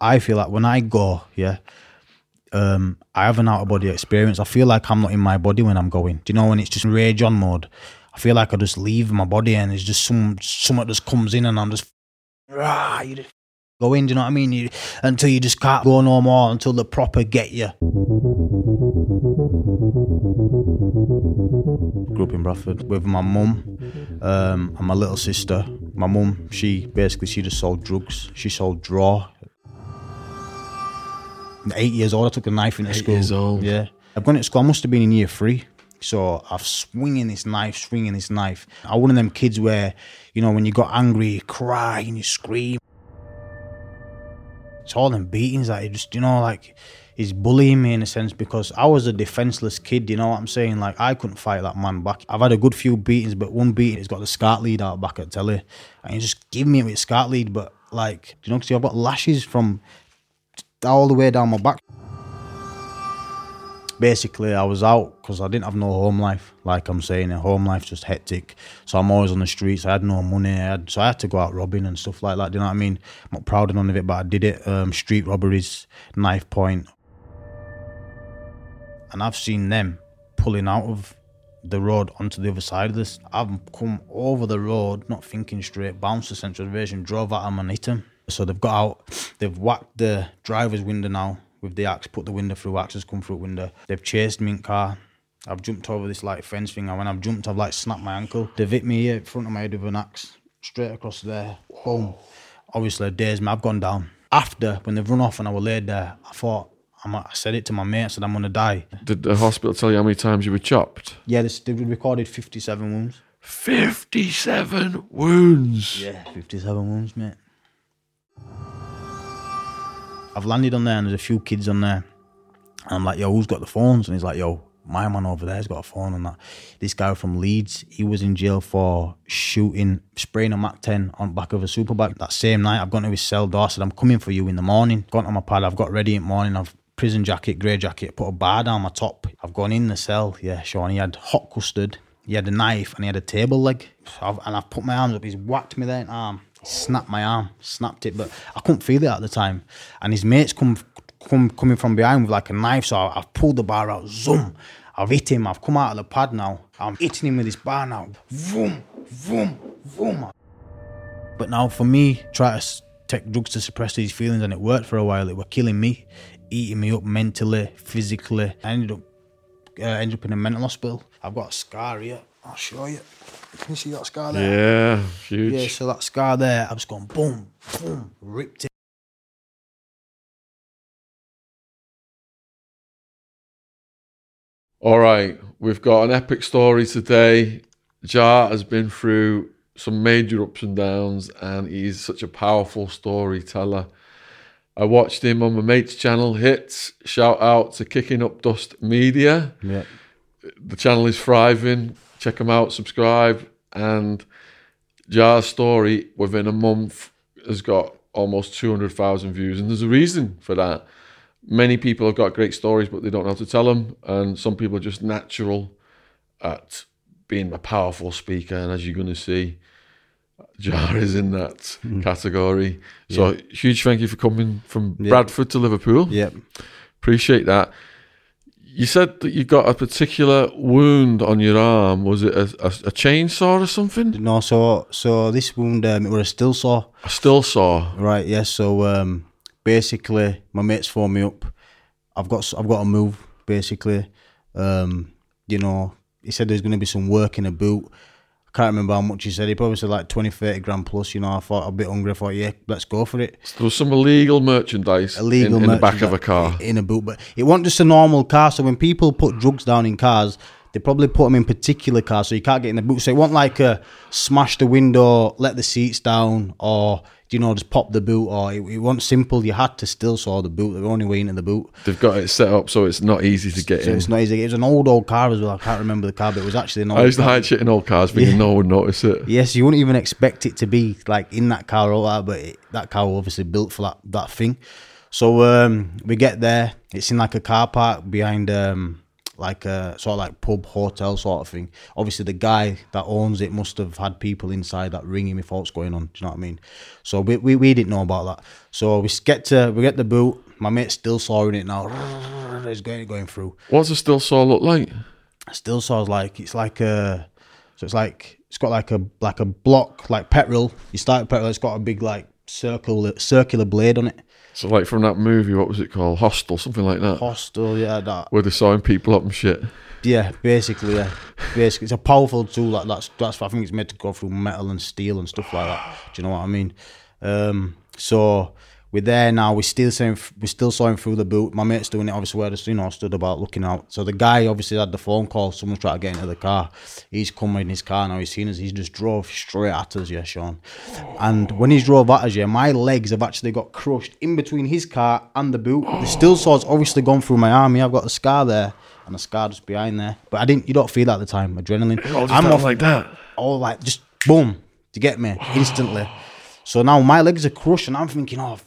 I feel like when I go, yeah, um, I have an out of body experience. I feel like I'm not in my body when I'm going. Do you know when it's just rage on mode? I feel like I just leave my body and it's just some something just comes in and I'm just rah, you just go in. Do you know what I mean? You, until you just can't go no more until the proper get you. Grew up in Bradford with my mum um, and my little sister. My mum, she basically she just sold drugs. She sold draw. Eight years old, I took a knife into Eight school. years old. Yeah, I've gone to school. I must have been in year three. So I've swinging this knife, swinging this knife. I'm one of them kids where, you know, when you got angry, you cry and you scream. It's all them beatings that he just, you know, like he's bullying me in a sense because I was a defenseless kid. You know what I'm saying? Like I couldn't fight that man back. I've had a good few beatings, but one beating he's got the scart lead out back at telly, and he just give me it with scart lead. But like, you know, because I've got lashes from all the way down my back. Basically, I was out because I didn't have no home life. Like I'm saying, a home life just hectic. So I'm always on the streets. I had no money. I had, so I had to go out robbing and stuff like that. Do you know what I mean? I'm not proud of none of it, but I did it. Um, street robberies, knife point, and I've seen them pulling out of the road onto the other side of this. I've come over the road, not thinking straight, bounced to Central Division, drove at them and hit them. So they've got out, they've whacked the driver's window now with the axe, put the window through, axe has come through the window. They've chased me car. I've jumped over this like fence thing, and when I've jumped, I've like snapped my ankle. They've hit me here in front of my head with an axe, straight across there. Boom. Obviously, days me, I've gone down. After, when they've run off and I was laid there, I thought, I'm, I said it to my mate, I said, I'm going to die. Did the hospital tell you how many times you were chopped? Yeah, this, they recorded 57 wounds. 57 wounds. Yeah, 57 wounds, mate. I've landed on there and there's a few kids on there. And I'm like, yo, who's got the phones? And he's like, yo, my man over there's got a phone and that. This guy from Leeds, he was in jail for shooting, spraying a Mac 10 on back of a superbike. That same night, I've gone to his cell door, said, I'm coming for you in the morning. Gone to my pad, I've got ready in the morning. I've prison jacket, grey jacket, put a bar down my top. I've gone in the cell, yeah, Sean. He had hot custard, he had a knife, and he had a table leg. I've, and I've put my arms up, he's whacked me there in arm. Snapped my arm, snapped it, but I couldn't feel it at the time. And his mates come come coming from behind with like a knife, so I, I've pulled the bar out, zoom. I've hit him, I've come out of the pad now. I'm hitting him with this bar now. Vroom, vroom, vroom. But now for me, try to take drugs to suppress these feelings, and it worked for a while. It were killing me, eating me up mentally, physically. I ended up uh, ended up in a mental hospital. I've got a scar here. I'll show you. Can you see that scar there? Yeah, huge. Yeah, so that scar there, I've just gone boom, boom, ripped it. All right, we've got an epic story today. Jar has been through some major ups and downs, and he's such a powerful storyteller. I watched him on my mate's channel, Hits. Shout out to Kicking Up Dust Media. Yeah. The channel is thriving. Check them out, subscribe. And Jar's story within a month has got almost 200,000 views. And there's a reason for that. Many people have got great stories, but they don't know how to tell them. And some people are just natural at being a powerful speaker. And as you're going to see, Jar is in that hmm. category. So huge thank you for coming from Yeah. Bradford to Liverpool. Yep. Appreciate that. You said that you got a particular wound on your arm. Was it a, a, a chainsaw or something? No, so so this wound um, it was a Stihl saw. I Stihl saw. Right, yes. so um, basically, my mates phoned me up. I've got I've got to move. Basically, um, you know, he said there's going to be some work in a boot. I can't remember how much he said. He probably said like 20, 30 grand plus. You know, I thought a bit hungry. I thought, yeah, let's go for it. There was some illegal merchandise Illegal in, in the back of a car. in a boot, but it wasn't just a normal car. So when people put drugs down in cars, they probably put them in particular cars, so you can't get in the boot. So it wasn't like a smash the window, let the seats down, or you know just pop the boot. Or it, it wasn't simple. You had to Stihl saw the boot. The only way into the boot. They've got it set up so it's not easy to get So in. it's not easy. It was an old old car as well. I can't remember the car, but it was actually an old. I used to car. hide shit in old cars thinking no one would notice it. Yes, you wouldn't even expect it to be like in that car or that, but it, that car was obviously built for that that thing. So um, we get there. It's in like a car park behind um, like a sort of like pub hotel sort of thing. Obviously, the guy that owns it must have had people inside that ring him if what's going on. Do you know what I mean? So we, we, we didn't know about that. So we get to we get the boot. My mate's still sawing it now. It's going going through. What's a Stihl saw look like? Stihl saws like it's like a so it's like it's got like a like a block like petrol. You start with petrol. It's got a big like circle circular blade on it. So like from that movie, what was it called? Hostel, something like that. Hostel, yeah, that. Where they're sawing people up and shit. Yeah, basically, yeah. Basically, it's a powerful tool. Like that's that's. I think it's meant to go through metal and steel and stuff like that. Do you know what I mean? Um, so we're there now. We're still saying we're still sawing through the boot. My mate's doing it. Obviously, where the you know stood about looking out. So the guy obviously had the phone call. Someone's trying to get into the car. He's coming in his car now. He's seen us. He just drove straight at us. Yeah, Sean. And when he's drove at us, yeah, my legs have actually got crushed in between his car and the boot. The Stihl saw's obviously gone through my arm. Yeah, I've got a scar there and a scar just behind there. But I didn't. You don't feel that at the time. Adrenaline. Oh, I'm off like that. all like just boom to get me instantly. So now my legs are crushed, and I'm thinking, oh,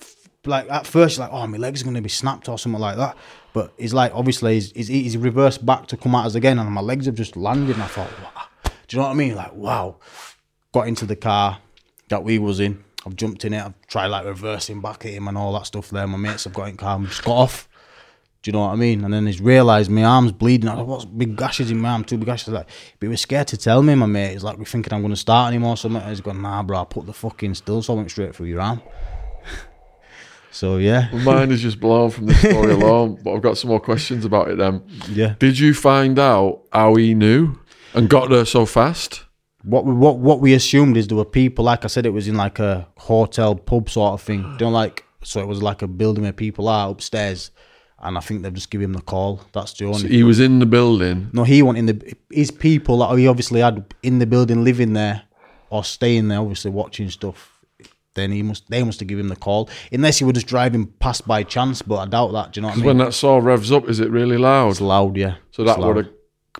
like at first, you're like, oh, my legs are gonna be snapped or something like that. But he's like obviously he's, he's, he's reversed back to come at us again, and my legs have just landed. And I thought, wow. do you know what I mean? Like, wow. Got into the car that we was in. I've jumped in it. I've tried like reversing back at him and all that stuff there. My mates have got in car and just got off. Do you know what I mean? And then he's realised my arm's bleeding. I was like, big gashes in my arm? Two big gashes. Like, but he was scared to tell me, my mate. He's like, we're thinking I'm going to start anymore. Something. He's going, nah, bro, I put the fucking still something straight through your arm. So, yeah. My mind is just blown from this story alone. But I've got some more questions about it. Then, Yeah. did you find out how he knew and got there so fast? What we, what what we assumed is there were people, like I said, it was in like a hotel pub sort of thing. Don't like, so it was like a building where people are upstairs. And I think they've just given him the call. That's the only. He was in the building. No, he went in the. His people that he obviously had in the building, living there or staying there, obviously watching stuff. Then he must. They must have given him the call, unless he was just driving past by chance. But I doubt that. Do you know what I mean? When that saw revs up, is it really loud? it's loud, yeah. So that would have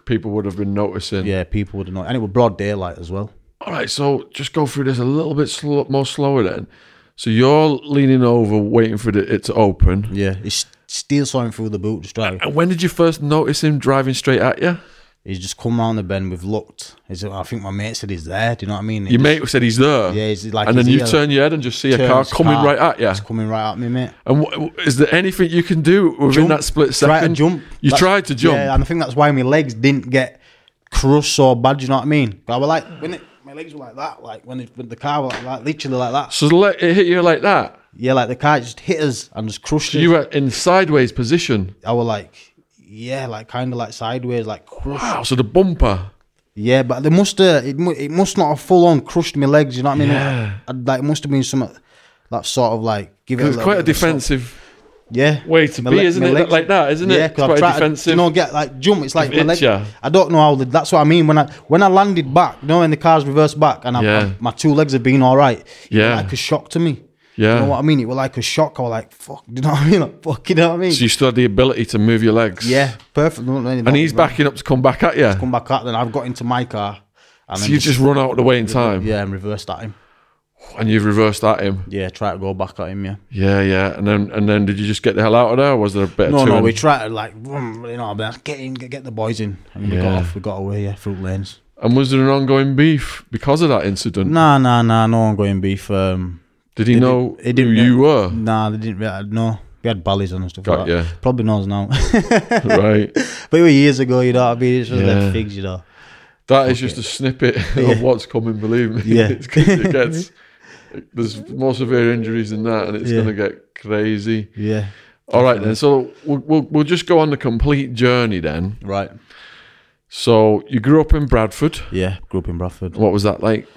people would have been noticing. Yeah, people would have known, and it was broad daylight as well. All right, so just go through this a little bit slow, more slower then. So you're leaning over, waiting for the, it to open. Yeah, he's still sawing through the boot, just driving. And when did you first notice him driving straight at you? He's just come round the bend. We've looked. He's, I think my mate said he's there. Do you know what I mean? He Your just- mate said he's there. Yeah, he's like. and then you here, turn your head and just see a car coming car, right at you. It's coming right at me, mate. And w- is there anything you can do within Jump. that split Try second? to jump. You That's- tried to jump. Yeah, and I think that's why my legs didn't get crushed so bad. Do you know what I mean? I was like when it, my legs were like that, like when, it, when the car was like, that, literally like that. So let it hit you like that. Yeah, like the car just hit us and just crushed So us. you were in sideways position. I was like, yeah, like kind of like sideways, like crushed. Wow. So the bumper. Yeah, but they must have. It, it must not have full on crushed my legs. You know what I mean? Yeah. I, like it must have been some that sort of like give it. It's quite a bit of sort- defensive Yeah. way to My be, le- isn't it? legs- like that, isn't it? Yeah, because quite I've tried defensive. to you know, get like jump. It's like my leg. I don't know how. The, that's what I mean when I when I landed back. You know, when the car's reversed back and I, Yeah. I- my two legs have been all right. It was Yeah. like a shock to me. Yeah. You know what I mean? It was like a shock. I was like, fuck. You know what I mean? Like, fuck. You know what I mean? So you still had the ability to move your legs. yeah, perfect. No, no, And he's backing up to come back at you. Come back at Then I've got into my car. And So then you just run out of the way in time. yeah, and reversed at him. And you've reversed at him. Yeah, try to go back at him. Yeah. Yeah, yeah. And then and then did you just get the hell out of there? Or was there a bit No, of no, we tried to like, you know, get in, get, the boys in, and we got off. We got away, yeah, through lanes. And was there an ongoing beef because of that incident? Nah, nah, nah, no ongoing beef. Um, Did he They know didn't- they who didn't- you were? nah, they didn't really know. We had ballys on and stuff Got like ya. that. Probably knows now. right. but it was years ago, you know what I mean? It's just Yeah. like figs, you know. That is just a snippet Yeah. of what's coming, believe me. Yeah. It gets there's more severe injuries than that and it's Yeah. gonna get crazy. Yeah. All right then. So we'll, we'll we'll just go on the complete journey then. Right. So you grew up in Bradford. Yeah, grew up in Bradford. What was that like?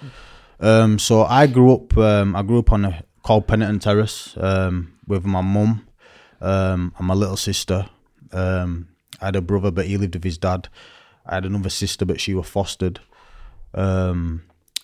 Um, so I grew up. Um, I grew up on a called Penitent Terrace. Um, with my mum, um, and my little sister. Um, I had a brother, but he lived with his dad. I had another sister, but she was fostered. Um,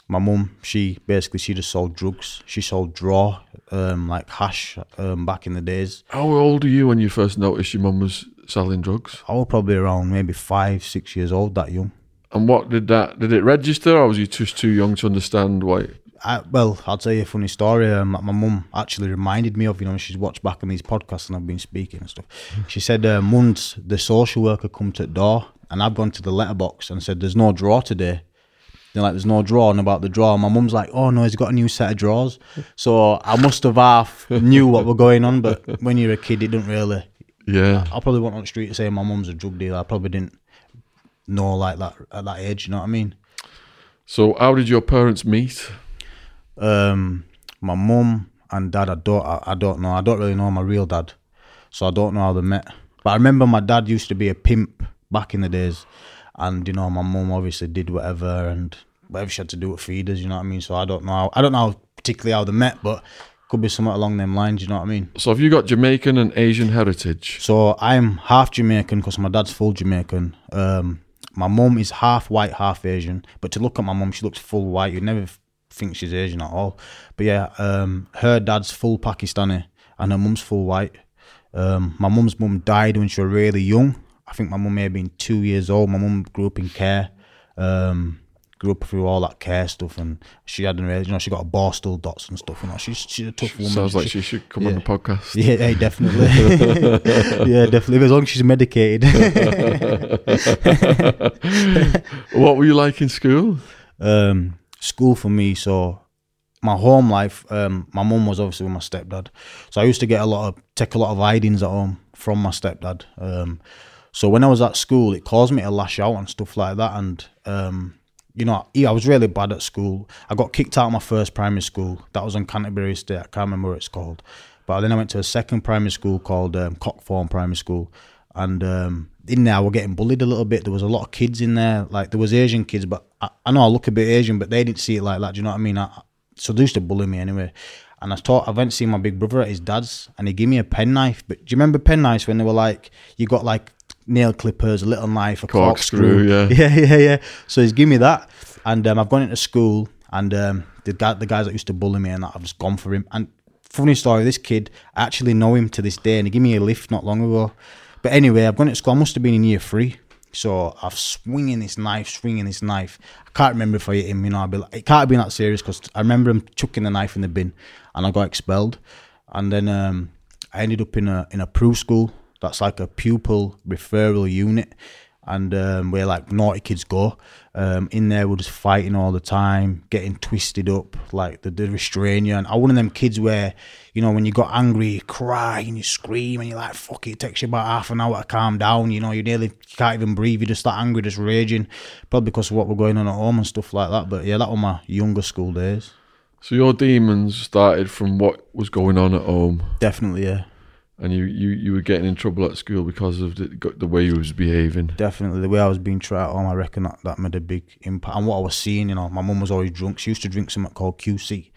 my mum, she basically she just sold drugs. She sold draw, um, like hash, um, back in the days. How old are you when you first noticed your mum was selling drugs? I was probably around maybe five, six years old, that young. And what did that? Did it register, or was you just too young to understand why? I, well, I'll tell you a funny story. Um, my mum actually reminded me of, you know, she's watched back on these podcasts and I've been speaking and stuff. She said, uh, once the social worker come to the door and I've gone to the letterbox and said, there's no draw today. They're like, there's no draw, and about the draw. My mum's like, oh no, he's got a new set of drawers. So I must have half knew what were going on, but when you're a kid, it didn't really. Yeah. I probably went on the street to say my mum's a drug dealer. I probably didn't know like that at that age. You know what I mean? So how did your parents meet? Um, my mum and dad, I don't, I, I don't know. I don't really know my real dad, so I don't know how they met. But I remember my dad used to be a pimp back in the days, and you know my mum obviously did whatever and whatever she had to do with feeders. You know what I mean? So I don't know. How, I don't know particularly how they met, but could be somewhat along them lines. You know what I mean? So have you got Jamaican and Asian heritage? So I'm half Jamaican because my dad's full Jamaican. Um, my mum is half white, half Asian. But to look at my mum, she looks full white. You'd never think she's Asian at all. But yeah, um, her dad's full Pakistani and her mum's full white. Um, my mum's mum died when she was really young. I think my mum may have been two years old. My mum grew up in care. Um, grew up through all that care stuff, and she hadn't really, you know, she got a borstal dots and stuff. You know, she's she's a tough woman. Sounds like She- she should come on the podcast. yeah, hey, definitely. yeah, definitely. As long as she's medicated. what were you like in school? um, school for me. So my home life, um, my mum was obviously with my stepdad. So I used to get a lot of take a lot of hidings at home from my stepdad. Um, so when I was at school, it caused me to lash out and stuff like that. And um, you know, I was really bad at school. I got kicked out of my first primary school. That was on Canterbury Estate. I can't remember what it's called. But then I went to a second primary school called um, Cockthorne Primary School, and um, in there I was getting bullied a little bit. There was a lot of kids in there. Like there was Asian kids, but I, I know I look a bit Asian, but they didn't see it like that. Do you know what I mean? I, so they used to bully me anyway. And I taught. I went to see my big brother at his dad's, and he gave me a penknife. But do you remember penknives when they were like you got like nail clippers, a little knife, a Corkscrew, corkscrew? yeah. yeah, yeah, yeah. So he's given me that, and um, I've gone into school, and um, the guy, the guys that used to bully me, and that, I've just gone for him. And funny story, this kid, I actually know him to this day, and he gave me a lift not long ago. But anyway, I've gone to school. I must have been in year three. So I've swinging this knife, swinging this knife. I can't remember if I hit him. You know, I'd be like, it can't have been that serious because I remember him chucking the knife in the bin, and I got expelled. And then um, I ended up in a in a PRU school. That's like a pupil referral unit, and um, where like naughty kids go. Um, in there, we're just fighting all the time, getting twisted up, like they, they restrain you. And I'm one of them kids where, you know, when you got angry, you cry and you scream, and you're like, "Fuck it!" It takes you about half an hour to calm down. You know, you nearly you can't even breathe. You're just that angry, just raging, probably because of what we're going on at home and stuff like that. But yeah, that were my younger school days. So your demons started from what was going on at home, Definitely, yeah. And you, you, you were getting in trouble at school because of the, the way you was behaving. Definitely, the way I was being treated at home, I reckon that, that made a big impact. And what I was seeing, you know, my mum was always drunk. She used to drink something called QC,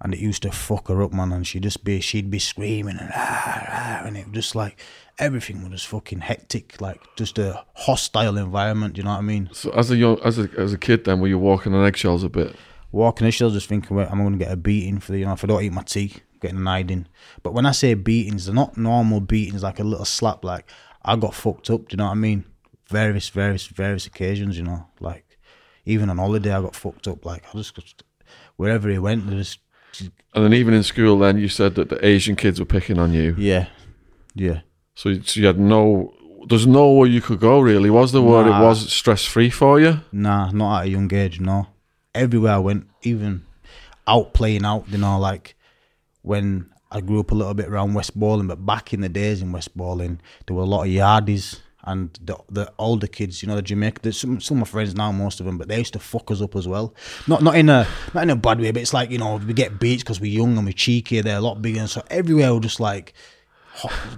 and it used to fuck her up, man. And she'd just be, she'd be screaming and ah, ah, and it was just like everything was just fucking hectic, like just a hostile environment. You know what I mean? So as a young as a as a kid, then were you walking on eggshells a bit? Walking the shells, just thinking, well, I'm going to get a beating for the, you know, if I don't eat my tea, getting an hiding. But when I say beatings, they're not normal beatings, like a little slap. Like I got fucked up. Do you know what I mean? Various, various, various occasions. You know, like even on holiday, I got fucked up. Like I just wherever he went, they just And then even in school, then you said that the Asian kids were picking on you. yeah, yeah. So, you- so you had no. There's nowhere you could go really, was there? Where Nah. it was stress free for you? Nah, not at a young age. No, everywhere I went, even out playing out. You know, like when I grew up a little bit around West Bowling, but back in the days in West Bowling, there were a lot of yardies and the the older kids. You know, the Jamaica. Some some of my friends now, most of them, but they used to fuck us up as well. Not not in a not in a bad way, but it's like you know we get beats because we're young and we're cheeky. They're a lot bigger, and so everywhere we're just like.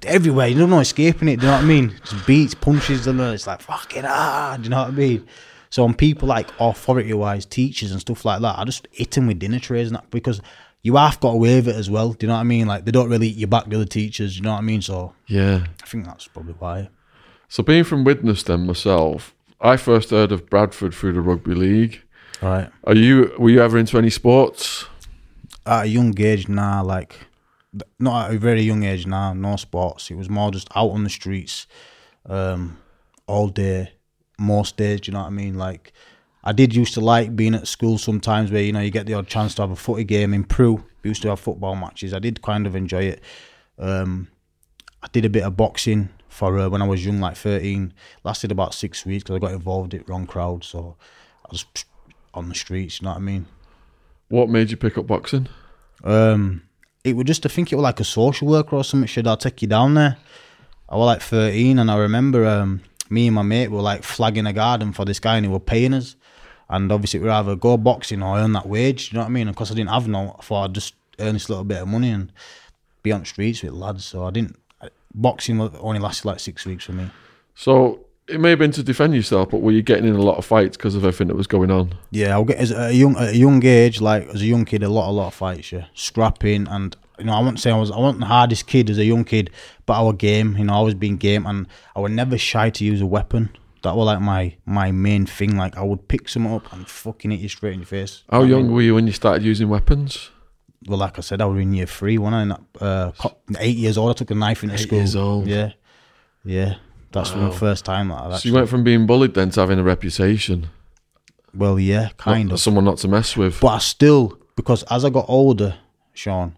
Everywhere, you don't know escaping it. Do you know what I mean? Just beats, punches, and it's like fucking ah. Do you know what I mean? So on people like authority wise teachers and stuff like that, I just hit them with dinner trays and that because you half got away with it as well. Do you know what I mean? Like they don't really eat you back the other teachers. Do You know what I mean? So Yeah. I think that's probably why. So being from Widnes, then myself, I first heard of Bradford through the rugby league. Right. Are you? Were you ever into any sports? At a young age now, like not at a very young age now, no sports. It was more just out on the streets, um, all day, most days. Do you know what I mean? Like I did used to like being at school sometimes where you know you get the odd chance to have a footy game in PRU. We used to have football matches. I did kind of enjoy it. Um, I did a bit of boxing for uh, when I was young, like 13. Lasted about six weeks because I got involved in wrong crowd. So I was on the streets, you know what I mean? What made you pick up boxing? Um, it was just, I think it was like a social worker or something. Should I take you down there? I was like 13 and I remember um, me and my mate were like flagging a garden for this guy and he were paying us. And obviously we'd either go boxing or earn that wage, you know what I mean? And because I didn't have no, I thought I'd just earn this little bit of money and be on the streets with lads. So I didn't, boxing only lasted like six weeks for me. So it may have been to defend yourself, but were you getting in a lot of fights because of everything that was going on? Yeah, I'll get as a young at a young age, like as a young kid, a lot a lot of fights, yeah, scrapping, and you know I won't say I was I wasn't the hardest kid as a young kid, but our game, you know, I was being game, and I was never shy to use a weapon. That was like my my main thing. Like I would pick someone up and fucking hit you straight in your face. How I young mean, were you when you started using weapons? well, like I said, I was in year three when I uh, eight years old. I took a knife into Eight school. years old. Yeah, yeah. That's Wow. the first time that I've So you actually. went from being bullied then to having a reputation, well, yeah, kind Not- of. someone not to mess with. But I still, because as I got older, Sean,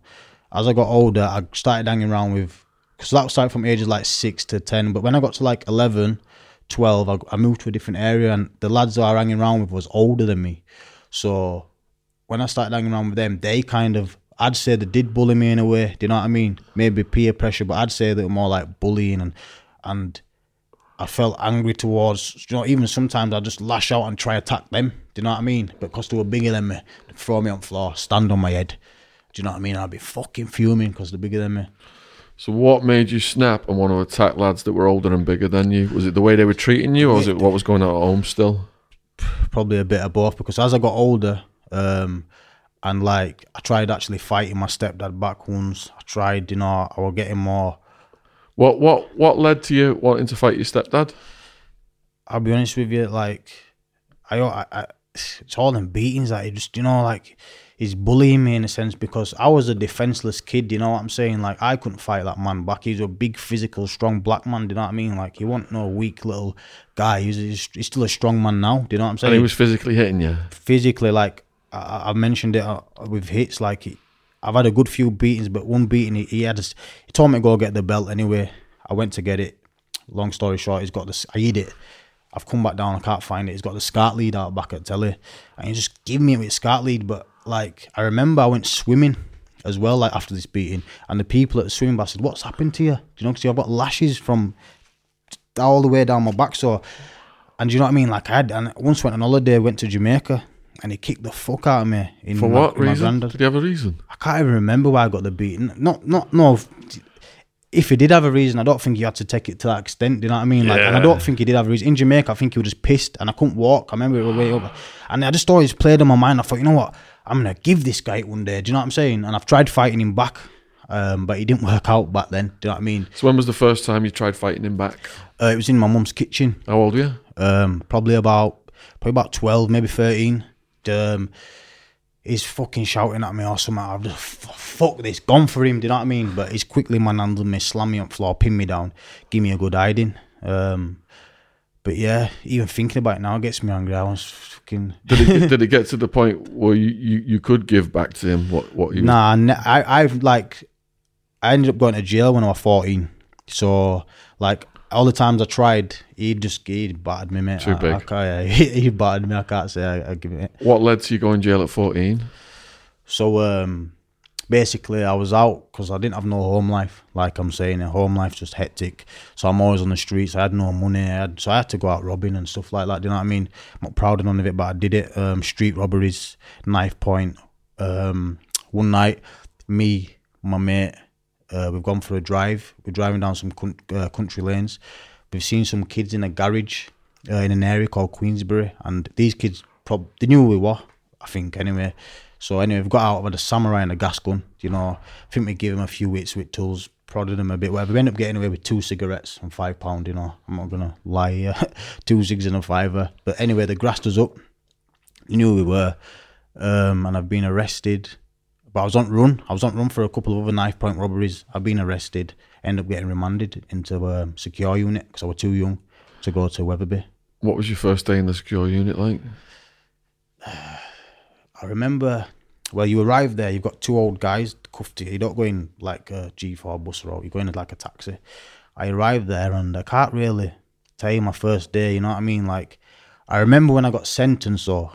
as I got older, I started hanging around with, because that started from ages like 6 to 10. But when I got to like 11, 12, I, I moved to a different area and the lads that I hanging around with was older than me. So when I started hanging around with them, they kind of, I'd say they did bully me in a way. Do you know what I mean? Maybe peer pressure, but I'd say they were more like bullying and, and I felt angry towards, you know, even sometimes I just lash out and try attack them. Do you know what I mean? But because they were bigger than me, throw me on floor, stand on my head. Do you know what I mean? I'd be fucking fuming because they're bigger than me. So what made you snap and want to attack lads that were older and bigger than you? Was it the way they were treating you, or was it what was going on at home still? Probably a bit of both because as I got older, um, and like I tried actually fighting my stepdad back once. I tried, you know, I was getting more. What what what led to you wanting to fight your stepdad? I'll be honest with you, like I, I, I it's all them beatings that he just, you know, like he's bullying me in a sense because I was a defenseless kid. You know what I'm saying? Like I couldn't fight that man back. He's a big, physical, strong black man. Do you know what I mean? Like he wasn't no weak little guy. He's, he's, he's still a strong man now. Do you know what I'm saying? And he was physically hitting you. physically, like I, I- mentioned it uh, with hits, like he, I've had a good few beatings, but one beating he, he had, a, he told me to go get the belt anyway. I went to get it. Long story short, he's got this. I eat it. I've come back down. I can't find it. He's got the scart lead out back at telly, and he just give me it with scart lead. But like I remember, I went swimming as well, like after this beating, and the people at the swimming bar said, "What's happened to you?" Do you know? Because I've got lashes from all the way down my back. So, and do you know what I mean? Like I had, and I once went on holiday, went to Jamaica, and he kicked the fuck out of me. In For my, what in reason? Did he have a reason? I can't even remember why I got the beating. Not, not, no. If he did have a reason, I don't think he had to take it to that extent. Do you know what I mean? Like, and I don't think he did have a reason. In Jamaica, I think he was just pissed, and I couldn't walk. I remember it was way over, and I just always played on my mind. I thought, you know what, I'm gonna give this guy one day. Do you know what I'm saying? And I've tried fighting him back, um, but he didn't work out back then. Do you know what I mean? So when was the first time you tried fighting him back? Uh, it was in my mum's kitchen. How old were you? um, probably about probably about twelve, maybe thirteen. Um, he's fucking shouting at me or something. I've just f- fuck this, gone for him. Do you know what I mean? But he's quickly manhandled me, slam me on the floor, pin me down, give me a good hiding. Um, but yeah, even thinking about it now gets me angry. I was fucking Did it, did it get to the point where you, you, you could give back to him what, what was nah. I I've like I ended up going to jail when I was fourteen. So like all the times I tried, he just he battered me, mate. Too I- I big. can't- yeah, he, he battered me. I can't say I, I give it. What led to you going to jail at 14? So um, basically, I was out because I didn't have no home life. Like I'm saying, a home life just hectic. So I'm always on the streets. I had no money. I had, so I had to go out robbing and stuff like that. Do you know what I mean? I'm not proud of none of it, but I did it. Um, street robberies, knife point. Um, one night, me, my mate, uh, we've gone for a drive. We're driving down some coun- uh, country lanes. We've seen some kids in a garage uh, in an area called Queensbury, and these kids prob- they knew who we were. I think anyway. So anyway, we've got out with a samurai and a gas gun. You know, I think we gave him a few hits with tools, prodded him a bit. Whatever. We ended up getting away with two cigarettes and five pound. You know, I'm not gonna lie here. two cigs and a fiver. But anyway, they grassed us up. They knew who we were, um, and I've been arrested. But I was on run. I was on run for a couple of other knife point robberies. I've been arrested. End up getting remanded into a secure unit because I was too young to go to Wetherby. What was your first day in the secure unit like? I remember. Well, you arrive there. You've got two old guys cuffed you. You don't go in like a G4 bus route. You go in like a taxi. I arrived there and I can't really tell you my first day. You know what I mean? Like, I remember when I got sentenced though,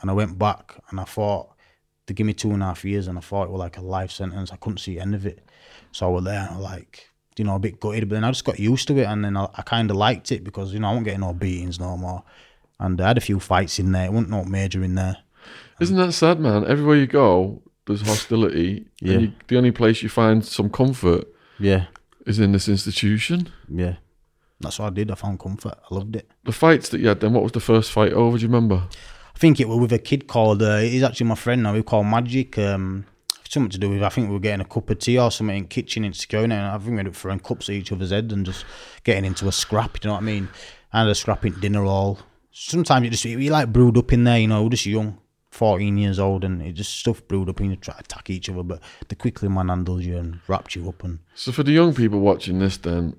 and I went back and I thought they give me two and a half years, and I thought it was like a life sentence. I couldn't see the end of it, so I was there and I was like, you know, a bit gutted. But then I just got used to it, and then I, I kind of liked it because you know I wasn't getting no beatings no more, and I had a few fights in there. It wasn't no major in there. Isn't that sad, man? Everywhere you go, there's hostility. Yeah. And you, the only place you find some comfort Yeah, is in this institution. yeah. That's what I did. I found comfort. I loved it. The fights that you had then, what was the first fight over? Do you remember? I think it was with a kid called. Uh, he's actually my friend now. We call Magic. Um, something to do with. I think we were getting a cup of tea or something in the kitchen in securing. And I think we ended up throwing cups at each other's head and just getting into a scrap. You know what I mean? And a scrapping dinner all. Sometimes it just we like brewed up in there. You know, we're just young, fourteen years old, and it just stuff brewed up and you try to attack each other. But the quickly man handles you and wraps you up and So for the young people watching this, then,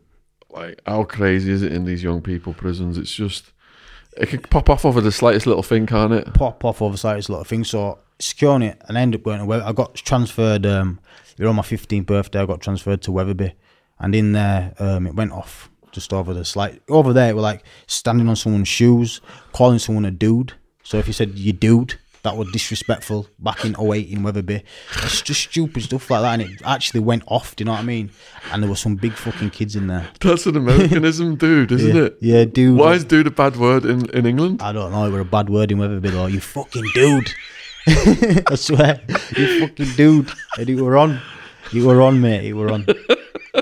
like, how crazy is it in these young people prisons? It's just, it can pop off over the slightest little thing, can't it? pop off over the slightest little thing. So securing it and I ended up going to Web- I got transferred. Um, it was on my 15th birthday. I got transferred to Wetherby, and in there, um, it went off just over the slight. Over there, it was like standing on someone's shoes, calling someone a dude. So if you said you dude, that were disrespectful. Back in 08 in Wetherby, it's just stupid stuff like that, and it actually went off. Do you know what I mean? And there were some big fucking kids in there. That's an Americanism, dude, isn't yeah, it? Yeah, dude. Why is dude a bad word in, in England? I don't know. It were a bad word in Wetherby though. You fucking dude. I swear, you fucking dude. And you were on. You were on, mate. You were on.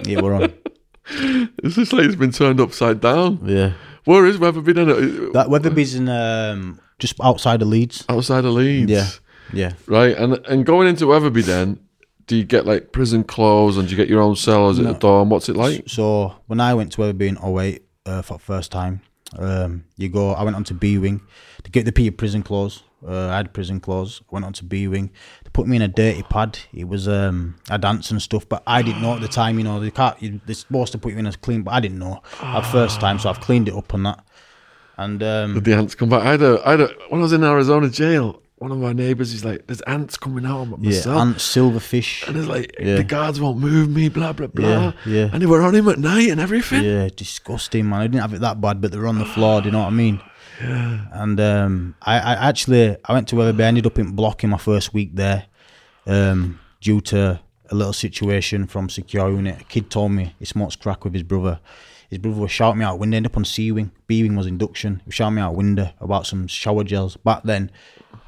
You were on. It's just like it's been turned upside down. Yeah. Where is Wetherby then? That Wetherby's in um just outside of Leeds. Outside of Leeds. Yeah. Yeah. Right, and and going into Wetherby then, do you get like prison clothes and do you get your own cell? Is it a dorm? What's it like? So when I went to Wetherby in 08 uh, for the first time, um, you go. I went on to B wing to get the people prison clothes. Uh, I had prison clothes. Went on to B wing. They put me in a dirty pad. It was um, a dance and stuff, but I didn't know at the time. You know, they can't. You, they're supposed to put you in as clean, but I didn't know at first time. So I've cleaned it up on that. And um, the ants come back? I had a, I had a, when I was in Arizona jail, one of my neighbours, he's like, there's ants coming out of my yeah, cell. and silverfish. and it's like, Yeah. the guards won't move me, blah, blah, blah. Yeah, yeah. And they were on him at night and everything. Yeah, disgusting, man. I didn't have it that bad, but they were on the floor. Do you know what I mean? Yeah. And um, I, I actually I went to Wetherby. I ended up in block in my first week there, um, due to a little situation from secure unit. A kid told me he smokes crack with his brother. His brother was shouting me out window. Ended up on C wing. B wing was induction. He was shouting me out window about some shower gels. Back then,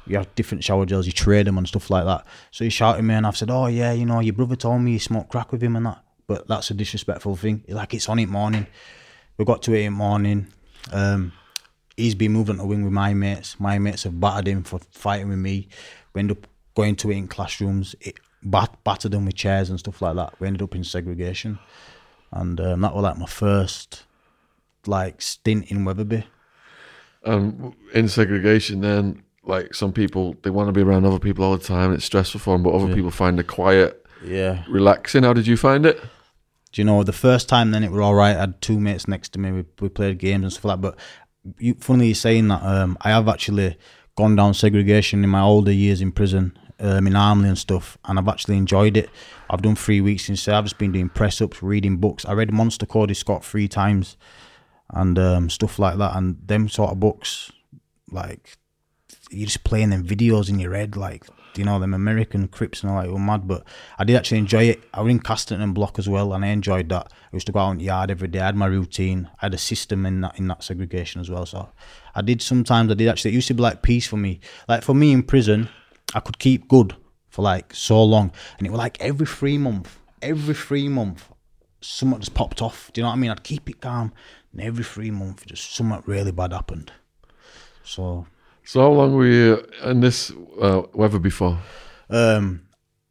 you have different shower gels. You trade them and stuff like that. So he shouted me, and I've said, "Oh yeah, you know, your brother told me you smoked crack with him and that." But that's a disrespectful thing. Like it's on it morning. We got to it in morning. Um, he's been on the wing with my mates. My mates have battered him for fighting with me. We ended up going to it in classrooms. It bat- battered them with chairs and stuff like that. We ended up in segregation, and um, that was like my first like stint in Wetherby. Um, in segregation, then, like some people, they want to be around other people all the time. It's stressful for them, but other people find the quiet Yeah. relaxing. How did you find it? Do you know the first time then it were all right. I had two mates next to me. We, we played games and stuff like that. But you, funnily you saying that, um, I have actually gone down segregation in my older years in prison, um, in Armley and stuff, and I've actually enjoyed it. I've done three weeks instead. I've just been doing press ups, reading books. I read Monster Kody Scott three times, and um, stuff like that. And them sort of books, like you're just playing them videos in your head, like you know them American Crips and all that. Were mad, but I did actually enjoy it. I was in Casterton and Block as well, and I enjoyed that. I used to go out in the yard every day. I had my routine. I had a system in that in that segregation as well. So I did sometimes. I did actually. It used to be like peace for me. Like for me in prison, I could keep good for like so long, and it was like every three month, every three month, something just popped off. Do you know what I mean? I'd keep it calm, and every three month, just something really bad happened. So So how long were you in this uh, weather before? um,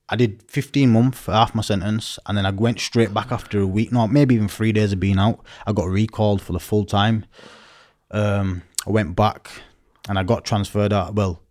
I did 15 months for half my sentence, and then I went straight back after a week, no, maybe even three days of being out. I got recalled for the full time. Um, I went back, and I got transferred out. Well,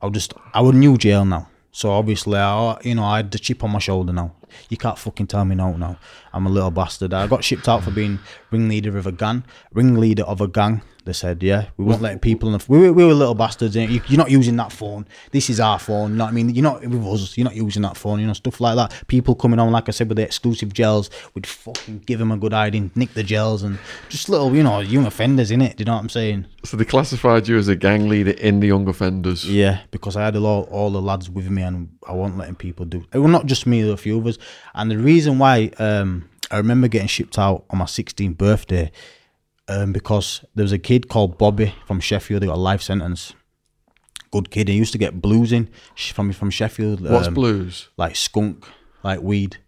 I was just I was new jail now, so obviously I, you know, I had the chip on my shoulder now. you can't fucking tell me no now. I'm a little bastard. I got shipped out for being ringleader of a gang, ringleader of a gang. They said, yeah, we weren't letting people. In the, we, were, we were little bastards. You, you're not using that phone. This is our phone. You know what I mean? You're not with us. You're not using that phone. You know stuff like that. People coming on, like I said, with the exclusive gels, We'd fucking give them a good hiding, nick the gels, and just little, you know, young offenders in it. Do you know what I'm saying? So they classified you as a gang leader in the young offenders. Yeah, because I had a lot, all the lads with me, and I wasn't letting people do. It was not just me, a few of us. And the reason why um, I remember getting shipped out on my 16th birthday, um, because there was a kid called Bobby from Sheffield. He got a life sentence. Good kid. He used to get blues in from from Sheffield. What's um, blues? like skunk, like weed,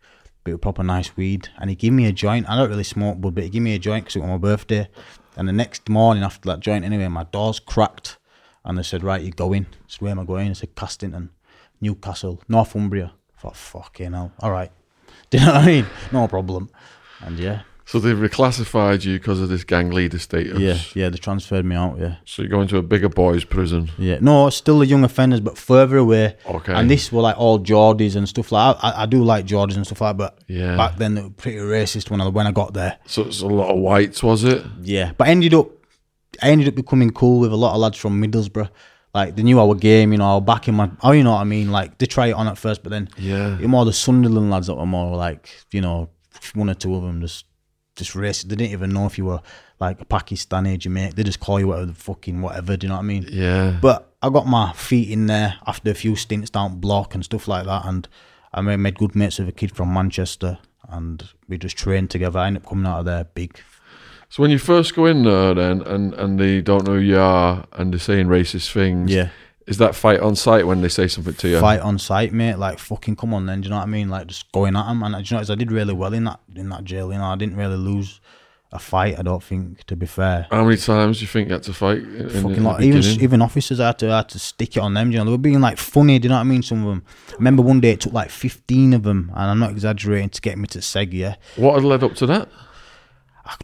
bit of proper nice weed. And he gave me a joint. I don't really smoke, but he gave me a joint because it was my birthday. And the next morning after that joint, anyway, my doors cracked, and they said, "Right, you go in." I said, "Where am I going?" I said, "Castington, Newcastle, Northumbria." I thought, "Fucking hell, all right." Do you know what I mean? No problem. And yeah, So they've reclassified you because of this gang leader status. yeah, yeah. They transferred me out. Yeah. So you're going to a bigger boys' prison. Yeah, no, still the young offenders, but further away. Okay. And this were like all Geordies and stuff like. I, I do like Geordies and stuff like, that, but Yeah. back then they were pretty racist when I when I got there. So it's a lot of whites, was it? Yeah, but I ended up, I ended up becoming cool with a lot of lads from Middlesbrough. Like they knew our game, you know, I was back in my, oh, you know what I mean. Like they try it on at first, but then Yeah. you're more the Sunderland lads that were more like, you know, one or two of them just, just racist. They didn't even know if you were like a Pakistani, Jamaican. They just call you whatever the fucking whatever. Do you know what I mean? Yeah. But I got my feet in there after a few stints down block and stuff like that, and I made, made good mates with a kid from Manchester, and we just trained together. I ended up coming out of there big. So when you first go in there, then, and and they don't know who you are, and they're saying racist things. Yeah, Is that fight on site when they say something to you? fight on site, mate. Like fucking come on, then. Do you know what I mean? Like just going at them, and do you know, what, I did really well in that in that jail. You know, I didn't really lose a fight. I don't think, to be fair. How many times do you think you had to fight? In, in fucking the like even even officers I had to I had to stick it on them. You know, they were being like funny. Do you know what I mean? Some of them. I remember one day it took like fifteen of them, and I'm not exaggerating, to get me to Seg. Yeah, What had led up to that?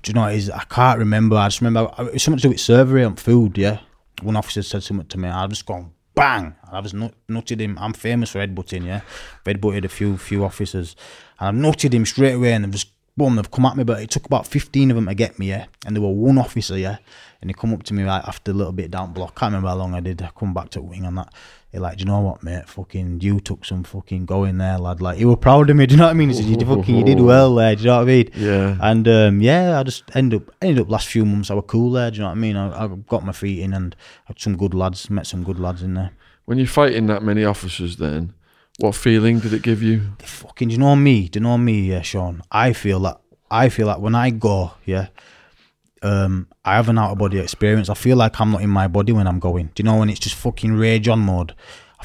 Do you know what it is? I can't remember. I just remember it was something to do with surgery on food. Yeah, one officer said something to me. I just gone bang. And I was nut, nutted him. I'm famous for headbutting. Yeah, I've headbutted a few few officers, and I've nutted him straight away, and they've just boom, they've come at me. But it took about fifteen of them to get me. Yeah, and there were one officer. Yeah, and he come up to me like after a little bit down block. I Can't remember how long I did. I come back to wing and that. He like, do you know what, mate? Fucking, you took some fucking going there, lad. Like, you were proud of me. Do you know what I mean? He said, you did fucking, you did well there. Do you know what I mean? Yeah. And um, yeah, I just ended up ended up last few months I were cool there. Do you know what I mean? I, I got my feet in and had some good lads, met some good lads in there. When you're fighting that many officers, then what feeling did it give you? Fucking, do you know me? Do you know me, yeah, Sean? I feel that I feel that when I go, yeah, um, I have an out of body experience. I feel like I'm not in my body when I'm going. Do you know when it's just fucking rage on mode?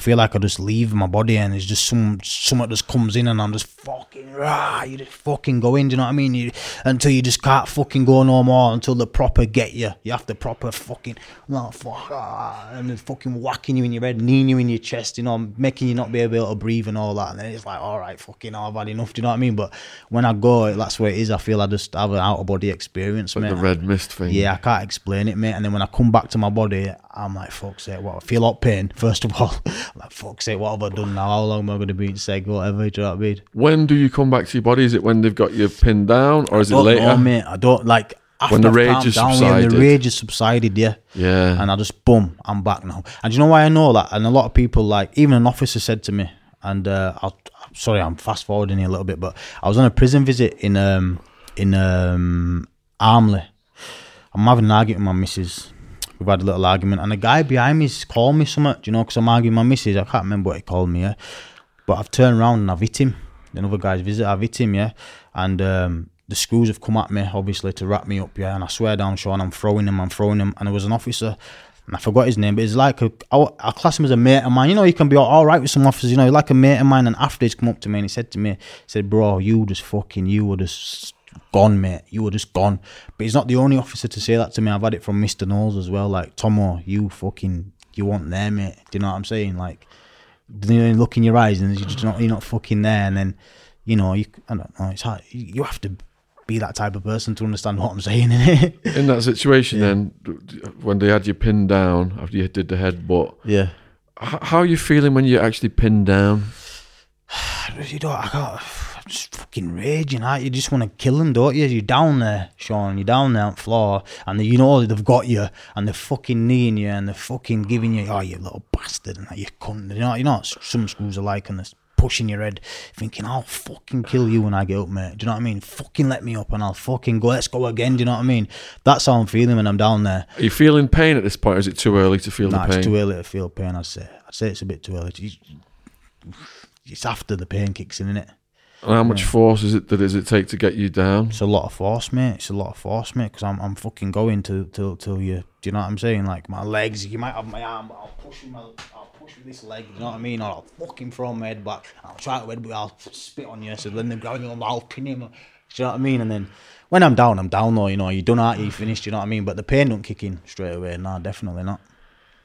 I feel like I just leave my body and it's just some something just comes in and I'm just fucking rah, you just fucking go in, do you know what I mean? You, until you just can't fucking go no more until the proper get you. You have to proper fucking no fuck ah, and then fucking whacking you in your head, kneeing you in your chest, you know, making you not be able to breathe and all that. And then it's like, all right, fucking I've had enough, do you know what I mean? But when I go, that's where it is. I feel I just have an out of body experience, Like mate. the red mist thing. Yeah, I can't explain it, mate. And then when I come back to my body, I'm like, fuck's sake, what? I feel like pain, first of all. like, fuck's sake, what have I done now? How long am I going to be in seg, whatever, do you know what I mean? When do you come back to your body? Is it when they've got you pinned down, or is it later? know, mate. I don't, like, after When the I've rage has down, yeah, subsided. the rage has subsided, yeah. Yeah. And I just, boom, I'm back now. And you know why I know that? And a lot of people, like, even an officer said to me, and uh, I'll, sorry, I'm fast forwarding here a little bit, but I was on a prison visit in um in um Armley. I'm having an argument with my missus. We've had a little argument, and the guy behind me's called me something, you know, because I'm arguing my missus. I can't remember what he called me, yeah. But I've turned around and I've hit him. Another guy's visit, I've hit him, yeah. And um, the screws have come at me, obviously, to wrap me up, yeah. And I swear down, Sean, I'm throwing him, I'm throwing him. And there was an officer, and I forgot his name, but it's like a, I, I class him as a mate of mine. You know, you can be all, all right with some officers, you know, like a mate of mine. And after he's come up to me and he said to me, he said, bro, you just fucking, you were just gone, mate. You were just gone. But he's not the only officer to say that to me. I've had it from Mr. Knowles as well. Like, Tomo, you fucking, you weren't there, mate. Do you know what I'm saying? Like, you look in your eyes and you're just not, you're not fucking there. And then, you know, you, I don't know, it's hard. You have to be that type of person to understand what I'm saying, innit? In that situation, then, when they had you pinned down after you did the headbutt, yeah. how are you feeling when you're actually pinned down? you don't. I can't. Just fucking raging, aren't you? You just want to kill them, don't you? You're down there, Sean. You're down there on the floor, and you know they've got you, and they're fucking kneeing you, and they're fucking giving you, oh, you little bastard, and that you cunt. You know, you know some schools are like, and they're pushing your head, thinking, I'll fucking kill you when I get up, mate. Do you know what I mean? Fucking let me up, and I'll fucking go. Let's go again. Do you know what I mean? That's how I'm feeling when I'm down there. Are you feeling pain at this point, or is it too early to feel Nah, the pain? it's too early to feel pain. I'd say. I'd say it's a bit too early. It's, it's after the pain kicks in, isn't And how much force is it that does it take to get you down? It's a lot of force, mate. It's a lot of force, mate. Because I'm, I'm fucking going to till till you. Do you know what I'm saying? Like my legs, you might have my arm, but I'll push with my, I'll push with this leg. You know what I mean? Or I'll fucking throw my head back. I'll try to head, but I'll spit on you. So then they're grabbing you, I'll pin him. Do you know what I mean? And then when I'm down, I'm down. Though you know, you done out, you finished. You know what I mean? But the pain don't kick in straight away. Nah, definitely not.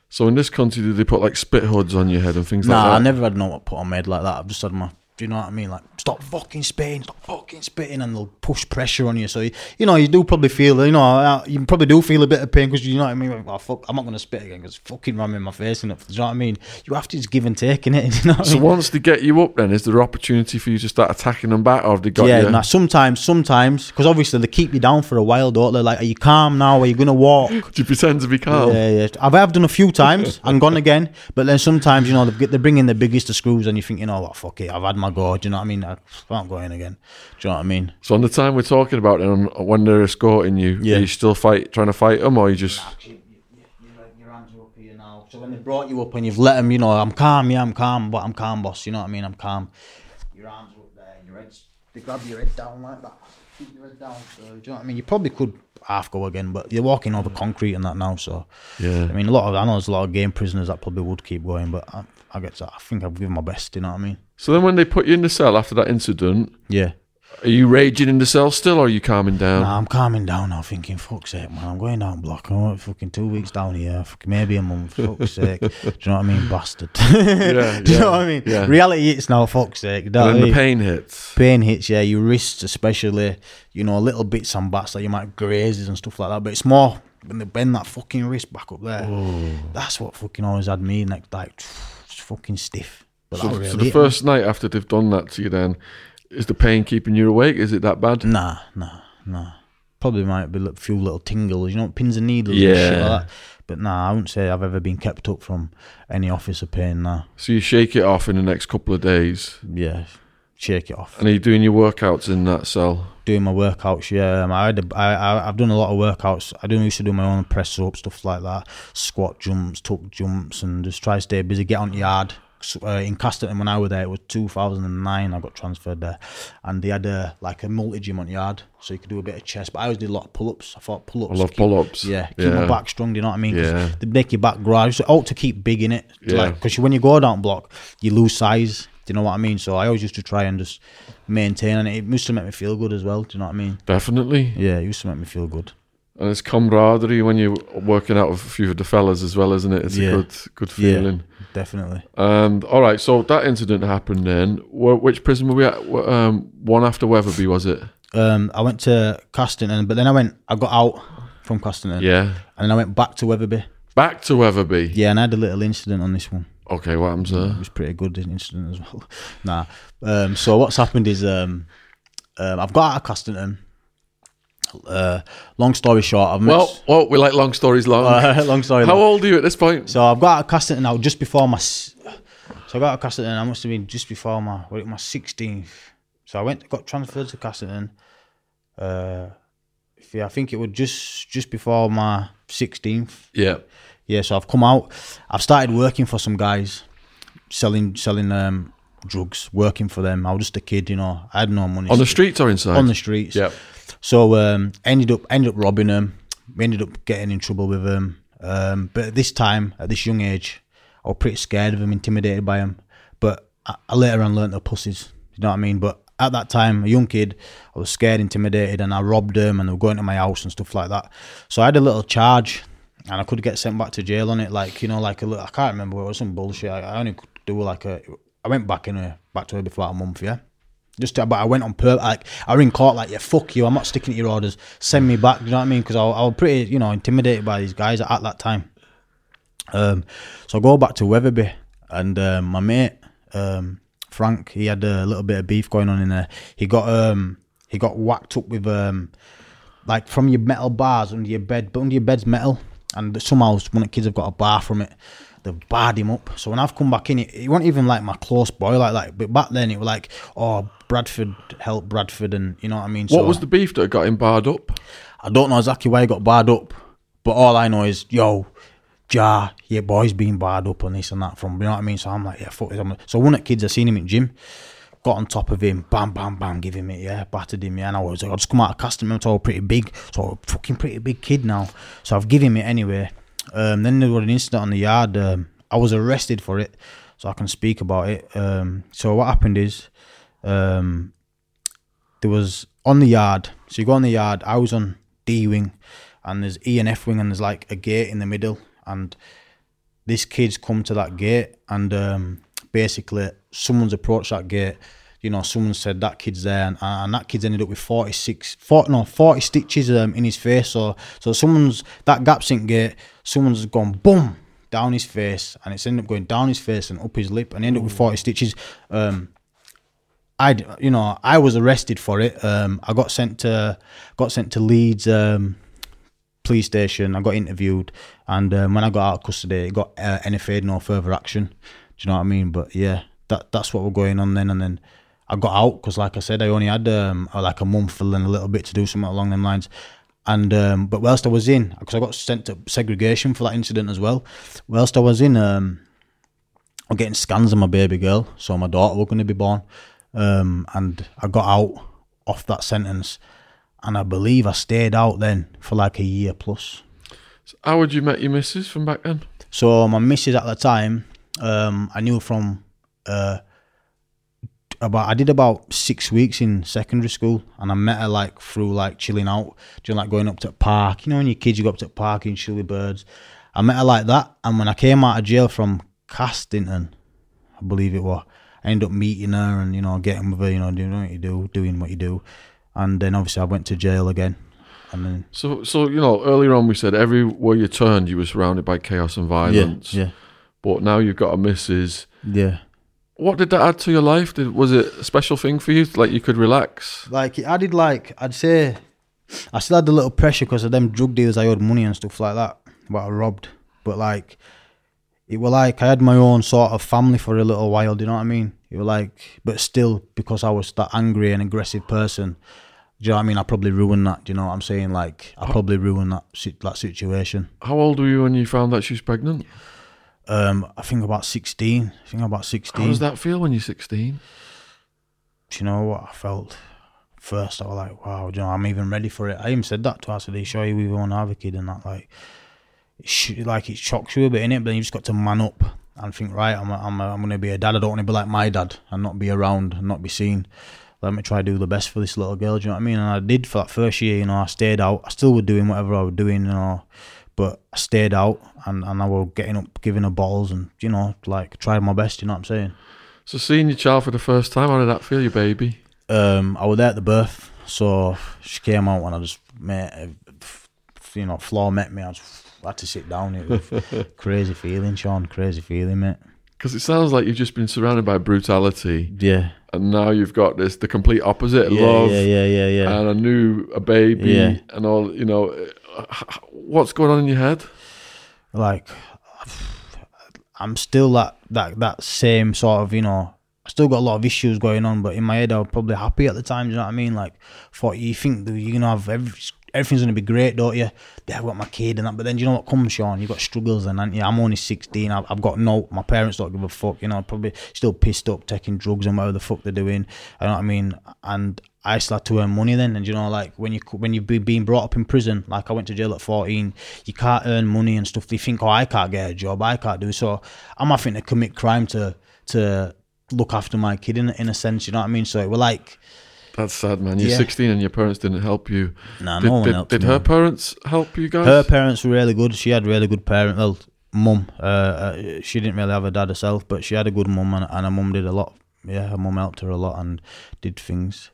So in this country, did they put like spit hoods on your head and things Nah, like I never had no one put on my head like that. I've just had my. Do you know what I mean? Like, stop fucking spitting, stop fucking spitting, and they'll push pressure on you. So, you, you know, you do probably feel, you know, uh, you probably do feel a bit of pain because you know what I mean. Like, well, fuck, I'm not going to spit again because fucking ram in my face and Do you know what I mean? You have to just give and take in it. You know what I So mean? once they get you up, then is there opportunity for you to start attacking them back, or have they got yeah, you? now sometimes, sometimes, because obviously they keep you down for a while, don't they? Like, are you calm now? Are you going to walk? Do you pretend to be calm? Yeah, yeah. I've, I've done a few times and gone again, but then sometimes, you know, they they bring in the biggest of screws and you think, you know what, fuck it, I've had my go. Do you know what I mean? I can't go in again. Do you know what I mean? So on the time we're talking about, and when they're escorting you, Yeah. are you still fight trying to fight them, or you just Your hands are up here now. So when they brought you up and you've let them, you know, I'm calm, yeah, I'm calm, but I'm calm, boss. You know what I mean? I'm calm. Your arms are up there, your head's, they grab your head down like that. Keep your head down. So, do you know what I mean? You probably could half go again, but you're walking over concrete and that now, so. yeah? I mean, a lot of, I know there's a lot of game prisoners that probably would keep going, but I, I get to, I think I've given my best, you know what I mean? So then when they put you in the cell after that incident, Yeah. are you raging in the cell still, or are you calming down? Nah, I'm calming down now, thinking, fuck's sake, man, I'm going down block. I'm fucking two weeks down here, maybe a month, fuck's sake. Do you know what I mean? Bastard. Yeah, Do you yeah, know what I mean? yeah. Reality hits now, fuck's sake. You and then the pain hits. Pain hits, yeah, your wrists especially, you know, little bits and bats that you might grazes and stuff like that, but it's more when they bend that fucking wrist back up there. Oh. That's what fucking always had me, like, like just fucking stiff. So, that so the first night after they've done that to you, then is the pain keeping you awake? Is it that bad? Nah, nah, nah. Probably might be a few little tingles, you know, pins and needles and shit Yeah. like that. But nah, I wouldn't say I've ever been kept up from any officer pain. Nah, So you shake it off in the next couple of days, yeah, shake it off. and are you doing your workouts in that cell? Doing my workouts, yeah. um, I had, a, I, I, I've done a lot of workouts. I do used to do my own press up stuff like that, squat jumps, tuck jumps, and just try to stay busy. Get on the yard. Uh, in Castington when I was there, it was 2009. I got transferred there, and they had a like a multi gym on yard, so you could do a bit of chest. But I always did a lot of pull ups. I thought pull ups. I love pull-ups. Yeah, keep my back strong. Do you know what I mean? Yeah. They make your back grow. So ought to keep big in it, Yeah. like because when you go down block, you lose size. Do you know what I mean? So I always used to try and just maintain, and it used to make me feel good as well. Do you know what I mean? Definitely. Yeah, it used to make me feel good. And it's camaraderie when you're working out with a few of the fellas as well, isn't it? It's Yeah. a good, good Yeah. Definitely. And all right, so that incident happened then. Wh- Which prison were we at? Wh- Um, one after Wetherby, was it? Um, I went to Castington, but then I went. I got out from Castington, Yeah. and then I went back to Wetherby. Back to Wetherby. Yeah, and I had a little incident on this one. Okay, what happens there? It was pretty good an incident as well. nah. Um, so what's happened is um, um, I've got out of Castington. Uh, long story short, I've. Well, well, we like long stories long. Uh, long story. How long. old are you at this point? So I've got out of now just before my. So I got out of. I must have been just before my what, my sixteenth. So I went got transferred to Castington. Uh, yeah, I think it was just just before my sixteenth. Yeah. Yeah, so I've come out. I've started working for some guys, selling selling um, drugs, working for them. I was just a kid, you know. I had no money. On the streets or inside? on the streets. Yeah. So um, ended up ended up robbing them. We ended up getting in trouble with them. Um, but at this time, at this young age, I was pretty scared of them, intimidated by them. But I, I later on learned they're pussies. You know what I mean? But at that time, a young kid, I was scared, intimidated, and I robbed them, and they were going to my house and stuff like that. So I had a little charge, and I could get sent back to jail on it, like you know, like a little. I can't remember. It was some bullshit. I, I only do like a. I went back in a back to her before a month, yeah. Just to, but I went on per like I was in court like yeah fuck you I'm not sticking to your orders send me back you know what I mean because I, I was pretty you know intimidated by these guys at that time um so I go back to Wetherby and um, my mate um Frank. He had a little bit of beef going on in there. He got um he got whacked up with um like from your metal bars under your bed, but under your bed's metal, and somehow one of the kids have got a bar from it. They've barred him up. So when I've come back in, it, it wasn't even like my close boy like that. But back then it was like, oh, Bradford help Bradford, and you know what I mean. What So was the beef that got him barred up? I don't know exactly why he got barred up, but all I know is, yo, Jar, your boy's been barred up on this and that from, you know what I mean? So I'm like, yeah, fuck. I'm- So one of the kids, I seen him in gym, got on top of him, bam, bam, bam, give him it, yeah, battered him, yeah. And I was like, I just come out of casting, I'm pretty big, so I'm a fucking pretty big kid now. So I've given him it anyway. Um, then there was an incident on the yard. Um, I was arrested for it, so I can speak about it. Um, so what happened is, um, there was on the yard. So you go on the yard. I was on D wing, and there's E and F wing, and there's like a gate in the middle. And this kid's come to that gate, and um, basically someone's approached that gate. You know, someone said that kid's there, and, and that kid's ended up with 46, 40, no, 40 stitches um, in his face. So, so someone's that gap sync gate, someone's gone boom down his face, and it's ended up going down his face and up his lip, and he ended up with 40 stitches. Um, I, you know, I was arrested for it. Um, I got sent to got sent to Leeds um, police station. I got interviewed, and um, when I got out of custody, it got uh, NFA'd no further action. Do you know what I mean? But yeah, that that's what we're going on then. And then I got out because, like I said, I only had um, like a month and a little bit to do something along them lines. And um, but whilst I was in, because I got sent to segregation for that incident as well. Whilst I was in, um, I'm getting scans of my baby girl, so my daughter was going to be born. Um, and I got out off that sentence, and I believe I stayed out then for like a year plus. How would you met your missus from back then? So my missus at the time, um, I knew from uh, about I did about six weeks in secondary school, and I met her like through like chilling out, doing like going up to the park. You know, when you're kids, you go up to the park and chill with birds. I met her like that, and when I came out of jail from Castington, I believe it was, I ended up meeting her and you know getting with her, you know, doing what you do, doing what you do, and then obviously I went to jail again, and then So, so you know, earlier on we said everywhere you turned, you were surrounded by chaos and violence. yeah, But now you've got a missus. yeah. What did that add to your life? Did, was it a special thing for you? Like you could relax? Like I did, like I'd say, I still had a little pressure because of them drug dealers. I owed money and stuff like that, but I robbed. But like, it was like I had my own sort of family for a little while. Do you know what I mean? It was like, but still, because I was that angry and aggressive person. Do you know what I mean? I probably ruined that. Do you know what I'm saying? Like, I probably ruined that that situation. How old were you when you found out she was pregnant? Um, I think about sixteen. I think about 16. How does that feel when you're 16? Do you know what I felt? First, I was like, wow, you know, I'm even ready for it. I even said that to her. I said, you sure you even want to have a kid? And that, like, it sh- like it shocks you a bit, innit? But then you just got to man up and think, right, I'm, a, I'm, a, I'm going to be a dad. I don't want to be like my dad and not be around and not be seen. Let me try to do the best for this little girl. Do you know what I mean? And I did for that first year. You know, I stayed out. I still was doing whatever I was doing. You know, but I stayed out and, and I was getting up, giving her balls, and you know, like tried my best. You know what I'm saying? So seeing your child for the first time, how did that feel, your baby? um, I was there at the birth, so she came out and I just met, you know, floor met me. I just had to sit down. It was crazy feeling, Sean. Crazy feeling, mate. Because it sounds like you've just been surrounded by brutality, Yeah, and now you've got this the complete opposite yeah, love yeah, yeah, yeah, yeah. and a new a baby Yeah. and all. You know, uh, what's going on in your head? like, I'm still that that that same sort of, you know. I still got a lot of issues going on, but in my head, I was probably happy at the time. You know what I mean? Like, thought you think you're gonna have every, everything's gonna be great, don't you? Yeah, I've got my kid and that, but then you know what comes, Sean? You got struggles, and yeah, I'm only 16. I've, I've got no, my parents don't give a fuck. You know, probably still pissed up, taking drugs and whatever the fuck they're doing. You know what I mean? And I still had to earn money then, and you know, like when you when you've been being brought up in prison, like I went to jail at 14, you can't earn money and stuff. They think, oh, I can't get a job, I can't do so. I'm having to commit crime to to look after my kid in in a sense. You know what I mean? So it was like, That's sad, man. You're Yeah. 16 and your parents didn't help you. nah, Did, no one did, helped did me. her parents help you guys? Her parents were really good. She had really good parent. Well, mum. Uh, uh, she didn't really have a dad herself, but she had a good mum, and, and her mum did a lot. Yeah, her mum helped her a lot and did things.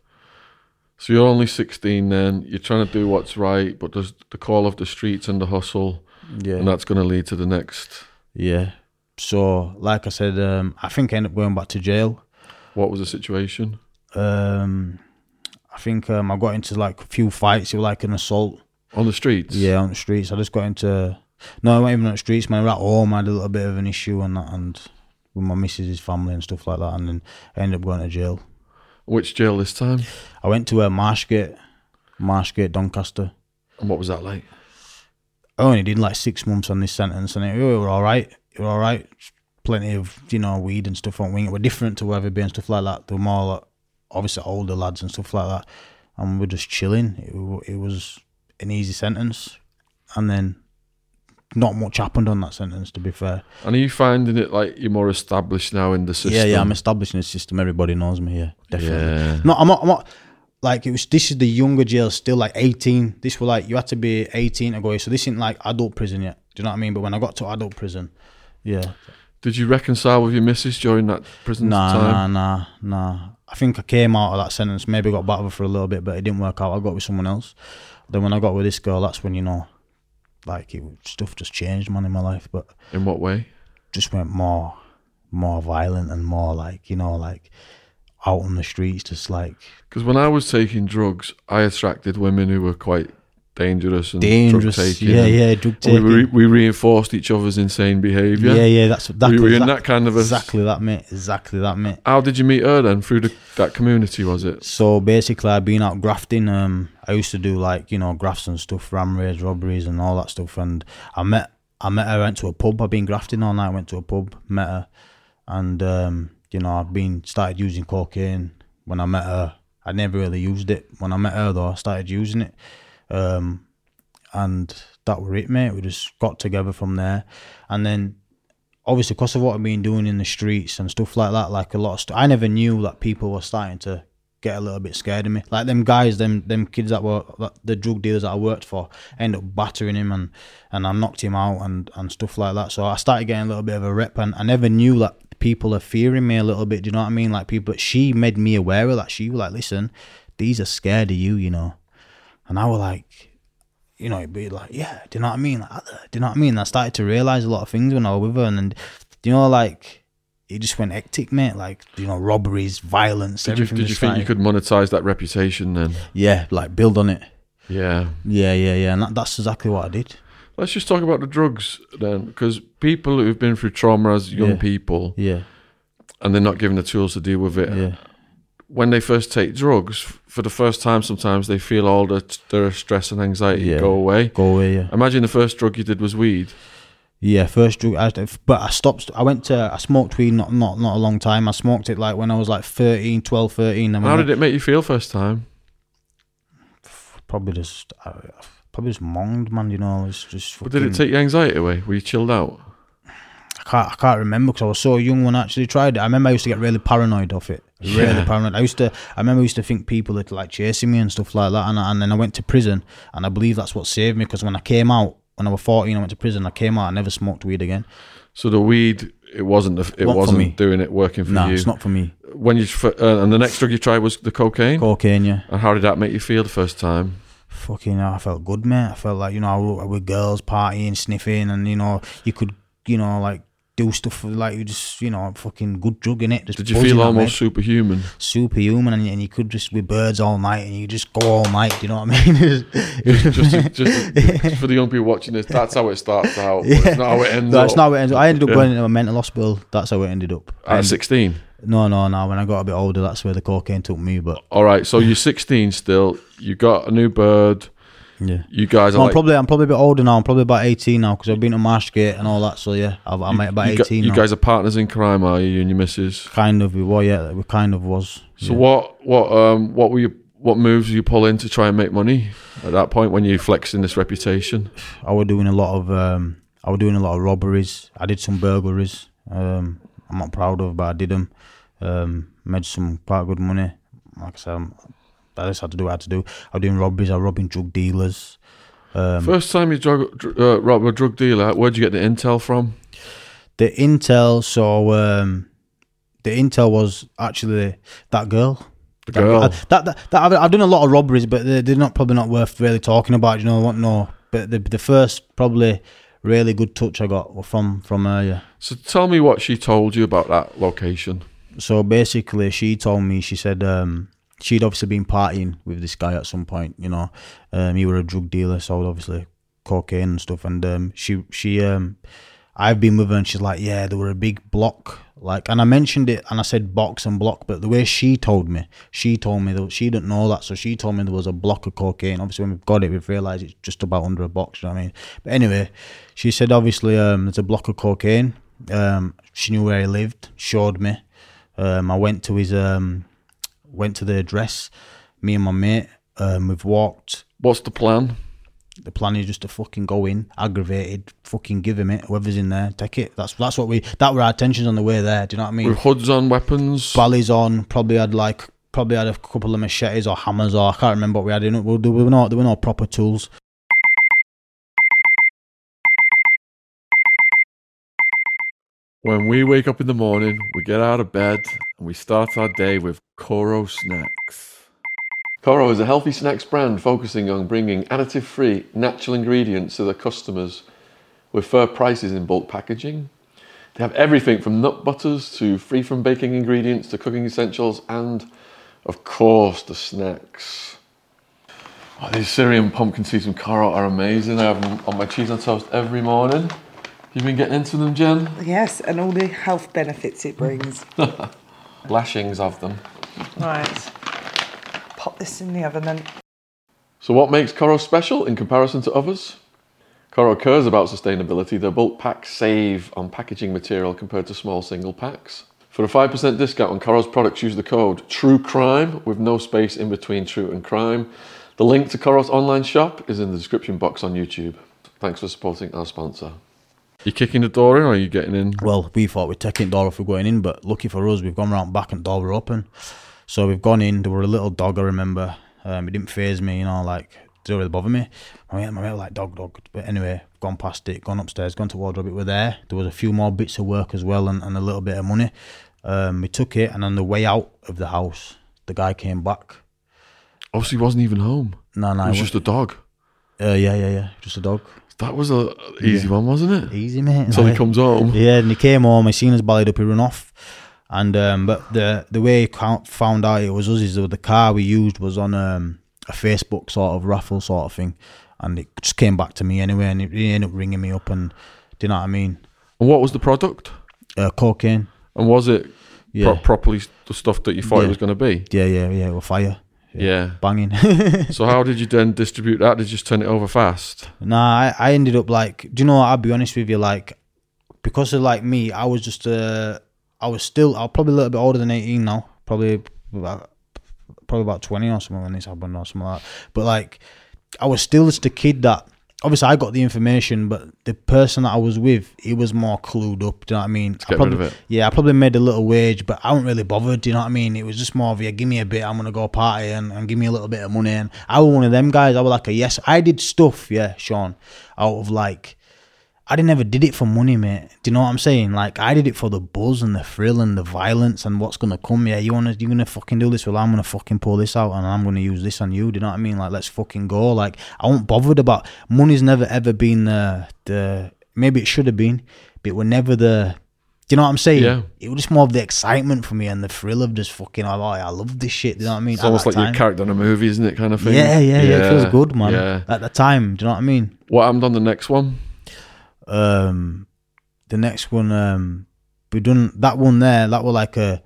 So you're only 16 then. You're trying to do what's right, but there's the call of the streets and the hustle, Yeah, and that's going to lead to the next. yeah. So, like I said, um, I think I ended up going back to jail. What was the situation? Um, I think um, I got into like a few fights. It was like an assault. On the streets? Yeah, on the streets. I just got into. No, I wasn't even on the streets. When I was at home, I had a little bit of an issue and that, and with my missus' family and stuff like that, and then I ended up going to jail. Which jail this time? I went to uh, Marshgate, Marshgate, Doncaster. And what was that like? I only did like six months on this sentence, and it, it were all right. It were all right. Plenty of you know weed and stuff on wing. It were different to where I've been and stuff like that. They were more like obviously older lads and stuff like that, and we are just chilling. It, it was an easy sentence, and then not much happened on that sentence. To be fair, And are you finding it like you're more established now in the system? yeah, yeah, I'm establishing the system. Everybody knows me. Yeah, definitely. Yeah. No, I'm not. I'm not. Like it was. This is the younger jail, still like 18. This was like you had to be 18 to go. So this isn't like adult prison yet. Do you know what I mean? But when I got to adult prison, yeah, Did you reconcile with your missus during that prison nah, time? nah, nah, nah. I think I came out of that sentence. Maybe got back with her for a little bit, but it didn't work out. I got with someone else. Then when I got with this girl, that's when you know, like it, stuff just changed, man, in my life. But In what way? just went more, more violent and more like you know, like out on the streets, just like Because when I was taking drugs, I attracted women who were quite dangerous and dangerous. drug taking. Yeah, yeah, drug We, taking. re- we reinforced each other's insane behaviour. Yeah, yeah, that's exactly, we were in that kind of a. exactly that, mate. Exactly that, mate. How did you meet her then? Through the, that community, was it? So basically, I've been out grafting. Um, I used to do like you know grafts and stuff, ram raids, robberies, and all that stuff. And I met, I met her. Went to a pub. I've been grafting all night. Went to a pub, met her, and um, you know I've been started using cocaine when I met her. I never really used it. When I met her though, I started using it. Um, and that were it, mate. We just got together from there, and then obviously because of what I've been doing in the streets and stuff like that, like a lot of stuff, I never knew that people were starting to get a little bit scared of me. Like them guys, them them kids that were that, the drug dealers that I worked for, end up battering him and and I knocked him out and and stuff like that. So I started getting a little bit of a rep, and I never knew that people are fearing me a little bit. Do you know what I mean? Like people, she made me aware of that. She was like, "Listen, these are scared of you," you know, and I was like you know, it'd be like, yeah, do you know what I mean? Like, ah, do you know what I mean? I started to realize a lot of things when I was with her, and, and you know, like it just went hectic, mate. Like you know, robberies, violence, Did you, did you think you could monetize that reputation then? Yeah, like build on it. Yeah. Yeah, yeah, yeah, and that, that's exactly what I did. Let's just talk about the drugs then, because people who've been through trauma as young Yeah. people Yeah, and they're not given the tools to deal with it, yeah, when they first take drugs, for the first time, sometimes they feel all the, their stress and anxiety Yeah. go away. go away. Yeah, Imagine the first drug you did was weed. Yeah. First drug, I, but I stopped. I went to. I smoked weed not not not a long time. I smoked it like when I was like 13, 12, 13. And How did it make you feel first time? Probably just I, probably just monged, man. You know, it's just. But did it take your anxiety away? Were you chilled out? I can't, I can't remember because I was so young when I actually tried it. I remember I used to get really paranoid of it. Really Yeah. paranoid. I used to. I remember I used to think people had like chasing me and stuff like that. And, and then I went to prison, and I believe that's what saved me because when I came out, when I was fourteen, I went to prison. I came out, I never smoked weed again. So the weed, it wasn't the, it Not for wasn't me. doing it working for No, you. it's not for me. When you f- uh, and the next drug you tried was the cocaine. Cocaine, yeah. And how did that make you feel the first time? Fucking, hell, I felt good, mate. I felt like you know, I was with girls partying, sniffing, and you know, you could, you know, like do stuff like you just, you know, fucking good drug in it. Just Did you feel almost superhuman? superhuman and, and you could just be birds all night and you just go all night. Do you know what I mean? just, just, just for the young people watching this, that's how it starts out. but It's not how it ends That's up. not how it up. I ended up Yeah. going into a mental hospital. That's how it ended up. At 16. no, no, no. When I got a bit older, that's where the cocaine took me. But All right, so you're 16 still. You got a new bird. Yeah. You guys are No, I'm like, probably I'm probably a bit older now. I'm probably about 18 now because I've been to Marshgate and all that. So yeah, I've, I'm about you, gu- 18 you now. guys are partners in crime, are you? You and your missus. kind of. Well, yeah, we kind of was. So yeah. what, what, um, what were you? What moves were you pulling to try and make money at that point when you flexing this reputation? I was doing a lot of um, I was doing a lot of robberies. I did some burglaries. Um, I'm not proud of, but I did them. Um, made some quite good money. Like I said, I'm, I just had to do what I had to do. I was doing robberies. I was robbing drug dealers. Um, First time you drug, dr- uh, robbed a drug dealer, where'd you get the intel from? the intel. So um, the intel was actually that girl. The That- girl. That, that, that, I've, I've done a lot of robberies, but they're, they're not probably not worth really talking about. You know what? No, but the the first probably really good touch I got were from from her. Yeah. So tell me what she told you about that location. so basically, she told me she said um, she'd obviously been partying with this guy at some point. You know, um, he were a drug dealer, sold obviously cocaine and stuff. And um, she she um, I've been with her, and she's like, yeah, there were a big block. Like, and I mentioned it, and I said box and block, but the way she told me, she told me that she didn't know that, so she told me there was a block of cocaine. Obviously, when we've got it, we've realised it's just about under a box. You know what I mean? But anyway, she said obviously um, there's a block of cocaine. Um, she knew where he lived, showed me. Um, I went to his um, went to the address. Me and my mate, um, we've walked. What's the plan? The plan is just to fucking go in, aggravated, fucking give him it. Whoever's in there, take it. That's that's what we. That were our intentions on the way there. Do you know what I mean? With hoods on, weapons. Bally's on. Probably had like probably had a couple of machetes or hammers or I can't remember what we had in it. Well, there were no there were no proper tools. When we wake up in the morning, we get out of bed and we start our day with KoRo Snacks. KoRo is a healthy snacks brand focusing on bringing additive free, natural ingredients to their customers with fair prices in bulk packaging. They have everything from nut butters to free from baking ingredients to cooking essentials and, of course, the snacks. Oh, these Styrian pumpkin seeds from KoRo are amazing. I have them on my cheese on toast every morning. You've been getting into them, Jen? Yes, and all the health benefits it brings. Lashings of them. right. Pop this in the oven then. So, what makes KoRo special in comparison to others? KoRo cares about sustainability. Their bulk packs save on packaging material compared to small single packs. For a 5% discount on KoRo's products, use the code TRUECRIME with no space in between true and crime. The link to KoRo's online shop is in the description box on YouTube. Thanks for supporting our sponsor. You kicking the door in or are you getting in? Well, we thought we'd taking the door off we're going in, but lucky for us, we've gone round back and the door were open. So we've gone in. There were a little dog. I remember. Um, it didn't phase me, you know, like it didn't really bother me. My mate, my mate was like dog, dog. But anyway, gone past it, gone upstairs, gone to wardrobe. It were there. There was a few more bits of work as well, and, and a little bit of money. Um, we took it, and on the way out of the house, the guy came back. Obviously, he wasn't even home. No, no, It was just a dog. uh, yeah, yeah, yeah, just a dog. That was a easy Yeah. one, wasn't it? Easy, mate. Until he comes home. Yeah, and he came home. I seen his ballied up. He run off, and um, but the the way he found out it was us is the car we used was on um, a Facebook sort of raffle sort of thing, and it just came back to me anyway, and he ended up ringing me up, and do you know what I mean? And what was the product? Uh, cocaine. And was it Yeah, pro- properly the stuff that you thought Yeah. it was going to be? yeah, yeah, yeah. With fire, Yeah. banging. so how did you then distribute that? Did you just turn it over fast? Nah, I, I ended up like, do you know what? I'll be honest with you, like, because of like me, I was just, uh, I was still, I'm probably a little bit older than 18 now, probably about, probably about 20 or something when this happened or something like that. But like, I was still just a kid that, obviously I got the information, but the person that I was with, he was more clued up, do you know what I mean? I probably. Yeah, I probably made a little wage, but I wasn't really bothered, do you know what I mean? It was just more of, yeah, give me a bit, I'm going to go party and, and give me a little bit of money. And I was one of them guys, I was like a yes. I did stuff, yeah, Sean, out of like, I didn't ever did it for money, mate. Do you know what I'm saying? Like I did it for the buzz and the thrill and the violence and what's gonna come. Yeah, you wanna you're gonna fucking do this? Well, I'm gonna fucking pull this out and I'm gonna use this on you. Do you know what I mean? Like let's fucking go. Like I wasn't bothered about money's never ever been the the maybe it should have been, but were never the. Do you know what I'm saying? Yeah. It was just more of the excitement for me and the thrill of just fucking. Oh, I love this shit. Do you know what I mean? It's At almost like your character in a movie, isn't it? Kind of thing. Yeah, yeah, yeah, It feels good, man. Yeah. At the time, do you know what I mean? What happened on the next one? Um the next one um we done that one there that were like a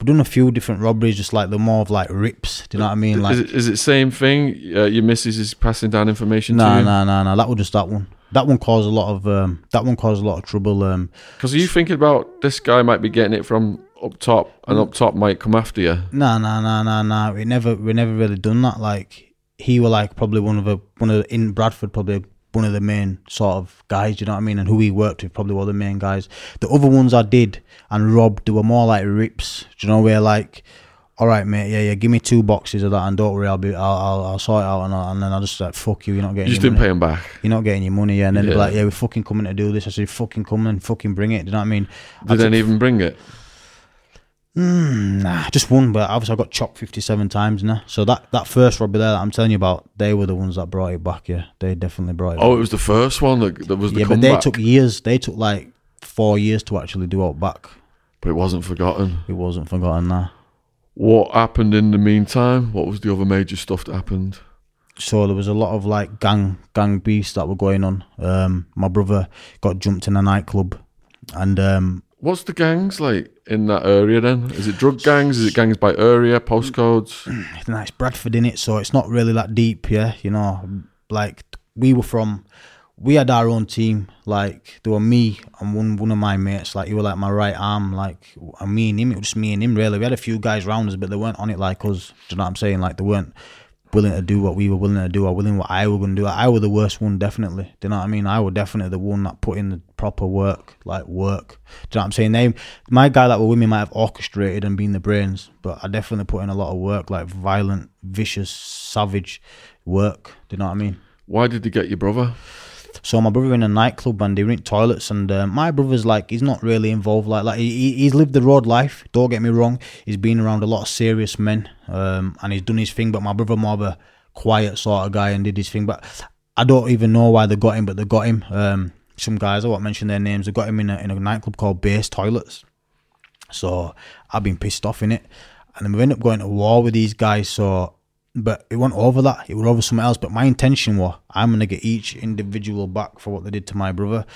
we done a few different robberies just like the more of like rips do you know what i mean like is, it, is it same thing? Uh, your missus is passing down information no no no no that was just that one that one caused a lot of um that one caused a lot of trouble um Because are you thinking about this guy might be getting it from up top, and up top might come after you? no no no no no we never we never really done that like he were like probably one of the one of the, in bradford probably one of the main sort of guys, do you know what I mean? And who he worked with probably were the main guys. The other ones I did and robbed, they were more like rips. Do you know where like, all right, mate, yeah, yeah, give me two boxes of that, and don't worry, I'll be, I'll, I'll, I'll sort it out, and, I, and then I'll just like, fuck you, you're not You getting. just your didn't money. pay him back. You're not getting your money, yeah. And then Yeah. like, yeah, we're fucking coming to do this. I said, fucking come and fucking bring it. Do you know what I mean? I Did any even bring it? Mm, nah, just one, but obviously I got chopped 57 times now. So that, that first robbery there that I'm telling you about, they were the ones that brought it back, yeah. They definitely brought it Oh, back. it was the first one that, that was the yeah, but they took years. They took like four years to actually do out back. But it wasn't forgotten. It wasn't forgotten that. What happened in the meantime? What was the other major stuff that happened? So there was a lot of like gang gang beefs that were going on. Um, my brother got jumped in a nightclub, and um, What's the gangs like in that area then? Is it drug gangs? Is it gangs by area, postcodes? nah, it's Bradford in it, so it's not really that deep. Yeah, you know, like we were from, we had our own team. Like there were me and one one of my mates. Like you were like my right arm. Like and me and him. It was just me and him. Really, we had a few guys round us, but they weren't on it like us. Do you know what I'm saying? Like they weren't willing to do what we were willing to do or willing what I were going to do. I was the worst one, definitely. Do you know what I mean? I was definitely the one that put in the proper work, like work. Do you know what I'm saying? They, my guy that were with me might have orchestrated and been the brains, but I definitely put in a lot of work, like violent, vicious, savage work. Do you know what I mean? Why did they get your brother? So my brother in a nightclub and they in toilets and uh, my brother's like he's not really involved like like he, he's lived the road life. Don't get me wrong. He's been around a lot of serious men um, and he's done his thing. But my brother more of a quiet sort of guy and did his thing. But I don't even know why they got him, but they got him. Um, some guys I won't mention their names. They got him in a in a nightclub called Base Toilets. So I've been pissed off in it, and then we end up going to war with these guys. So but it went over that. It went over something else. But my intention was I'm gonna get each individual back for what they did to my brother.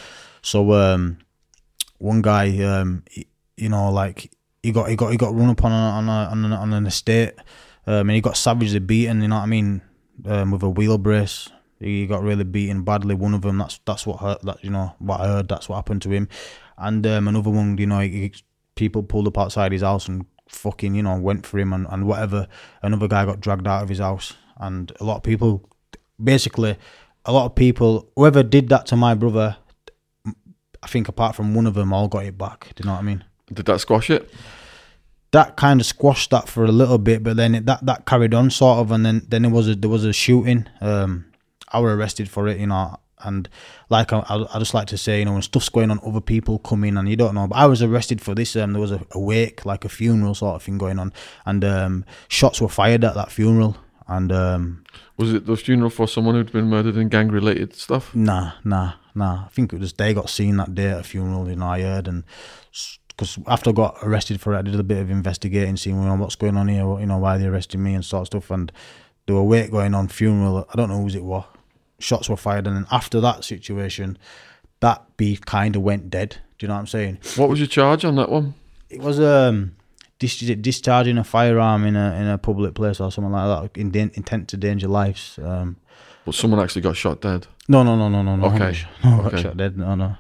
So um, one guy, um, he, you know, like he got he got he got run up on a, on a, on, a, on an estate, um, and he got savagely beaten. You know what I mean? Um, with a wheel brace. He got really beaten badly. One of them. That's that's what hurt. That you know what I heard. That's what happened to him. And um, another one. You know, he, people pulled up outside his house and fucking, you know, went for him and, and whatever. Another guy got dragged out of his house. And a lot of people, basically, a lot of people, whoever did that to my brother, I think apart from one of them, all got it back. Do you know what I mean? Did that squash it? That kind of squashed that for a little bit, but then it, that that carried on sort of, and then then there was a there was a shooting. Um, I were arrested for it, you know, and like I, I, just like to say, you know, when stuff's going on, other people come in and you don't know. But I was arrested for this. Um, there was a, a wake, like a funeral sort of thing going on, and um, shots were fired at that funeral. And um, was it the funeral for someone who'd been murdered in gang related stuff? Nah, nah, nah. I think it was they got seen that day at a funeral. You know, I heard and. Because after I got arrested for it, I did a bit of investigating, seeing you know, what's going on here, you know, why they arrested me and sort of stuff. And there were wake going on, funeral. I don't know whose it was shots were fired, and then after that situation, that beef kind of went dead. Do you know what I'm saying? What was your charge on that one? It was um dis- discharging a firearm in a in a public place or something like that, in da- intent to danger lives. Um, but someone actually got shot dead. No, no, no, no, no, no. Okay. No one okay. got shot dead. No, no,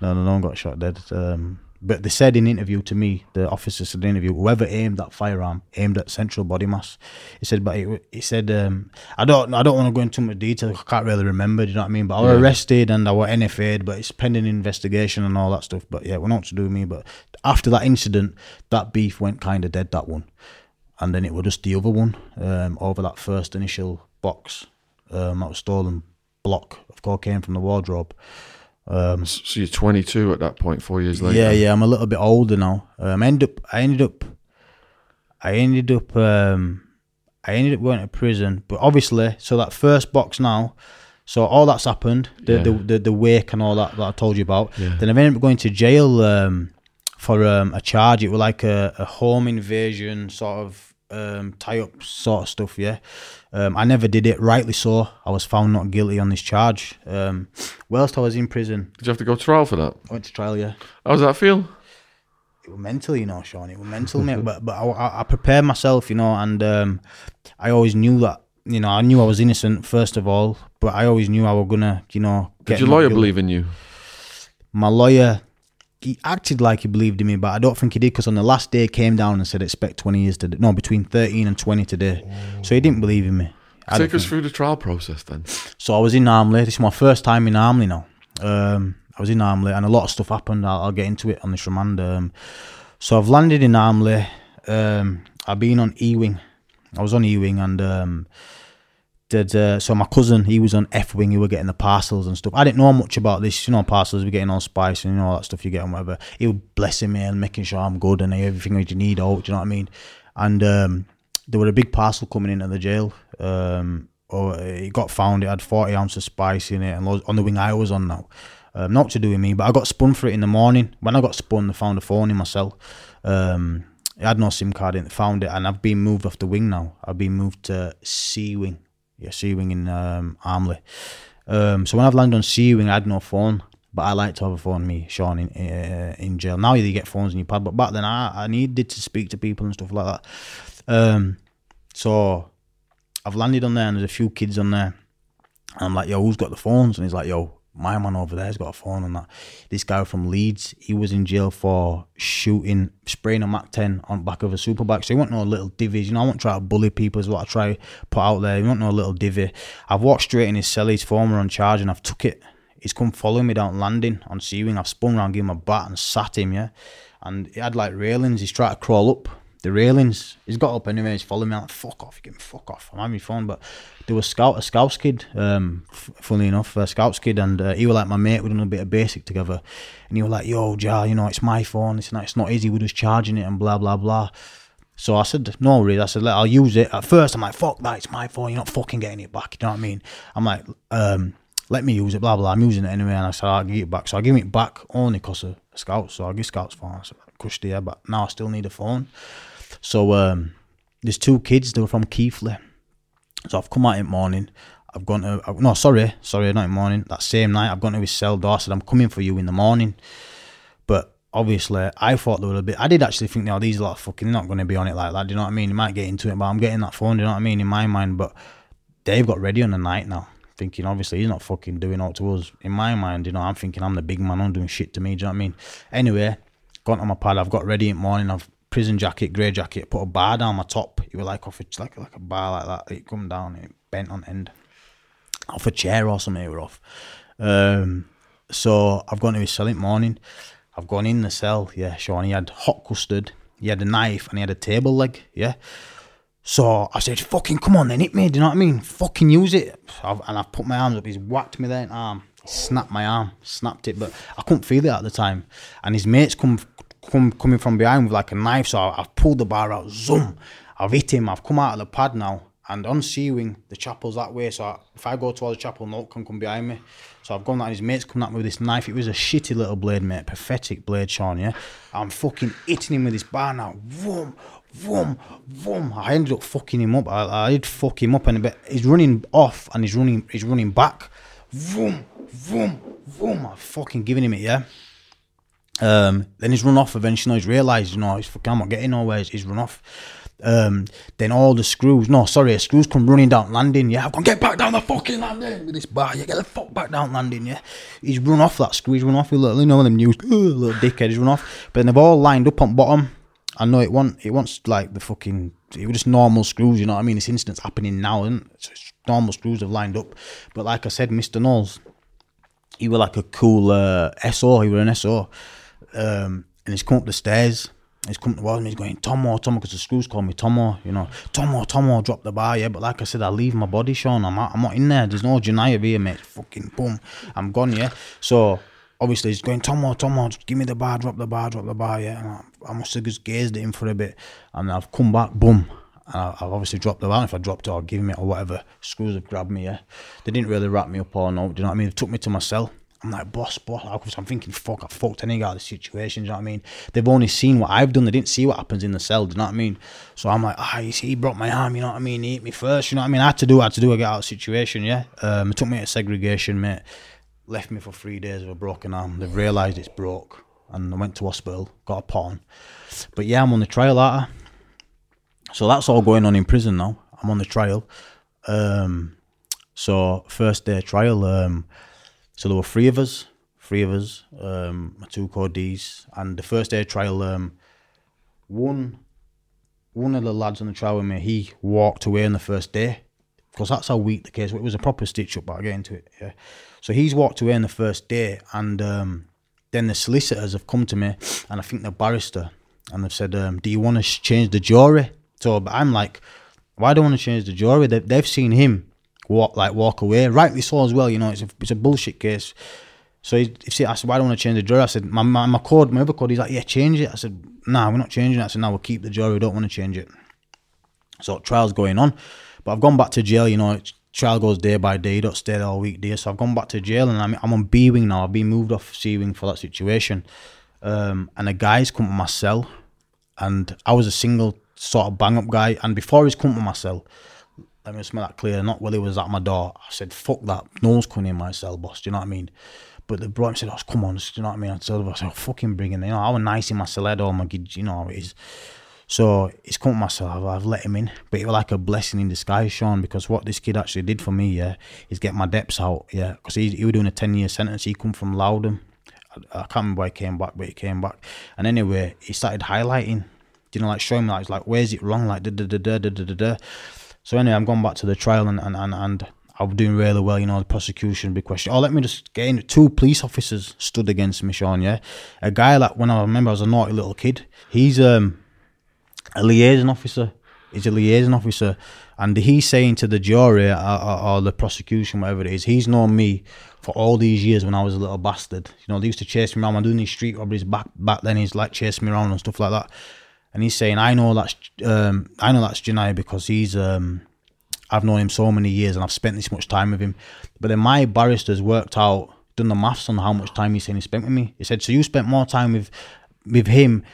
no, no, no one got shot dead. Um, but they said in interview to me, the officer said in interview, whoever aimed that firearm aimed at central body mass. He said, but he, he said, um, I don't, I don't want to go into too much detail. I can't really remember. Do you know what I mean? But I was Yeah. arrested and I was NFA'd, but it's pending investigation and all that stuff. But yeah, we're not to do me. But after that incident, that beef went kind of dead. That one, and then it was just the other one um, over that first initial box um, that was stolen block of cocaine from the wardrobe. Um, So you're 22 at that point, four years later. yeah, yeah, I'm a little bit older now. Um, I ended up, I ended up, I ended up, um, I ended up going to prison. But obviously, so that first box now, so all that's happened, the Yeah. the, the the wake and all that that I told you about. Yeah. Then I ended up going to jail um, for um, a charge. It was like a, a home invasion sort of um, tie up sort of stuff. Yeah, um, I never did it. Rightly so. I was found not guilty on this charge. Um, whilst I was in prison, Did you have to go to trial for that? I went to trial. Yeah How does that feel? it was mental, you know, Sean. It was mental, mate. But but I, I, prepared myself, you know, and um, I always knew that, you know, I knew I was innocent first of all, but I always knew I was gonna, you know, Did your not lawyer guilty. believe in you? My lawyer, he acted like he believed in me, but I don't think he did because on the last day he came down and said expect twenty years today. No, between thirteen and twenty today. So he didn't believe in me. I Take us think. through the trial process then. So I was in Armley. This is my first time in Armley now. Um, I was in Armley, and a lot of stuff happened. I'll, I'll get into it on this remand. Um, so I've landed in Armley. Um, I've been on E-wing. I was on E-wing, and um, did uh, so my cousin he was on F-wing. He were getting the parcels and stuff. I didn't know much about this. You know, parcels. We're getting on spice and you know all that stuff you get and whatever. He was blessing me and making sure I'm good and everything that you need. Out. Do you know what I mean? And um, there were a big parcel coming into the jail. Um, or it got found. It had forty ounces of spice in it, and on the wing I was on now. Um, not to do with me, but I got spun for it in the morning. When I got spun, I found a phone in my cell. Um, I had no SIM card in found it, and I've been moved off the wing now. I've been moved to C wing, yeah, C wing in um, Armley. Um, so when I've landed on C wing, I had no phone, but I like to have a phone. Me, Sean, in uh, in jail. Now you get phones in your pad, but back then I, I needed to speak to people and stuff like that. Um, so I've landed on there, and there's a few kids on there. And I'm like, yo, who's got the phones? And he's like, yo, my man over there's got a phone on that. This guy from Leeds, he was in jail for shooting, spraying a Mac 10 on back of a superbike. So you want no little divvies. You know, I won't try to bully people is what I try put out there. You want no little divvy. I've walked straight in his cell, his former on charge, and I've took it. He's come following me down landing on C-Wing. I've spun around, give him a bat and sat him, yeah. And he had like railings. He's tried to crawl up the railings. He's got up anyway. He's following me. I'm like, fuck off, you me fuck off. I'm having fun. But there was scout a scouts kid. Um, f- funny enough, a scouts kid, and uh, he was like my mate. We done a bit of basic together, and he was like, "Yo, Jar, you know, it's my phone. It's not, it's not easy. We're just charging it and blah blah blah." So I said, no worries. I said, I'll use it. At first, I'm like, fuck that, it's my phone. You're not fucking getting it back. You know what I mean? I'm like, um, let me use it, blah, blah. I'm using it anyway. And I said, I'll give it back. So I give it back only because of Scouts. So I give Scouts phone. I said, crushed yeah, but now I still need a phone. So um, there's two kids. They were from Keighley. So I've come out in morning. I've gone to no, sorry, sorry, not in morning. That same night, I've gone to his cell door. I said, I'm coming for you in the morning. But obviously, I thought they were a bit. I did actually think, now these lot fucking not going to be on it like that. Do you know what I mean? You might get into it, but I'm getting that phone. Do you know what I mean? In my mind, but they've got ready on the night now. Thinking obviously he's not fucking doing all to us. In my mind, you know, I'm thinking I'm the big man. I'm doing shit to me. Do you know what I mean? Anyway, gone on my pad. I've got ready in the morning. I've prison jacket, grey jacket, put a bar down my top. It was like off a, like like a bar like that. It come down, it bent on end. Off a chair or something, it were off. Um, so I've gone to his cell in the morning. I've gone in the cell, yeah, Sean. He had hot custard, he had a knife, and he had a table leg, yeah. So I said, fucking come on then, hit me, do you know what I mean? Fucking use it. I've, and I've put my arms up, he's whacked me there arm, snapped my arm, snapped it, but I couldn't feel it at the time. And his mates come come coming from behind with like a knife. So I, have pulled the bar out, zoom. I've hit him. I've come out of the pad now, and on C wing the chapel's that way. So I, if I go towards the chapel, no can come behind me. So I've gone that. and His mates come at me with this knife. It was a shitty little blade, mate. Pathetic blade, Sean. Yeah, I'm fucking hitting him with this bar now. Vroom, vroom, vroom. I ended up fucking him up. I, I did fuck him up, and. He's running off, and he's running. He's running back. Vroom, vroom, vroom. I'm fucking giving him it. Yeah. Um, then he's run off eventually. He's realised, you know, he's fucking, I'm not getting nowhere. He's run off. Um, then all the screws, no, sorry, the screws come running down landing. Yeah, I've gone, get back down the fucking landing with this bar. Yeah, get the fuck back down landing. Yeah, he's run off that screw. He's run off with little, you know, them news, little dickhead. He's run off. But then they've all lined up on bottom. I know it want it wants like the fucking it was just normal screws, you know what I mean? This incident's happening now, and normal screws have lined up. But like I said, Mr. Knowles, he was like a cool uh, SO. He was an SO. Um, and he's come up the stairs. He's come towards me. He's going, Tomo, Tomo, because the screws call me Tomo. You know, Tomo, Tomo, drop the bar. Yeah, but like I said, I leave my body, Sean. I'm not, I'm not in there. There's no Janaya here, mate. Fucking boom, I'm gone. Yeah. So obviously he's going, Tomo, Tomo, give me the bar, drop the bar, drop the bar. Yeah. And I, I must have just gazed at him for a bit, and I've come back, boom. And I, have obviously dropped the bar. If I dropped it or give me it or whatever, screws have grabbed me. Yeah. They didn't really wrap me up or no. Do you know what I mean? They took me to my cell. I'm like, boss, boss. Because I'm thinking, fuck, I fucked any guy the situation. You know what I mean? They've only seen what I've done. They didn't see what happens in the cell. Do you know what I mean? So I'm like, ah, you see, he broke my arm. You know what I mean? He hit me first. You know what I mean? I had to do what I had to do to get out of situation. Yeah. Um, it took me to segregation, mate. Left me for three days with a broken arm. They've realised it's broke, and I went to hospital, got a pawn. But yeah, I'm on the trial, are So that's all going on in prison now. I'm on the trial. Um, so first day trial. Um, so there were three of us, three of us, um, my two co-Ds, and the first day trial, um, one one of the lads on the trial with me, he walked away on the first day because that's how weak the case. It was a proper stitch up, but I'll get into it. Yeah. So he's walked away on the first day, and um, then the solicitors have come to me, and I think the barrister, and they've said, um, "Do you want to change the jury?" So I'm like, "Why do I want to change the jury?" They, they've seen him walk like walk away. Rightly so as well. You know, it's a it's a bullshit case. So he, he, I said, why don't want to change the jury? I said, my, my, my code, my other code, he's like, yeah, change it. I said, nah, we're not changing it. I said, no, we'll keep the jury. We don't want to change it. So trial's going on. But I've gone back to jail, you know, trial goes day by day. You don't stay there all week, you? So I've gone back to jail and I'm, I'm on B wing now. I've been moved off C wing for that situation. Um, and a guy's come to my cell, and I was a single sort of bang up guy. And before he's come to my cell, let me make that clear. Not while he was at my door. I said, "Fuck that! No one's coming in my cell, boss." Do you know what I mean? But the brought him said, "Oh, come on!" Do you know what I mean? I him, "I said, oh, fucking bring him." in." You know, I was nice in my all my kids. You know how it is. So he's come to my cell. I've, let him in, but it was like a blessing in disguise, Sean. Because what this kid actually did for me, yeah, is get my debts out, yeah. Because he he was doing a ten year sentence. He come from Loudon. I, I can't remember why he came back, but he came back. And anyway, he started highlighting. You know, like showing me like, like where's it wrong, like da da da da da da da. So anyway, I'm going back to the trial and and and, and I'm doing really well. You know, the prosecution big question. Oh, let me just get in. Two police officers stood against me, Sean. Yeah, a guy like when I remember I was a naughty little kid. He's um a liaison officer. He's a liaison officer, and he's saying to the jury or, or, or the prosecution, whatever it is, he's known me for all these years when I was a little bastard. You know, they used to chase me around. I'm doing these street robberies back back then. He's like chasing me around and stuff like that. And he's saying, I know that's um, I know that's Janai because he's um, I've known him so many years and I've spent this much time with him. But then my barrister's worked out, done the maths on how much time he's saying he spent with me. He said, so you spent more time with with him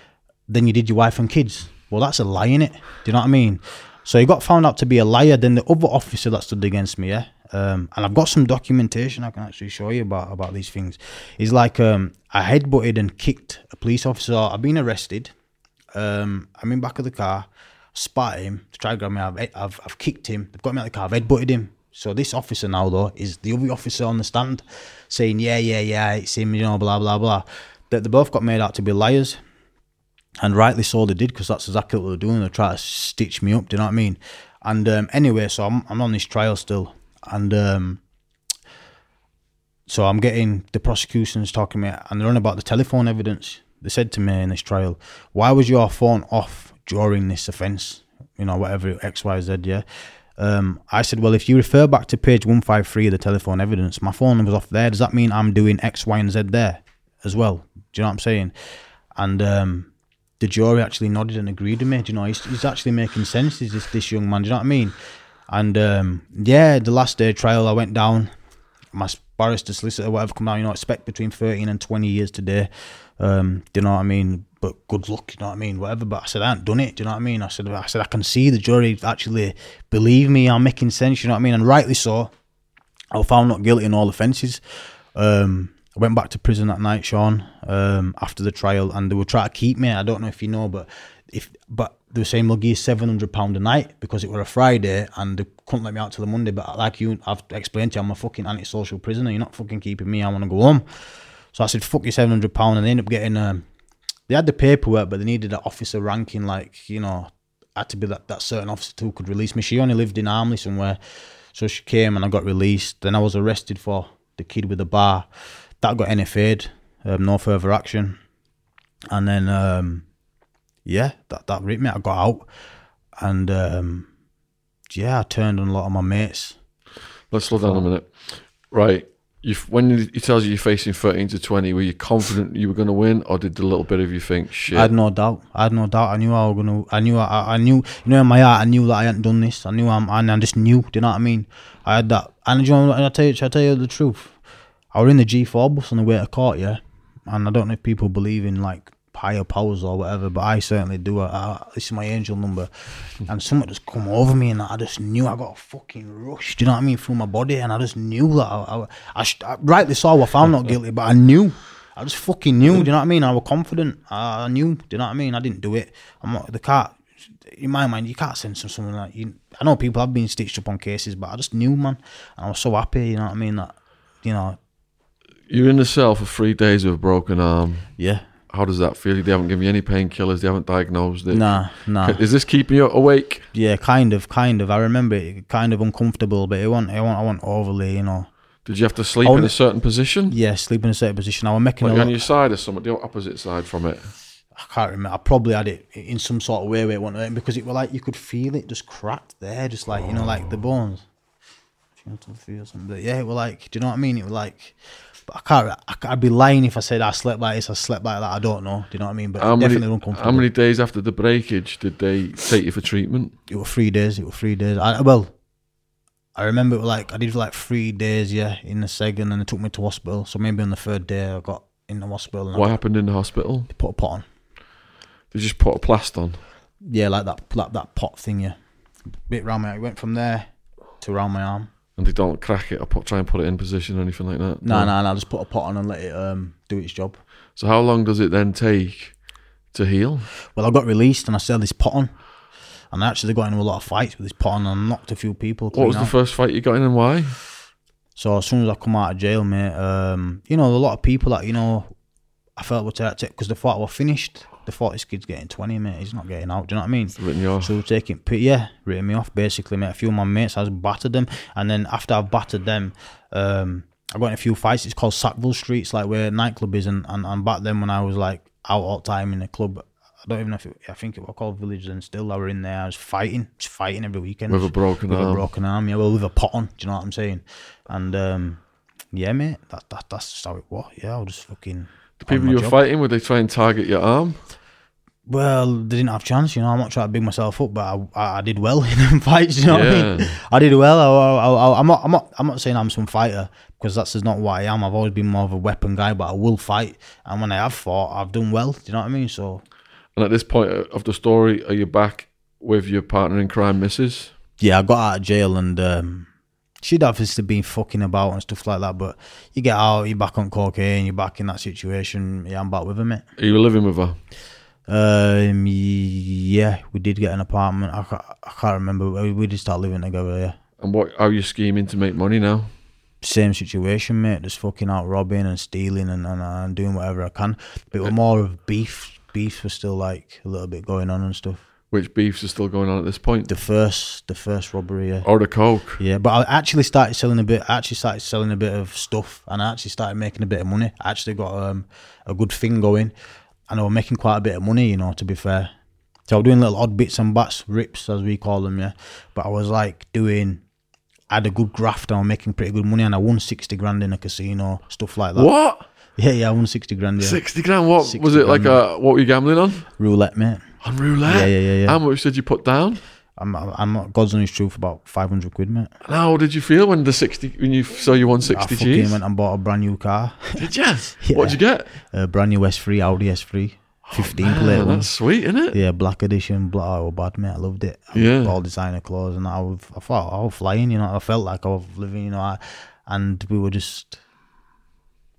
than you did your wife and kids. Well, that's a lie, in it. Do you know what I mean? So he got found out to be a liar. Then the other officer that stood against me, yeah, um, and I've got some documentation I can actually show you about about these things. Is like um, I headbutted and kicked a police officer. I've been arrested. Um, I'm in back of the car, spat at him to try to grab me. I've, I've I've kicked him. They've got me out of the car. I've headbutted him. So this officer now though is the other officer on the stand, saying yeah yeah yeah it's him you know blah blah blah. That they both got made out to be liars and rightly so they did because that's exactly what they're doing. They're trying to stitch me up. Do you know what I mean? And um, anyway, so I'm I'm on this trial still, and um, so I'm getting the prosecution's talking to me, and they're on about the telephone evidence. They said to me in this trial, "Why was your phone off during this offence? You know, whatever X Y Z, yeah." Um, I said, well, if you refer back to page 153 of the telephone evidence, my phone was off there. Does that mean I'm doing X, Y, and Z there as well? Do you know what I'm saying? And um, the jury actually nodded and agreed with me. Do you know, he's, he's actually making sense. Is this this young man? Do you know what I mean? And um, yeah, the last day trial, I went down. My barrister, solicitor, whatever, come down. You know, expect between thirteen and twenty years today. Um, do you know what I mean? But good luck. You know what I mean? Whatever. But I said I ain't done it. Do you know what I mean? I said I said I can see the jury actually believe me. I'm making sense. You know what I mean? And rightly so. I was found not guilty in all offences. Um, I went back to prison that night, Shaun, um, after the trial, and they were trying to keep me. I don't know if you know, but if but they were saying give you seven hundred pound a night because it were a Friday and they couldn't let me out till the Monday. But like you, I've explained to you, I'm a fucking antisocial prisoner. You're not fucking keeping me. I want to go home. So I said, fuck you, seven hundred pound, and they ended up getting. Um, they had the paperwork, but they needed an officer ranking, like you know, had to be that, that certain officer who could release me. She only lived in Armley somewhere, so she came and I got released. Then I was arrested for the kid with the bar that got NFA'd, um, no further action. And then, um, yeah, that, that ripped me. I got out. And, um, yeah, I turned on a lot of my mates. Let's slow down a minute. Right. You, when he tells you you're facing 13 to 20, were you confident you were going to win, or did a little bit of you think, shit? I had no doubt. I had no doubt. I knew I was gonna. I knew. I, I knew. You know, in my heart, I knew that I hadn't done this. I knew. I'm. And I just knew. Do you know what I mean? I had that. And you know, I tell you, I tell you the truth. I was in the G4 bus on the way to court, yeah. And I don't know if people believe in like higher powers or whatever, but I certainly do. I, I, this is my angel number. And something just come over me and I just knew I got a fucking rush, do you know what I mean, through my body. And I just knew that I, I, I, rightly so, I found not guilty, but I knew. I just fucking knew, do you know what I mean? I was confident. I, I knew, do you know what I mean? I didn't do it. I'm not, the car, in my mind, you can't send someone like you. I know people have been stitched up on cases, but I just knew, man. And I was so happy, you know what I mean? That, you know, You're in the cell for three days with a broken arm. yeah. How does that feel? They haven't given you any painkillers. They haven't diagnosed it. Nah, nah. Is this keeping you awake? Yeah, kind of, kind of. I remember it kind of uncomfortable, but it wasn't, it wasn't, I wasn't overly, you know. Did you have to sleep Oh, in a certain position? Yeah, sleep in a certain position. I was making Like on your side or something? The opposite side from it? I can't remember. I probably had it in some sort of way where it went hurt because it was like you could feel it just cracked there, just like you know, like the oh. bones. Gentle feel something. But yeah, it was like, do you know what I mean? It was like, but I can't. I, I'd be lying if I said I slept like this. I slept like that. I don't know. Do you know what I mean? But How many, definitely uncomfortable. how many days after the breakage did they take you for treatment? It was three days. It was three days. I, well, I remember it was like I did like three days, yeah, in the second, and they took me to hospital. So maybe on the third day, I got in the hospital and I What happened in the hospital? They put a pot on. They just put a plast on. Yeah, like that, like that pot thing, yeah. Bit round my. It went from there to around my arm. And they don't crack it or put, try and put it in position or anything like that. No, no, no. I just put a pot on and let it um do its job. So how long does it then take to heal? Well, I got released and I still had this pot on, and I actually got into a lot of fights with this pot on and knocked a few people. What was clean the first fight you got in and why? So as soon as I come out of jail, mate, um, you know, a lot of people that you know, I felt were taking because the fight was finished. The this kid's getting twenty, mate. He's not getting out. Do you know what I mean? Written you off. So we're taking, yeah, written me off basically, mate. A few of my mates, I was battered them, and then after I've battered them, um, I got in a few fights. It's called Sackville Street. It's like where nightclub is, and, and and back then when I was like out all time in the club, I don't even know if it, I think it was called Village, and still I were in there. I was fighting, just fighting every weekend With a broken with arm. a broken arm. Yeah, well, with a pot on. Do you know what I'm saying? And um, yeah, mate, that, that that's just how it was. Yeah, I was just fucking. The people you were job. fighting, would they try and target your arm? Well, they didn't have chance, you know. I'm not trying to big myself up, but I, I, did well in them fights. You know what I mean? I did well. I, I'm not, I'm not, I'm not saying I'm some fighter because that's just not what I am. I've always been more of a weapon guy, but I will fight. And when I have fought, I've done well. Do you know what I mean? So And at this point of the story, are you back with your partner in crime, Mrs.? yeah, I got out of jail and um, she'd obviously been fucking about and stuff like that. But you get out, you're back on cocaine, you're back in that situation. Yeah, I'm back with her, mate. Are you living with her? Um, yeah, we did get an apartment. I can't, I can't remember. We we did start living together. Yeah. And what? How are you scheming to make money now? same situation, mate. Just fucking out robbing and stealing and, and, and doing whatever I can. But it was more of beef. Beef was still like a little bit going on and stuff. Which beefs are still going on at this point? The first, the first robbery, yeah. Or the coke? Yeah, but I actually started selling a bit. I actually started selling a bit of stuff, and I actually started making a bit of money. I actually got um, a good thing going, and I was making quite a bit of money. You know, to be fair, so I was doing little odd bits and bats, rips as we call them, yeah. But I was like doing. I had a good graft. And I was making pretty good money, and I won sixty grand in a casino, stuff like that. What? Yeah, yeah, I won sixty grand. Yeah. Sixty grand? What 60 was it like? A, what were you gambling on? roulette, mate. On roulette. Yeah, yeah, yeah, yeah. How much did you put down? I'm, I'm not God's honest truth about five hundred quid, mate. And how did you feel when the sixty when you saw you won 60 I fucking G's? went and bought a brand new car, Did you? What'd you get? a brand new S3 Audi S3, fifteen plate one. that's sweet, isn't it? Yeah, black edition, black. Oh, bad mate. I loved it. Yeah. all designer clothes, and I was, I thought I was flying. You know, I felt like I was living. You know, I, and we were just,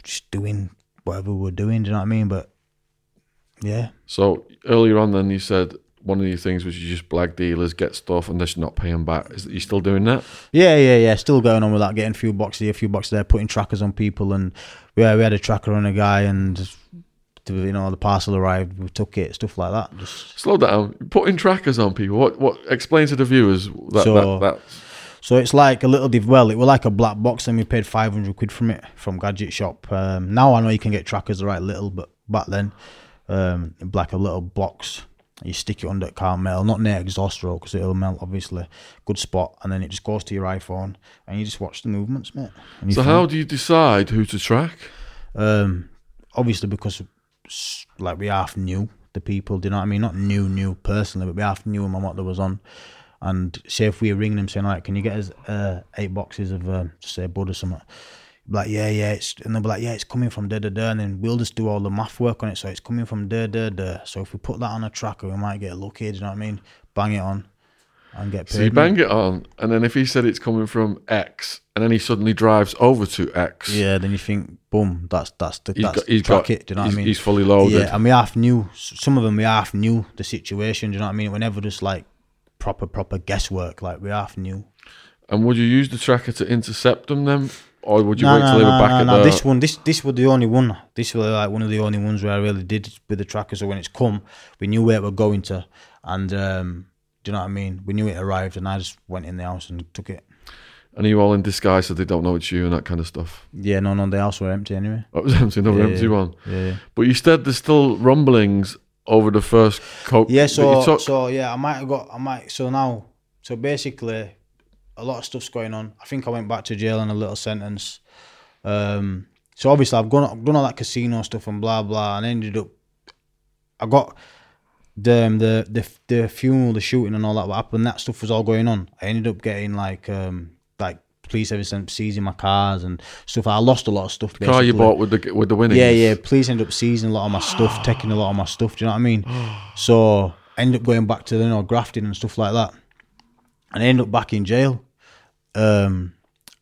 just doing whatever we were doing. Do you know what I mean? But yeah, So earlier on, then you said one of your things was you just blag dealers, get stuff, and they're just not paying back. Is you still doing that? yeah, yeah, yeah. Still going on with that. Getting a few boxes here, a few boxes there, putting trackers on people, and yeah, we had a tracker on a guy, and you know, the parcel arrived, we took it, stuff like that. Just Slow down. Putting trackers on people. What? What? Explain to the viewers that So- that, that So it's like a little div. Well, it was like a black box, and we paid five hundred quid from it from Gadget Shop. Um, now I know you can get trackers the right little, but back then, um, like a little box, you stick it under the car mail, not near exhaust row because it'll melt. Obviously, good spot, and then it just goes to your iPhone, and you just watch the movements, mate. And you So find- how do you decide who to track? um, obviously because like we half knew the people. Do you know what I mean? Not new, new personally, but we half knew them and what there was on. And say if we ring them saying like, "Can you get us uh, eight boxes of um, say bud or something?" Like yeah, yeah, it's and they'll be like, yeah, it's coming from da da da, and then we'll just do all the math work on it. So it's coming from da da da. So if we put that on a tracker, we might get lucky. Do you know what I mean? Bang it on and get paid. So you bang it on, and then if he said it's coming from X, and then he suddenly drives over to X, Yeah, then you think, boom, that's that's the he's that's got, he's track got, it. Do you know what I mean? he's fully loaded. Yeah, and we half knew some of them. We half knew the situation. Do you know what I mean? We never just like proper proper guesswork. Like we half knew. And would you use the tracker to intercept them then, or would you No, wait no, till they were no, back no, at no. the? This one, this this was the only one. This was like one of the only ones where I really did with the tracker. So when it's come, we knew where it were going to, and um, do you know what I mean? We knew it arrived, and I just went in the house and took it. and are you all in disguise so they don't know it's you and that kind of stuff? Yeah, no, no, the house were empty anyway. That was empty, another Yeah, empty yeah. one. Yeah, yeah. But you said there's still rumblings over the first coke. Yeah, that so you took. so yeah, I might have got I might so now so basically a lot of stuff's going on. I think I went back to jail on a little sentence. Um so obviously I've gone I've done all that casino stuff and blah blah and ended up I got the um, the the the funeral, the shooting and all that what happened, that stuff was all going on. I ended up getting like um like police ever sent seizing my cars and stuff. I lost a lot of stuff. Car you bought with the with the winnings. Yeah, yeah. Police end up seizing a lot of my stuff, taking a lot of my stuff. Do you know what I mean? So I end up going back to you know grafting and stuff like that, and I end up back in jail. Um,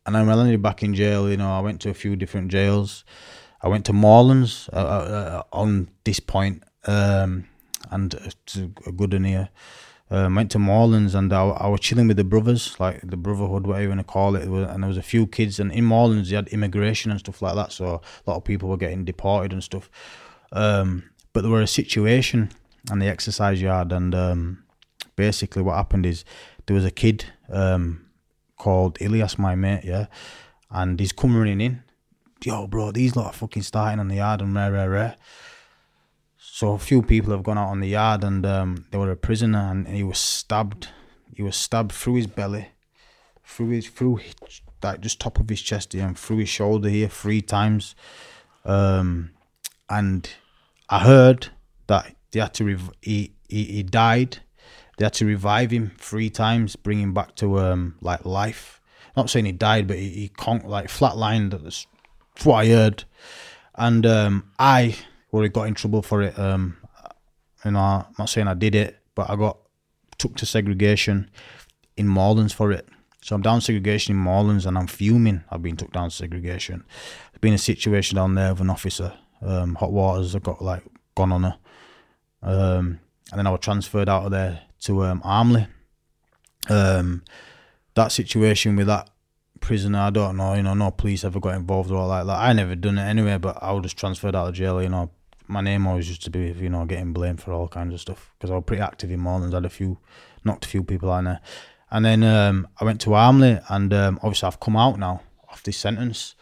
and then when I ended back in jail, you know, I went to a few different jails. I went to Morelands uh, uh, uh, on this point, um, and a good one here. Um, went to Morelands and I, I was chilling with the brothers, like the brotherhood, whatever you want to call it. And there was a few kids, and in Morelands, you had immigration and stuff like that. So a lot of people were getting deported and stuff. Um, but there were a situation on the exercise yard, and um, basically what happened is there was a kid um, called Ilias, my mate, yeah, and he's come running in. Yo, bro, these lot are fucking starting on the yard and rare, rare, rare. So a few people have gone out on the yard and um, they were a prisoner and he was stabbed. He was stabbed through his belly, through his through his, like just top of his chest here and through his shoulder here three times. Um, and I heard that they had to rev- he, he he died. They had to revive him three times, bring him back to um like life. Not saying he died, but he, he con- like flatlined. That's what I heard. And um, I already got in trouble for it. Um, you know, I'm not saying I did it, but I got took to segregation in Morelands for it. So I'm down segregation in Morelands and I'm fuming. I've been took down to segregation. There's been a situation down there with an officer. Um, hot waters I got like gone on her. Um, and then I was transferred out of there to um, Armley. Um, that situation with that prisoner, I don't know, you know, no police ever got involved or all like that. I never done it anyway, but I was just transferred out of jail, you know. My name always used to be, you know, getting blamed for all kinds of stuff because I was pretty active in Morelands. I had a few, knocked a few people out there. And then um, I went to Armley, and um, obviously I've come out now off this sentence,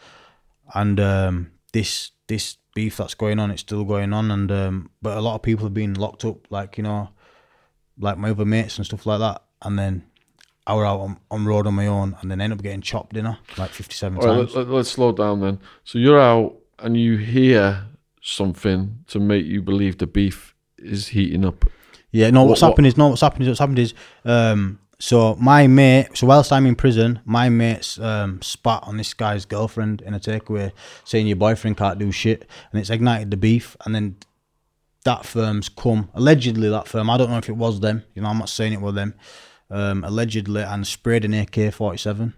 and um, this this beef that's going on, it's still going on, and um, but a lot of people have been locked up, like you know, like my other mates and stuff like that, and then I were out on, on road on my own, and then end up getting chopped in dinner like fifty seven All right, times. let, let, us slow down then. So you're out and you hear something to make you believe the beef is heating up. Yeah, no. What's What- what- happened is no. What's happened is what's happened is um. So my mate, so whilst I'm in prison, my mate's um spat on this guy's girlfriend in a takeaway, saying your boyfriend can't do shit, and it's ignited the beef, and then that firm's come allegedly that firm. I don't know if it was them. You know, I'm not saying it was them. Um, allegedly, and sprayed an AK-47.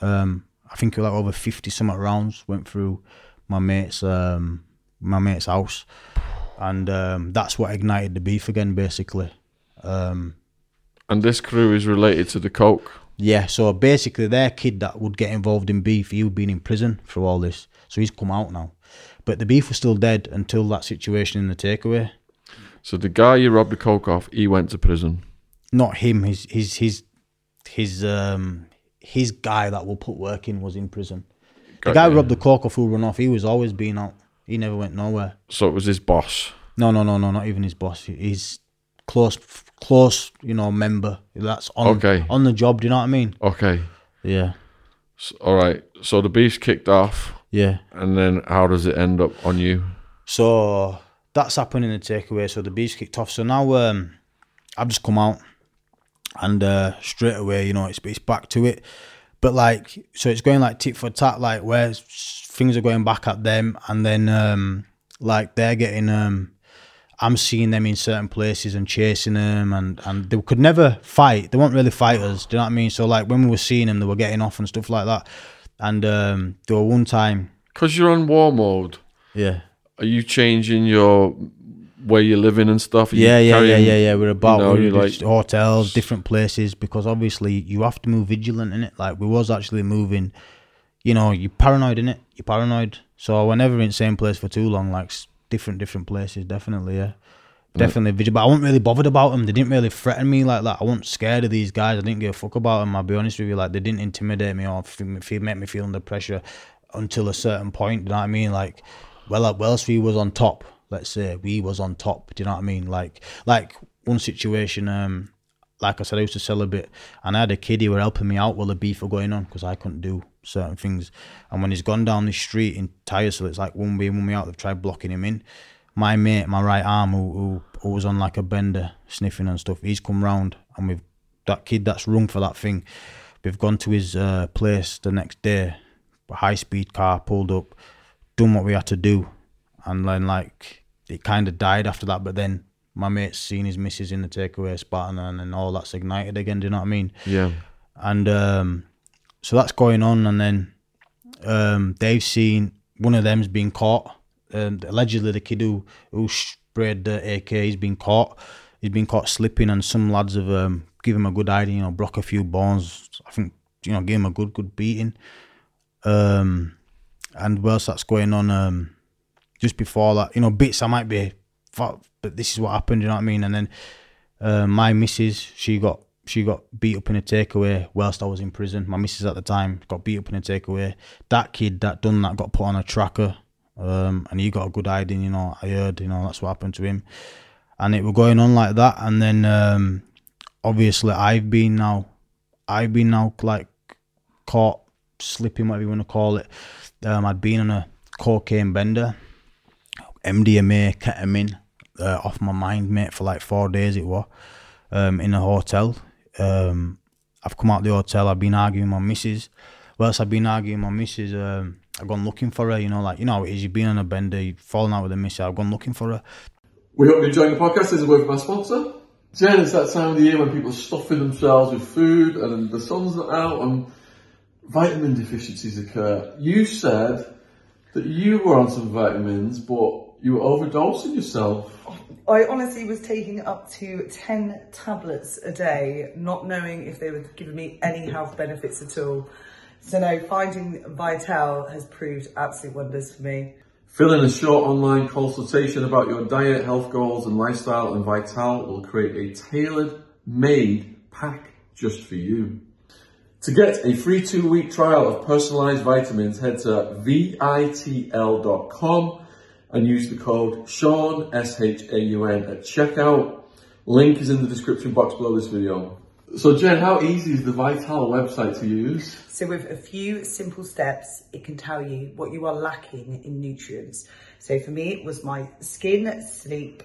Um, I think it like over fifty some rounds went through my mate's um my mate's house, and um, that's what ignited the beef again, basically. Um, And this crew is related to the coke. yeah, so basically, their kid that would get involved in beef, he would been in prison for all this, so he's come out now. But the beef was still dead until that situation in the takeaway. So the guy you robbed the coke off, he went to prison. Not him. His his his his um his guy that will put work in was in prison. The Got guy who robbed the coke off who run off. He was always being out. He never went nowhere. So it was his boss. No, no, no, no, not even his boss. He's close, close, you know, member. That's on Okay. on the job. Do you know what I mean? Okay. Yeah, S all right. So the beef's kicked off, yeah. and then how does it end up on you? So that's happened in the takeaway. So the beef's kicked off. So now um, I've just come out, and uh, straight away, you know, it's it's back to it. But like, so it's going like tit for tat, like where things are going back at them, and then um, like they're getting um, I'm seeing them in certain places and chasing them, and and they could never fight. They weren't really fighters. Do you know what I mean? So like when we were seeing them, they were getting off and stuff like that. And um, there were one time, Because you're on war mode. yeah. Are you changing your where you're living and stuff? Are Yeah, yeah, yeah, carrying- yeah, yeah. We're about know, we're like- hotels, different places, because obviously you have to move vigilant in it. Like we was actually moving, you know, you're paranoid in it. You're paranoid. So we're never in the same place for too long. Like different, different places. Definitely, yeah, definitely vigilant. But I wasn't really bothered about them. They didn't really threaten me like that. I wasn't scared of these guys. I didn't give a fuck about them. I'll be honest with you. Like they didn't intimidate me or f- f- make me feel under pressure until a certain point. Do you know what I mean? Like, well, like Wellsview was on top. Let's say we was on top. Do you know what I mean? Like, like one situation. Um, like I said, I used to sell a bit, and I had a kid who were helping me out while the beef were going on because I couldn't do certain things. And when he's gone down the street in so it's like one way, one way out. They've tried blocking him in. My mate, my right arm, who, who, who was on like a bender sniffing and stuff, he's come round, and we've that kid that's rung for that thing. We've gone to his uh, place the next day. High speed car pulled up, done what we had to do, and then like it kind of died after that. But then my mate's seen his missus in the takeaway spot, and, and then all that's ignited again. Do you know what I mean? Yeah. and um, so that's going on, and then um, they've seen one of them's been caught. Um, allegedly, the kid who who sprayed the AK, he's been caught. He's been caught slipping, and some lads have um, given him a good idea. You know, broke a few bones. I think you know, gave him a good good beating. Um, and whilst that's going on, um, just before that, you know, bits I might be, but this is what happened. You know what I mean? And then uh, my missus, she got she got beat up in a takeaway whilst I was in prison. My missus at the time got beat up in a takeaway. That kid that done that got put on a tracker, um, and he got a good hiding. You know, I heard. You know, that's what happened to him, and it was going on like that. And then um, obviously I've been now, I've been now like caught slipping, whatever you want to call it. Um, I'd been on a cocaine bender, MDMA, ketamine, uh, off my mind, mate, for like four days. It was um, in a hotel. Um, I've come out the hotel. I've been arguing with my missus. Whilst I've been arguing with my missus, um, I've gone looking for her. You know, like you know, how it is you've been on a bender, you've fallen out with a missus. I've gone looking for her. We hope you're enjoying the podcast. This is a word from our sponsor. Jen, it's that time of the year when people are stuffing themselves with food and the sun's not out and vitamin deficiencies occur. You said that you were on some vitamins, but you were overdosing yourself. I honestly was taking up to 10 tablets a day, not knowing if they were giving me any health benefits at all. So no, finding Vitl has proved absolute wonders for me. Fill in a short online consultation about your diet, health goals, and lifestyle, and Vitl will create a tailored made pack just for you. To get a free two week trial of personalized vitamins, head to vitl.com and use the code Shaun, S H A U N, at checkout. Link is in the description box below this video. So, Jen, how easy is the Vitl website to use? So with a few simple steps, it can tell you what you are lacking in nutrients. So for me, it was my skin, sleep,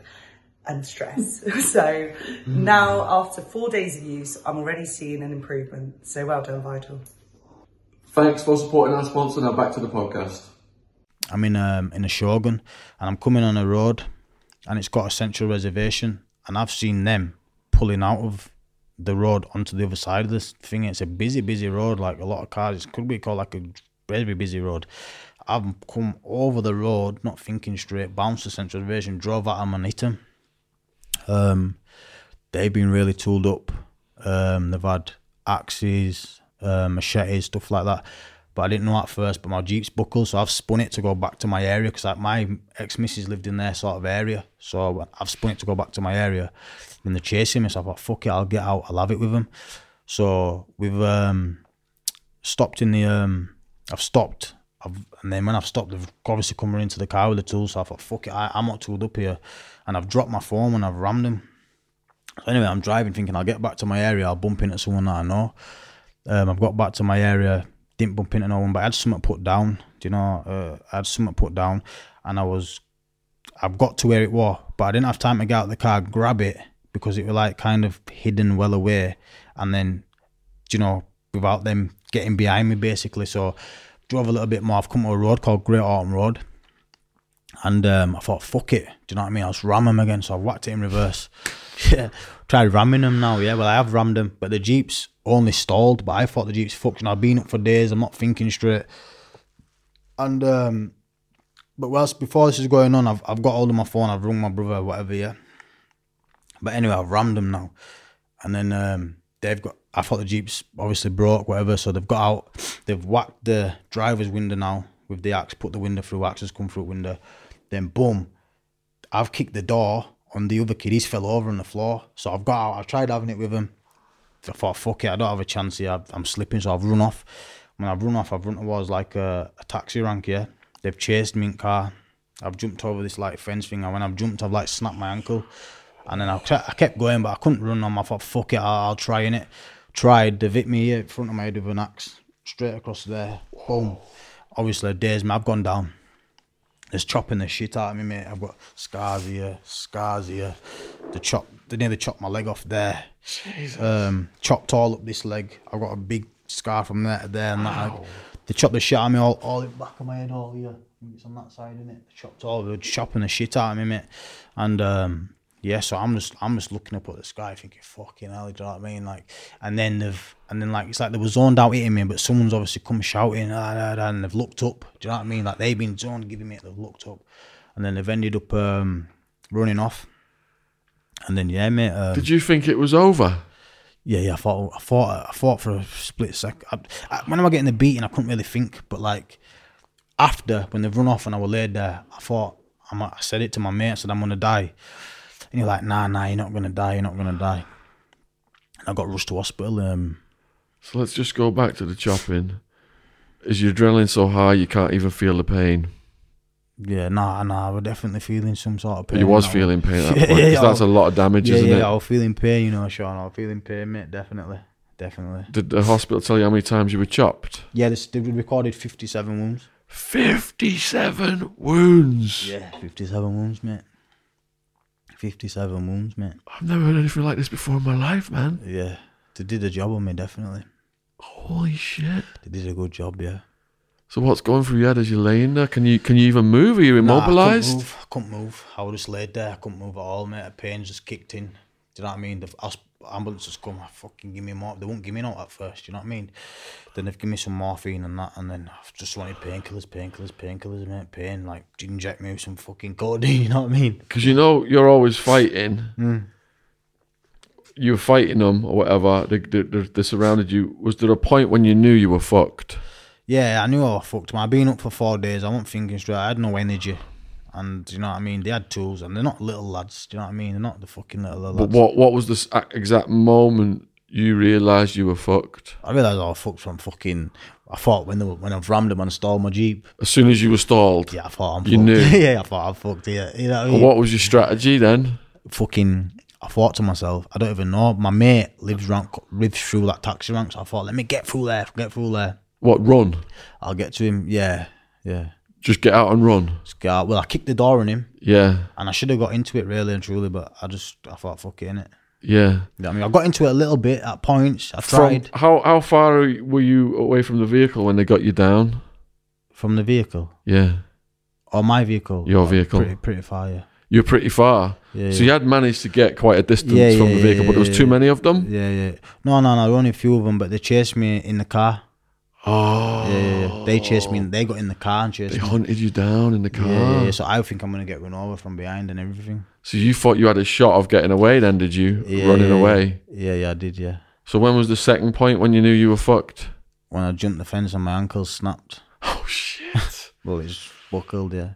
and stress. so now after four days of use, I'm already seeing an improvement. So well done, Vitl. Thanks for supporting our sponsor. Now back to the podcast. I'm in um in a Shogun, and I'm coming on a road, and it's got a central reservation, and I've seen them pulling out of the road onto the other side of this thing. It's a busy, busy road, like a lot of cars. It could be called like a very busy road. I've come over the road, not thinking straight, bounced the central reservation, drove out of Manhattan. Um, they've been really tooled up. Um, they've had axes, uh, machetes, stuff like that. But I didn't know at first. But my jeep's buckled, so I've spun it to go back to my area because like my ex missus lived in their sort of area. So I've spun it to go back to my area. They're chasing me, so I thought, fuck it, I'll get out. I'll have it with them. So we've um, stopped in the. Um, I've stopped. I've, and then when I've stopped, they've obviously come into the car with the tools. So I thought, fuck it, I, I'm not tooled up here. And I've dropped my phone and I've rammed them. So anyway, I'm driving thinking I'll get back to my area, I'll bump into someone that I know. Um, I've got back to my area, didn't bump into no one, but I had something put down. Do you know? Uh, I had something put down, and I was, I've got to where it was, but I didn't have time to get out of the car, grab it because it was like kind of hidden well away, and then, you know, without them getting behind me basically. So drove a little bit more. I've come to a road called Great Horton Road. And um, I thought, fuck it. Do you know what I mean? I'll just ram him again. So I whacked it in reverse. yeah. Tried ramming them now. Yeah, well, I have rammed them. But the Jeep's only stalled. But I thought the Jeep's fucked. Know, I've been up for days. I'm not thinking straight. And, um, but whilst before this is going on, I've, I've got hold of my phone. I've rung my brother, whatever, yeah. But anyway, I've rammed them now. And then um, they've got, I thought the Jeep's obviously broke, whatever. So they've got out. They've whacked the driver's window now with the axe, put the window through, axe has come through window. Then boom, I've kicked the door on the other kid. He's fell over on the floor. So I've got out. I tried having it with him. I thought, fuck it, I don't have a chance here. I'm slipping, so I've run off. When I've run off, I've run towards like a, a taxi rank, here. They've chased me in car. I've jumped over this like fence thing, and when I've jumped, I've like snapped my ankle. And then I, I kept going, but I couldn't run on. I thought, fuck it, I'll, I'll try in it. Tried, they've hit me in front of my head with an axe, straight across there. Boom. Obviously, days me, I've gone down. It's chopping the shit out of me, mate. I've got scars here, scars here. The chop, they nearly chopped my leg off there. Um, chopped all up this leg. I've got a big scar from there to there and that. They chopped the shit out of me all, all in the back of my head, all here. It's on that side, innit? They chopped all, they were chopping the shit out of me, mate. And um, yeah, so I'm just, I'm just looking up at the sky, thinking, fucking hell, do you know what I mean? Like, and then they've, and then like it's like they were zoned out hitting me, but someone's obviously come shouting, ah, ah, ah, and they've looked up. Do you know what I mean? Like they've been zoned giving me, it, they've looked up, and then they've ended up um, running off. And then yeah, mate. Um, Did you think it was over? yeah, yeah. I thought, I thought, I thought for a split second. I, I, when I was getting the beating, I couldn't really think. But like after when they've run off and I was laid there, I thought I'm, I said it to my mate, I said I'm gonna die. And you're like, nah, nah, you're not gonna die. You're not gonna die. And I got rushed to hospital. Um, So let's just go back to the chopping. Is your adrenaline so high you can't even feel the pain? yeah, nah, nah. I was definitely feeling some sort of But pain. you was feeling pain at that Yeah, point. 'cause yeah, that's a lot of damage, Yeah, isn't it? yeah. it? I was feeling pain, you know, Shaun. I was feeling pain, mate. Definitely, definitely. Did the hospital tell you how many times you were chopped? Yeah, they recorded 57 wounds. 57 wounds. Yeah, 57 wounds, mate. 57 wounds, mate. I've never heard anything like this before in my life, man. Yeah, they did a job on me, definitely. Holy shit. They did a good job, yeah. So what's going through your head as you're laying there? Can you can you even move? Are you Nah, I couldn't immobilized? move. I couldn't move. I was just laid there. I couldn't move at all, mate. The pain just kicked in. Do you know what I mean? The just come, fucking give me more. They won't give me no at first, you know what I mean? Then they've given me some morphine and that, and then I've just wanted painkillers, painkillers, painkillers, mate. Pain, like, inject me with some fucking codeine, you know what I mean? Because you know you're always fighting. Hmm. You were fighting them or whatever. They, they, they, they surrounded you. Was there a point when you knew you were fucked? Yeah, I knew I was fucked, man. I'd been up for four days. I wasn't thinking straight. I had no energy. And, you know what I mean? They had tools, and they're not little lads. Do you know what I mean? They're not the fucking little lads. But what what was the exact moment you realised you were fucked? I realised I was fucked from fucking. I thought when they were, when I've rammed them and stole my Jeep. As soon as you were stalled. Yeah, I thought I'm You fucked. knew? yeah, I thought I'm fucked. Yeah, you know what I mean? What was your strategy then? Fucking. I thought to myself, I don't even know. My mate lives rank, lives through that taxi rank, so I thought, let me get through there, get through there. What run? I'll get to him. Yeah, yeah. Just get out and run. Just get out. Well, I kicked the door on him, Yeah, and I should have got into it really and truly, but I just, I thought, fuck in it, innit? yeah. You know what I mean, I got into it a little bit at points. I From tried how how far were you away from the vehicle when they got you down? from the vehicle Yeah, or my vehicle. Your Oh, vehicle. pretty, pretty far. Yeah, you're pretty far. yeah. So you had managed to get quite a distance Yeah, from yeah, the vehicle, yeah, but there was yeah, too yeah. many of them. yeah, yeah. No, no, no. There were only a few of them, but they chased me in the car. Oh, Yeah. They chased me. and They got in the car and chased me. they me. hunted you down in the car. Yeah, yeah. So I think I'm gonna get run over from behind and everything. So you thought you had a shot of getting away, then did you? Yeah, Running away. Yeah, yeah, I did. Yeah. So when was the second point when you knew you were fucked? When I jumped the fence and my ankle snapped. Oh shit! Well, it's buckled. Yeah.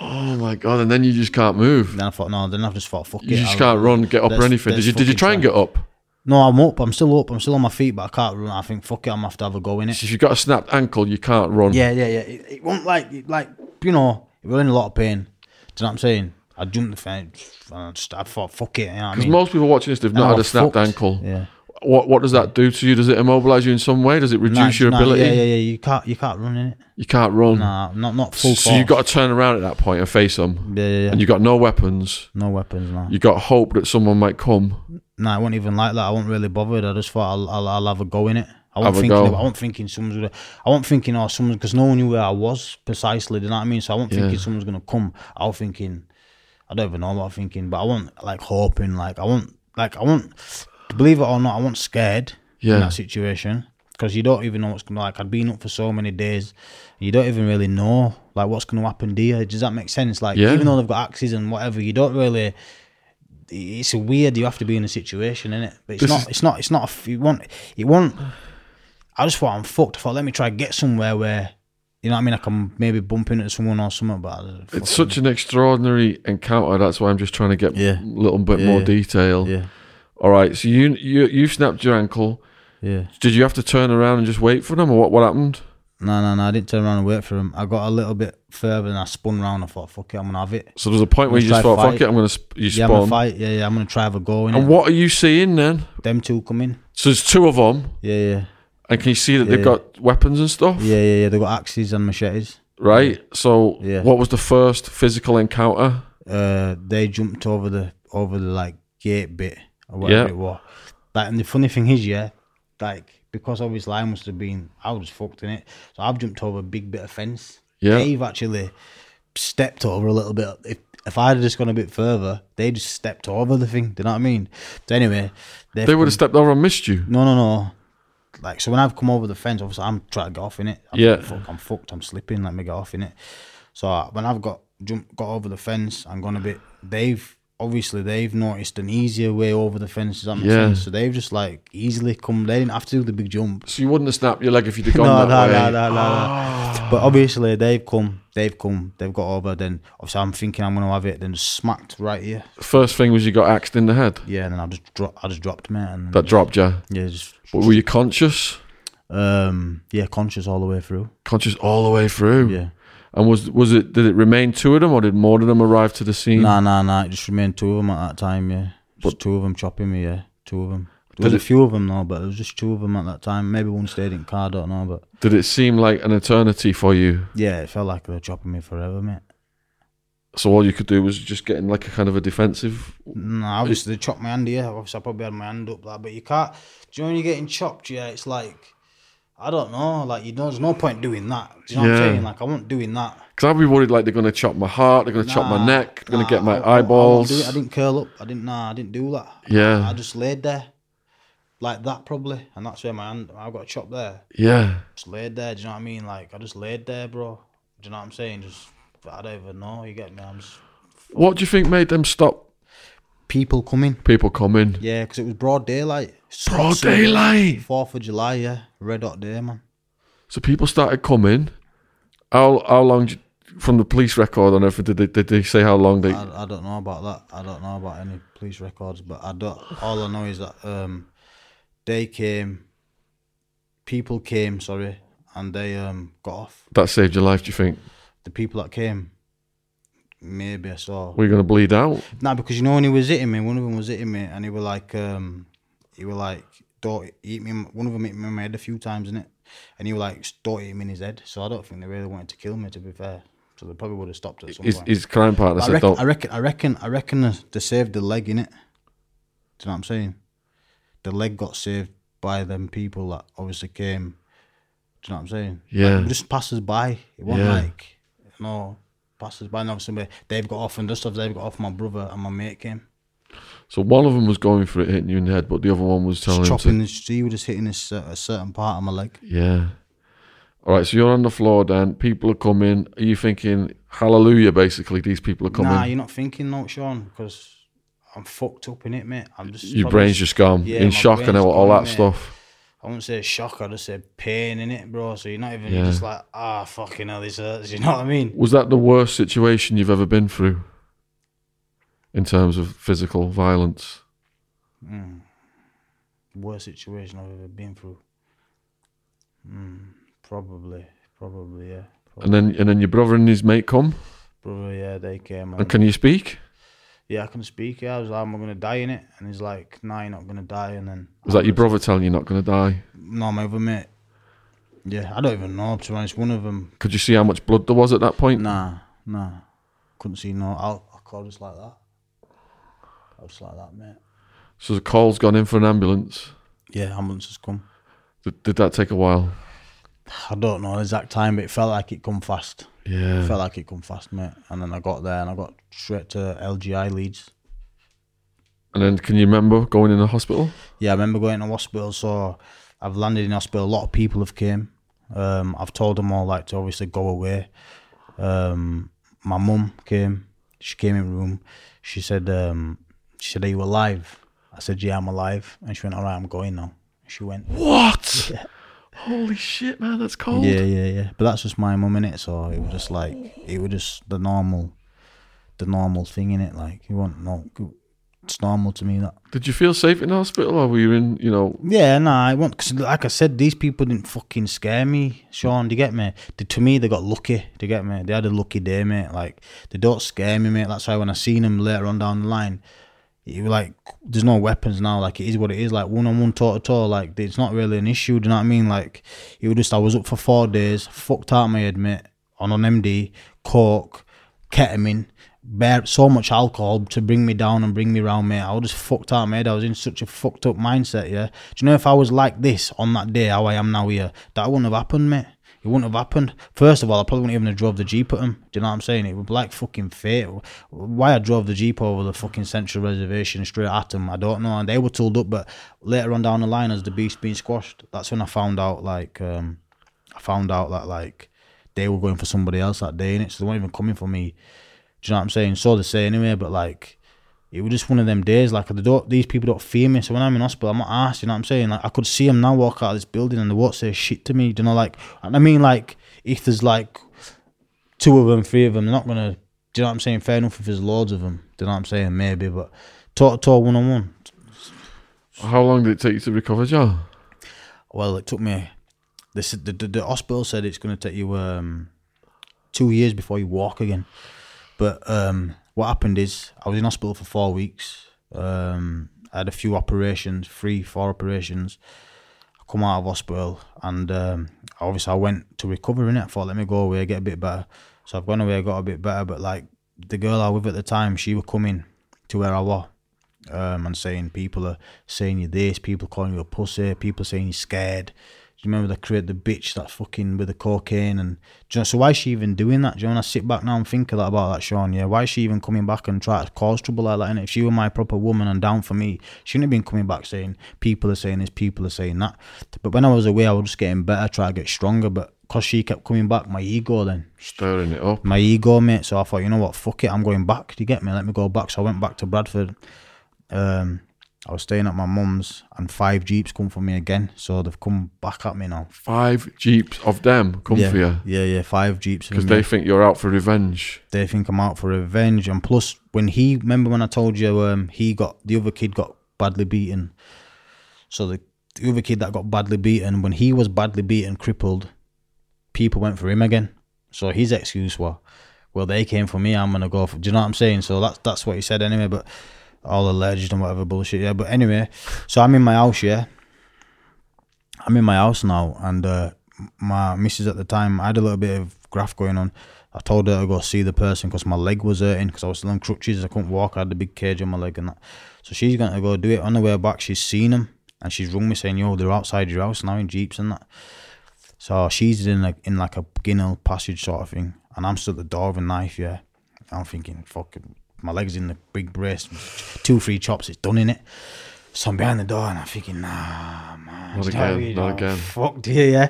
oh my god! And then you just can't move. Then I thought, no. Then I just thought, fuck You it. just I'll- can't run, get up or anything. Did you? Did you fucking try and get up? No, I'm up. I'm still up. I'm still on my feet, but I can't run. I think, fuck it. I'm gonna have to have a go in it. So if you've got a snapped ankle, you can't run. Yeah, yeah, yeah. It, it won't like, it, like you know, it was in a lot of pain. Do you know what I'm saying? I jumped the fence. And I, just, I thought, fuck it. You know what I Because mean? most people watching this, they've not I had a was snapped fucked. ankle. Yeah. What What does that do to you? Does it immobilize you in some way? Does it reduce Nah, your nah, ability? Yeah, yeah, yeah. You can't, you can't run in it. You can't run. Nah, not not full so you've got to turn around at that point and face them. Yeah, yeah, yeah. And you've got no weapons. no weapons, no. You got hope that someone might come. Nah, I wasn't even like that. I wasn't really bothered. I just thought I'll, I'll, I'll have a go in it. I wasn't a thinking. About, I wasn't thinking someone's gonna. I wasn't thinking, oh, someone because no one knew where I was precisely. Do you know what I mean? So I wasn't Yeah. thinking someone's gonna come. I was thinking, I don't even know what I'm thinking, but I wasn't like hoping. Like I want, like I want. Believe it or not, I wasn't scared Yeah. in that situation because you don't even know what's gonna like. I'd been up for so many days, you don't even really know like what's gonna happen. Do you? Does that make sense? Like Yeah. even though they've got axes and whatever, you don't really it's a weird. You have to be in a situation, in it. But it's This not. is- It's not. It's not. A, you want. It won't. I just thought I'm fucked. I thought let me try get somewhere where, you know what I mean. I can maybe bump into someone or something. But I- It's such an extraordinary encounter. That's why I'm just trying to get Yeah. a little bit Yeah, more yeah. detail. yeah, All right. So you you you snapped your ankle. yeah. Did you have to turn around and just wait for them, or what? What happened? No, no, no. I didn't turn around and wait for him. I got a little bit further and I spun round. I thought, fuck it, I'm gonna have it. So there was a point where you just thought, "Fuck it, I'm gonna sp- you Yeah, I'm gonna spawn." fight. Yeah, yeah. I'm gonna try have a go And what are you seeing then? Them two come in. So there's two of them, Yeah, yeah, and can you see that they've Yeah. got weapons and stuff? yeah, yeah. yeah. They got axes and machetes. Right. So Yeah. what was the first physical encounter? uh, they jumped over the over the like gate bit or whatever Yeah. it was. Like, and the funny thing is, yeah, like because obviously I must have been, I was fucked in it. So I've jumped over a big bit of fence. Yeah. They've actually stepped over a little bit. If if I had just gone a bit further, they just stepped over the thing. Do you know what I mean? So anyway, they've would have stepped over and missed you. no, no, no. Like so, when I've come over the fence, obviously I'm trying to get off in it. I'm Yeah. fuck, I'm fucked. I'm slipping. Let me get off in it. So uh, when I've got jump, got over the fence, and gone a bit. They've obviously they've noticed an easier way over the fence. Does that make Yeah. sense? So they've just like easily come. They didn't have to do the big jump. So you wouldn't have snapped your leg if you'd have gone No, that no, way. Ah. no, no, no, no. But obviously they've come. They've come. They've got over. Then obviously I'm thinking I'm gonna have it. Then smacked right here. First thing was you got axed in the head. Yeah. And then I just dro- I just dropped me. And That dropped you. yeah, just But were you conscious? um yeah, conscious all the way through. Conscious all the way through. Yeah. And was was it? Did it remain two of them, or did more of them arrive to the scene? Nah, nah, nah. It just remained two of them at that time. Yeah, just two of them chopping me. Yeah, two of them. There was Did a few of them though, but there was just two of them at that time. Maybe one stayed in car. I don't know, but Did it seem like an eternity for you? yeah, it felt like they were chopping me forever, mate. So all you could do was just get in like a kind of a defensive. No, obviously they chopped my hand here. Obviously, I probably had my hand up that, but you can't. Do you know when you're getting chopped? Yeah, it's like I don't know. Like you know, there's no point doing that. Do you know what Yeah. I'm saying? Like I won't doing that. Because I'd be worried like they're going to chop my heart, they're going to chop my Nah, neck, they're going nah, to get my I- won't eyeballs. do it. I didn't curl up. I didn't. Nah, I didn't do that. Yeah. I, I just laid there, like that probably, and that's where my hand. I got a chop there. yeah. Just laid there. Do you know what I mean? Like I just laid there, bro. Do you know what I'm saying? Just I don't even know. You get me? I'm just What do you think made them stop people coming. people coming? Yeah, because it was broad daylight. Broad daylight. Fourth of July. Yeah, red hot day, man. So people started coming. How how long from the police record on everything did they, did they say how long they? I, I don't know about that. I don't know about any police records, but I don't. All I know is that um, they came. People came, sorry, and they um got off. that saved your life? Do you think? The people that came, maybe I saw. We're going to bleed out. Nah, because you know when he was hitting me, one of them was hitting me, and he were like, um, he were like, don't eat me. One of them hit me in my head a few times, in it, and he were like, don't hit him in his head. So I don't think they really wanted to kill me. To be fair, so they probably would have stopped at some His, point. his crime partner But I said, reckon, "Don't." I reckon, I reckon, I reckon they- saved the leg in it. Do you know what I'm saying? The leg got saved by them people that obviously came. Do you know what I'm saying? Yeah. Like, just passers by. It wasn't Yeah. like no passers by. Now obviously, they've got off and just as they've got off, my brother and my mate came. So one of them was going for it, hitting you in the head, but the other one was telling Just him chopping to. this. He was just hitting this uh, a certain part of my leg. Yeah. All right. So you're on the floor. Then people are coming. Are you thinking hallelujah? Basically, these people are coming. Nah, you're not thinking no, Shaun, because I'm fucked up in it, mate. I'm just Your brain's just gone Yeah, in shock and all, all that mate. stuff. I wouldn't say shock, I'd just say pain in it, bro. So you're not even Yeah. just like, ah, fucking hell, this hurts. You know what I mean? Was that the worst situation you've ever been through in terms of physical violence? Mm. Worst situation I've ever been through. Mm, probably, probably, yeah. Probably. And then and then your brother and his mate come. Brother, yeah, they came. And And can you speak? Yeah, I can speak. Yeah, I was like, am I gonna die in it? And he's like, nah, you're not gonna die. And then Was that your brother telling you you're not going to die? no, my other mate. Yeah, I don't even know. To be honest, one of them. Could you see how much blood there was at that point? Nah, nah, couldn't see no. I'll, I'll call just like that. I was like that, mate. So the call's gone in for an ambulance. Yeah, ambulance has come. Did, did that take a while? I don't know the exact time, but it felt like it come fast. Yeah. Felt like it come fast, mate. And then I got there and I got straight to LGI Leeds. And then can you remember going in the hospital? Yeah, I remember going in the hospital. So I've landed in hospital. A lot of people have came. Um, I've told them all like to obviously go away. Um, my mum came. She came in room. She said, um, "She said, are you alive?" I said, "Yeah, I'm alive." And she went, "All right, I'm going now." She went, What? Holy shit, man, that's cold. Yeah, yeah, yeah. But that's just my mum in it, so it was just like it was just the normal, the normal thing in it. Like you want no, it's normal to me that. Did you feel safe in the hospital or were you in, you know, Yeah, nah, I want because like I said, these people didn't fucking scare me, Shaun. Do you get me? They, to me, they got lucky. Do you get me? They had a lucky day, mate. Like they don't scare me, mate. That's why when I seen them later on down the line, you like, there's no weapons now. Like it is what it is. Like one on one, toe to toe. Like it's not really an issue. Do you know what I mean? Like it was just I was up for four days, fucked out my head, mate, on an MD, coke, ketamine, bear so much alcohol to bring me down and bring me round, mate. I was just fucked out, mate. I was in such a fucked up mindset, yeah. Do you know if I was like this on that day, how I am now here, that wouldn't have happened, mate. It wouldn't have happened. First of all, I probably wouldn't even have drove the Jeep at him. Do you know what I'm saying? It would be like fucking fate. Why I drove the Jeep over the fucking Central Reservation straight at him, I don't know. And they were told up, but later on down the line, as the beast being squashed, that's when I found out, like, um, I found out that, like, they were going for somebody else that day, innit? So they weren't even coming for me. Do you know what I'm saying? So they say anyway, but like, it was just one of them days. Like, don't, these people don't fear me. So when I'm in hospital, I'm not asked. You know what I'm saying? Like, I could see them now walk out of this building and they won't say shit to me. Do you know, like, and I mean, like, if there's like two of them, three of them, they're not gonna. Do you know what I'm saying? Fair enough if there's loads of them. Do you know what I'm saying? Maybe, but talk to one on one. How long did it take you to recover, Joe? Well, it took me. This the, the, the hospital said it's going to take you um, two years before you walk again. But um, what happened is I was in hospital for four weeks. Um, I had a few operations, three, four operations. I come out of hospital and um, obviously I went to recover in it. I thought, let me go away, get a bit better. So I've gone away, got a bit better. But like the girl I was with at the time, she was coming to where I was um, and saying people are saying you this, people calling you a pussy, people saying you're scared. You remember the create the bitch that's fucking with the cocaine and you know, so why is she even doing that? Do you know when I sit back now and think of that about that Shaun? Yeah, why is she even coming back and try to cause trouble like that? And if she were my proper woman and down for me, she wouldn't have been coming back saying people are saying this, people are saying that. But when I was away, I was just getting better, try to get stronger. But because she kept coming back, my ego then Stirring it up. my ego, mate. So I thought, you know what, fuck it, I'm going back. Do you get me? Let me go back. So I went back to Bradford. Um, I was staying at my mum's, and five jeeps come for me again. So they've come back at me now. Five jeeps of them come yeah, for you yeah, yeah, five jeeps. because they think you're out for revenge. they think I'm out for revenge. And plus, when he remember when I told you, um, he got the other kid got badly beaten. So the, the other kid that got badly beaten, when he was badly beaten, crippled, people went for him again. So his excuse was, well, they came for me. I'm gonna go for. Do you know what I'm saying? So that's that's what he said anyway. But all alleged and whatever bullshit. Yeah. But anyway, so I'm in my house. Yeah. I'm in my house now, and uh, my missus at the time, I had a little bit of graft going on. I told her to go see the person because my leg was hurting because I was still on crutches. I couldn't walk. I had a big cage on my leg and that. So she's going to go do it. On the way back, she's seen them and she's rung me saying, "Yo, they're outside your house now in jeeps and that." So she's in like in like a beginner passage sort of thing, and I'm stood at the door with a knife. Yeah, I'm thinking, fucking, my legs in the big brace, two, three chops, it's done in it. So I'm behind the door and I'm thinking, nah, man, Not do you know what I again, mean? not again. Fuck, dear, yeah.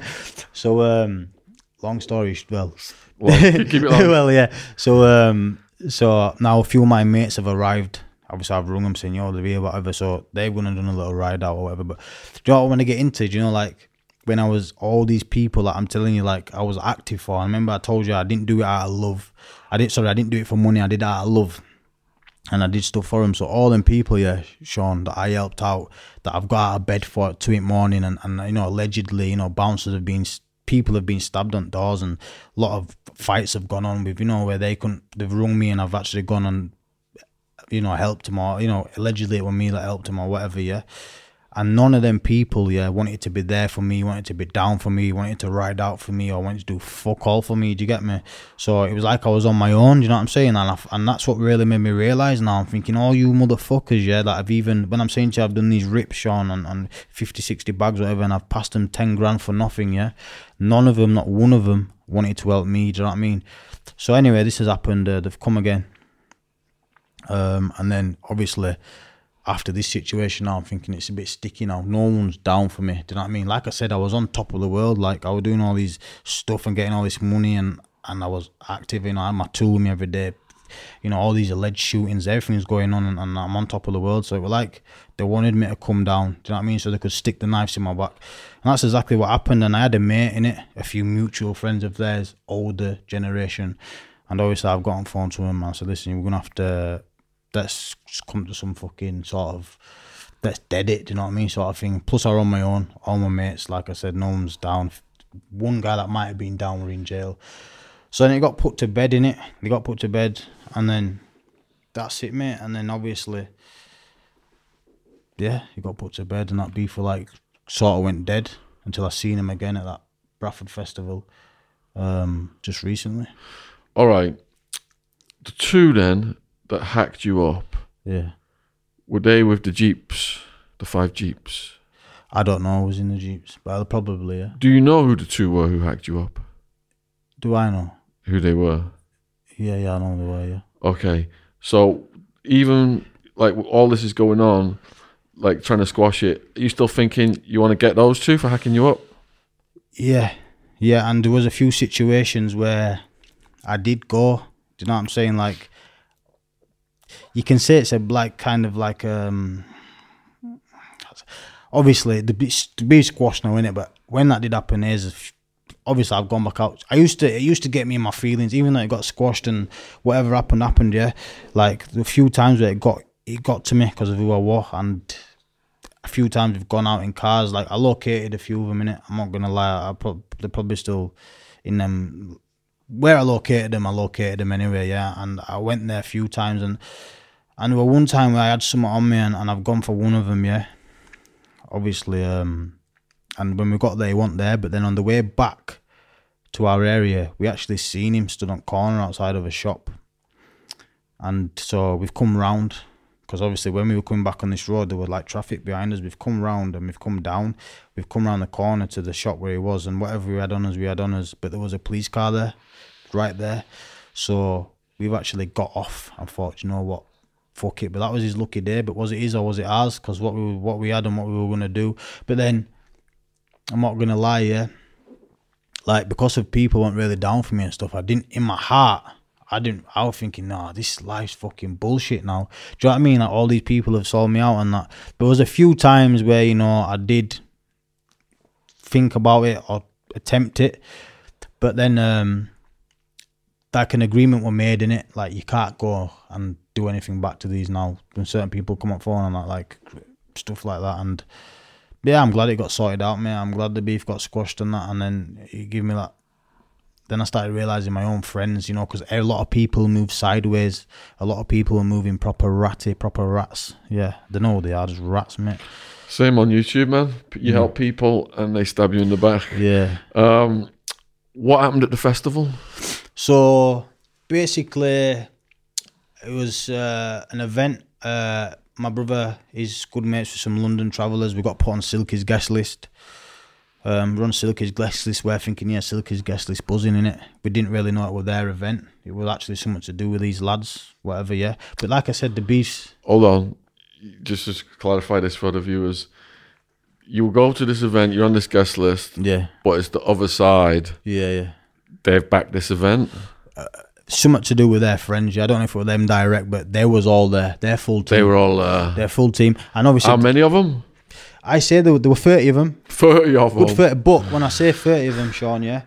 So, um, long story, well, Well, keep it long. well, yeah. So, um, so now a few of my mates have arrived. Obviously, I've rung them saying, "Yo, they're here, whatever." So they've gone and done a little ride out or whatever. But do you know what I want to get into? Do you know, like when I was all these people that I'm telling you, like I was active for. I remember I told you I didn't do it out of love. I didn't. Sorry, I didn't do it for money. I did it out of love. And I did stuff for them. So all them people, yeah, Shaun, that I helped out, that I've got out of bed for two in the morning, and, and you know, allegedly, you know, bouncers have been, people have been stabbed on doors, and a lot of fights have gone on with, you know, where they couldn't, they've rung me, and I've actually gone and, you know, helped them, or you know, allegedly it was me that helped them, or whatever, yeah. And none of them people, yeah, wanted to be there for me, wanted to be down for me, wanted to ride out for me, or wanted to do fuck all for me. Do you get me? So it was like I was on my own. Do you know what I'm saying? And I, and that's what really made me realize. Now I'm thinking, all you motherfuckers, yeah, that I've even when I'm saying to you, I've done these rips, Shaun, on, on 50, 60 bags, whatever, and I've passed them ten grand for nothing. Yeah, none of them, not one of them, wanted to help me. Do you know what I mean? So anyway, this has happened. Uh, they've come again. Um, and then obviously after this situation now, I'm thinking it's a bit sticky now. No one's down for me. Do you know what I mean? Like I said, I was on top of the world. Like I was doing all these stuff and getting all this money, and and I was active. You know, I had my tool with me every day. You know, all these alleged shootings, everything's going on, and, and I'm on top of the world. So it was like they wanted me to come down. Do you know what I mean? So they could stick the knives in my back, and that's exactly what happened. And I had a mate in it, a few mutual friends of theirs, older generation, and obviously I've got on phone to him. I said, "Listen, we're gonna have to." Let's come to some fucking sort of let's dead it, do you know what I mean? Sort of thing. Plus, I'm on my own. All my mates, like I said, no one's down. One guy that might have been down were in jail. So then it got put to bed in it. They got put to bed, and then that's it, mate. And then obviously, yeah, he got put to bed, and that beef like sort of went dead until I seen him again at that Bradford festival, um, just recently. All right. the two then that hacked you up Yeah. were they with the jeeps, the five jeeps? I don't know. I was in the jeeps, but probably yeah. Do you know who the two were who hacked you up? Do I know? Who they were? Yeah, yeah, I know who they were. Yeah. Okay, so even like all this is going on, like trying to squash it, are you still thinking you want to get those two for hacking you up? Yeah, yeah, and there was a few situations where I did go. Do you know what I'm saying? Like, you can say it's a like kind of like um. Obviously, the be squashed now in it, but when that did happen, is obviously I've gone back out. I used to it used to get me in my feelings, even though it got squashed and whatever happened happened. Yeah, like the few times where it got it got to me because of who I was, and a few times we've gone out in cars. Like I located a few of them in it. I'm not gonna lie. I prob- they're probably still in them. Where I located them, I located them anyway. Yeah, and I went there a few times, and and there were one time where I had something on me, and, and I've gone for one of them. Yeah, obviously. Um, and when we got there, he wasn't there. But then on the way back to our area, we actually seen him stood on corner outside of a shop. And so we've come round because obviously when we were coming back on this road, there was like traffic behind us. We've come round and we've come down. We've come round the corner to the shop where he was, and whatever we had on us, we had on us. But there was a police car there, right there. So we've actually got off and thought, you know what, fuck it. But that was his lucky day. But was it his or was it ours? Because what we what we had and what we were gonna do. But then I'm not gonna lie, yeah. Like because of people weren't really down for me and stuff, I didn't in my heart. I didn't. I was thinking, nah, this life's fucking bullshit now. Do you know what I mean? Like all these people have sold me out and that. There was a few times where you know I did think about it or attempt it, but then um like an agreement were made in it. Like you can't go and do anything back to these now. When certain people come up for and that, like stuff like that, and yeah, I'm glad it got sorted out, mate. I'm glad the beef got squashed and that, and then it gave me that. Then I started realizing my own friends, you know, because a lot of people move sideways. A lot of people are moving proper ratty, proper rats. Yeah, they know they are, just rats, mate. Same on YouTube, man. You help people and they stab you in the back. Yeah. Um, what happened at the festival? So basically, it was uh, an event. Uh, my brother is good mates with some London travellers. We got put on Silky's guest list. Um, we're on Silky's guest list. We're thinking, yeah, Silky's guest list buzzing in it. We didn't really know it was their event. It was actually something to do with these lads, whatever. Yeah, but like I said, the beefs. Hold on, just to clarify this for the viewers. You go to this event, you're on this guest list, Yeah, but it's the other side. yeah, yeah. They've backed this event. Something to do with their friends. Yeah, I don't know if it was them direct, but they was all there. Their full team. They were all. Uh, their full team, and obviously, how many of them? I say there were, there were thirty of them. Thirty of them. 30, but when I say 30 of them, Shaun, yeah,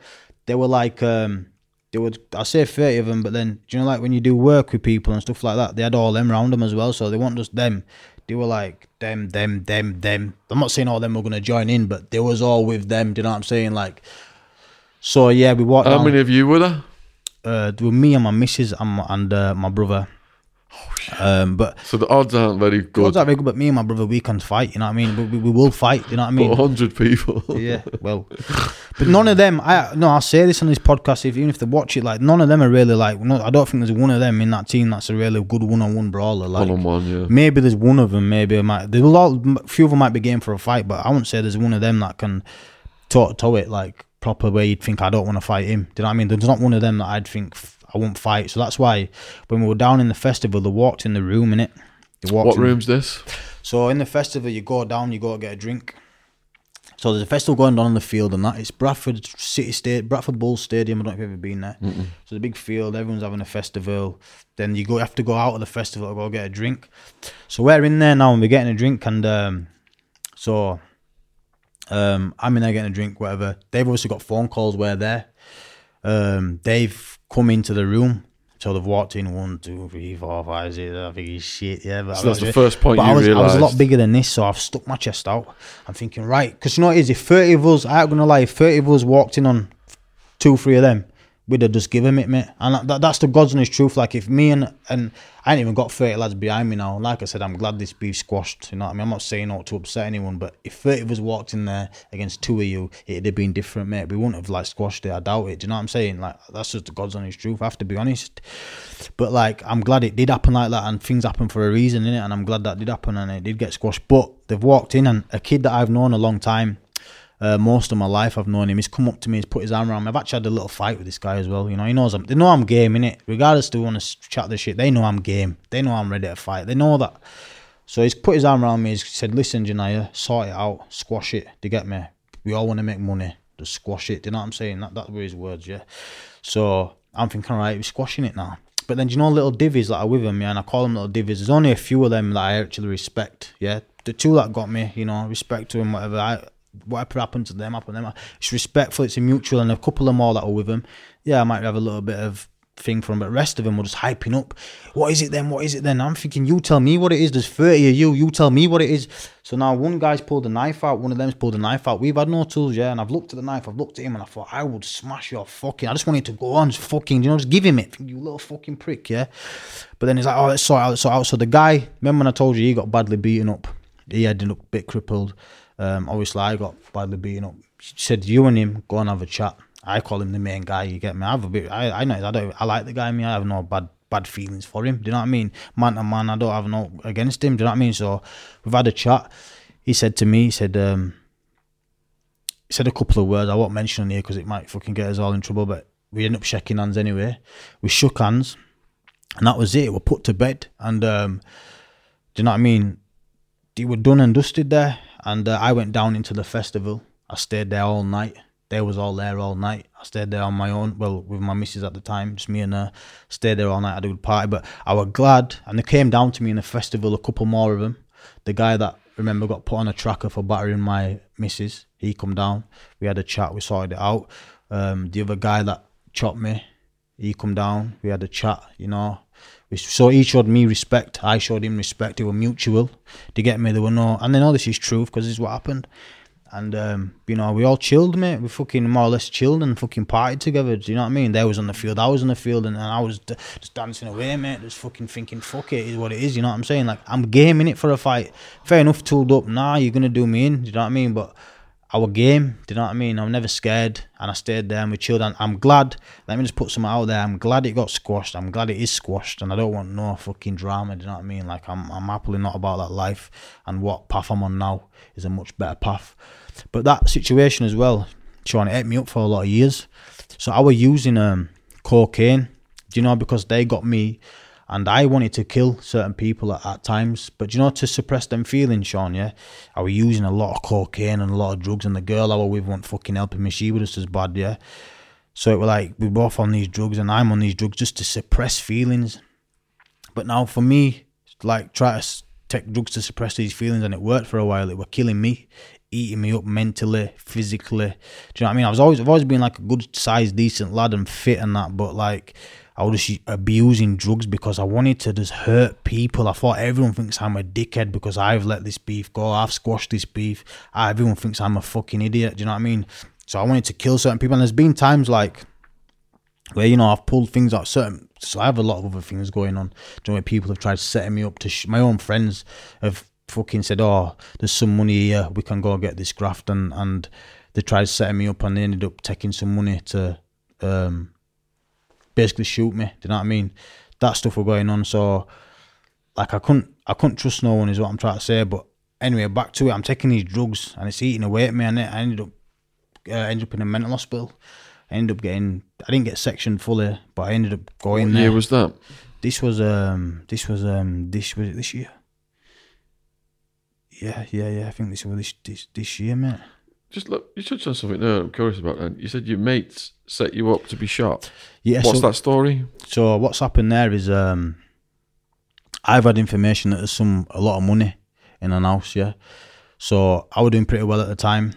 they were like, um, they would, I say 30 of them, but then, do you know, like when you do work with people and stuff like that, they had all them around them as well, so they weren't just them. They were like, them, them, them, them. I'm not saying all them were going to join in, but they was all with them, do you know what I'm saying? Like, so yeah, we walked How down, many of you were there? uh, there were me and my missus and, my, and uh, my brother. Um, but So the odds aren't very good. good. that big, but me and my brother, we can fight. You know what I mean? We, we, we will fight. You know what I mean? Hundred people. Yeah, well, but none of them. I no, I'll say this on this podcast. If even if they watch it, like none of them are really like. No, I don't think there's one of them in that team that's a really good one-on-one brawler. Like One on one, yeah. maybe there's one of them. Maybe it might. Lot. Few of them might be game for a fight, but I wouldn't say there's one of them that can toe to it like proper where you'd think I don't want to fight him. Do you know what I mean? There's not one of them that I'd think I won't fight. So that's why when we were down in the festival, they walked in the room in it. What room's this? so in the festival, you go down, you go get a drink. So there's a festival going on in the field and that. It's Bradford City State, Bradford Bulls Stadium. I don't know if you've ever been there. So the big field, everyone's having a festival. Then you go have to go out of the festival to go get a drink. So we're in there now and we're getting a drink and um, so um, I'm in there getting a drink, whatever. They've obviously got phone calls where they're um, they've come into the room. So they've walked in one, two, three, four, five, six. I think he's shit. Yeah, but So that's the first point But you I was, I was a lot bigger than this, so I've stuck my chest out. I'm thinking, right, because you know what it is, if 30 of us, I ain't gonna lie, if 30 of us walked in on two, three of them, we'd have just give him it, mate. And that, that's the God's honest truth. Like if me and and I ain't even got thirty lads behind me now. Like I said, I'm glad this beef squashed. You know what I mean? I'm not saying not to upset anyone, but if thirty of us walked in there against two of you, it'd have been different, mate. We wouldn't have like squashed it. I doubt it. Do you know what I'm saying? Like that's just the God's honest truth. I have to be honest. But like I'm glad it did happen like that, and things happen for a reason, innit? And I'm glad that did happen, and it did get squashed. But they've walked in, and a kid that I've known a long time uh, most of my life I've known him. He's come up to me, he's put his arm around me. I've actually had a little fight with this guy as well. You know, he knows I'm, they know I'm game in it. Regardless to want to chat the shit, they know I'm game. They know I'm ready to fight. They know that. So he's put his arm around me. He's said, "Listen, Janaya, sort it out, squash it. Do you get me? We all want to make money. Just squash it. Do you know what I'm saying? That that were his words, yeah. So I'm thinking, right, we're squashing it now. But then, do you know little divvies that are with him, yeah? And I call them little divvies. There's only a few of them that I actually respect, yeah. The two that got me, you know, respect to him, whatever. I whatever happened to them happened to them. It's respectful, it's a mutual, and a couple of more that are with them. Yeah, I might have a little bit of thing from, but the rest of them were just hyping up. What is it then? What is it then? I'm thinking, you tell me what it is. There's 30 of you. You tell me what it is. So now one guy's pulled a knife out. One of them's pulled a knife out. We've had no tools, yeah. And I've looked at the knife. I've looked at him and I thought, I would smash your fucking. I just wanted to go on, just fucking, you know, just give him it. You little fucking prick, yeah. But then he's like, oh, let's sort out, let's sort out. So the guy, remember when I told you he got badly beaten up? He ended up a bit crippled. Um, obviously, I got badly beaten up. She said, "You and him go and have a chat." I call him the main guy. You get me? I have a bit. I I know. I don't. I like the guy. Me. I have no bad bad feelings for him. Do you know what I mean? Man to man, I don't have no against him. Do you know what I mean? So we've had a chat. He said to me, he said, um, he said a couple of words. I won't mention on here because it might fucking get us all in trouble. But we ended up shaking hands anyway. We shook hands, and that was it. We're put to bed, and um, do you know what I mean? They were done and dusted there and uh, I went down into the festival. I stayed there all night. They was all there all night. I stayed there on my own, well, with my missus at the time, just me and her. Stayed there all night. Did a party, but I was glad. And they came down to me in the festival, a couple more of them. The guy that remember got put on a tracker for battering my missus, he come down. We had a chat. We sorted it out. Um, the other guy that chopped me, he come down. We had a chat. You know, so he showed me respect. I showed him respect. It were mutual. To get me, there were no, and they know this is truth because this is what happened. And um, you know, we all chilled, mate. We fucking more or less chilled and fucking partied together. Do you know what I mean? They was on the field, I was on the field, and, and I was d- just dancing away, mate. Just fucking thinking, fuck it, is what it is. You know what I'm saying? Like I'm gaming it for a fight. Fair enough, tooled up. Nah, you're gonna do me in. Do you know what I mean? But our game. Do you know what I mean? I'm never scared, and I stayed there and we chilled. And I'm glad. Let me just put some out there. I'm glad it got squashed. I'm glad it is squashed, and I don't want no fucking drama. Do you know what I mean? Like I'm, I'm happily not about that life, and what path I'm on now is a much better path. But that situation as well, Shaun, it ate me up for a lot of years. So I was using um cocaine. Do you know because they got me and I wanted to kill certain people at, at times, but you know, to suppress them feelings, Shaun, yeah, I was using a lot of cocaine and a lot of drugs, and the girl I was with wasn't fucking helping me. She was just as bad, yeah. So it was like we're both on these drugs, and I'm on these drugs just to suppress feelings. But now for me, like try to take drugs to suppress these feelings, and it worked for a while. It were killing me, eating me up mentally, physically. Do you know what I mean? I was always, I've always been like a good sized, decent lad and fit and that, but like I was just abusing drugs because I wanted to just hurt people. I thought everyone thinks I'm a dickhead because I've let this beef go. I've squashed this beef. Everyone thinks I'm a fucking idiot. Do you know what I mean? So I wanted to kill certain people. And there's been times like where, you know, I've pulled things out certain. So I have a lot of other things going on. Do you know, where people have tried setting me up to. Sh- my own friends have fucking said, oh, there's some money here. We can go get this graft. And, and they tried setting me up and they ended up taking some money to. Um, basically shoot me. Do you know what I mean? That stuff were going on. So like I couldn't I couldn't trust no one is what I'm trying to say. But anyway, back to it. I'm taking these drugs and it's eating away at me, and I ended up uh, ended up in a mental hospital. I ended up getting I didn't get sectioned fully, but I ended up going what there. year was that? This was um this was um this was this year. Yeah, yeah, yeah. I think this was this this, this year, mate. Just look, you touched on something there. I'm curious about that. You said your mates set you up to be shot. Yeah. What's so, that story? So what's happened there is um, I've had information that there's some a lot of money in an house. Yeah. So I was doing pretty well at the time.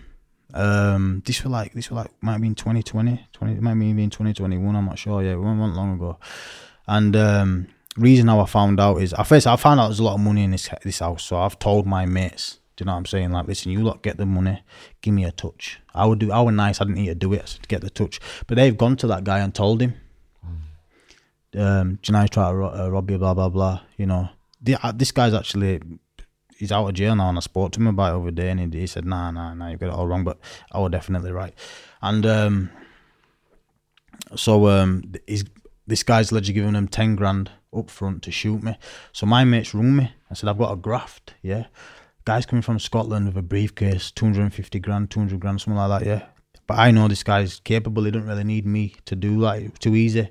Um, this was like this was like might have been 2020, 20, it might have been 2021. I'm not sure. Yeah, it wasn't long ago. And um, reason how I found out is I first I found out there's a lot of money in this this house. So I've told my mates You know what I'm saying? Like, listen, you lot get the money, give me a touch. I would do. I was nice. I didn't need to do it to get the touch. But they've gone to that guy and told him, um, Janai's trying to ro- uh, rob you, blah blah blah. You know, the, uh, this guy's actually he's out of jail now, and I spoke to him about it over there, and he, he said, "Nah, nah, nah, you've got it all wrong." But I was definitely right, and um, so um, this guy's allegedly giving him ten grand up front to shoot me. So my mates rung me. I said, "I've got a graft, yeah." Guy's coming from Scotland with a briefcase, two hundred and fifty grand, two hundred grand, something like that, yeah. But I know this guy's capable. He don't really need me to do like too easy.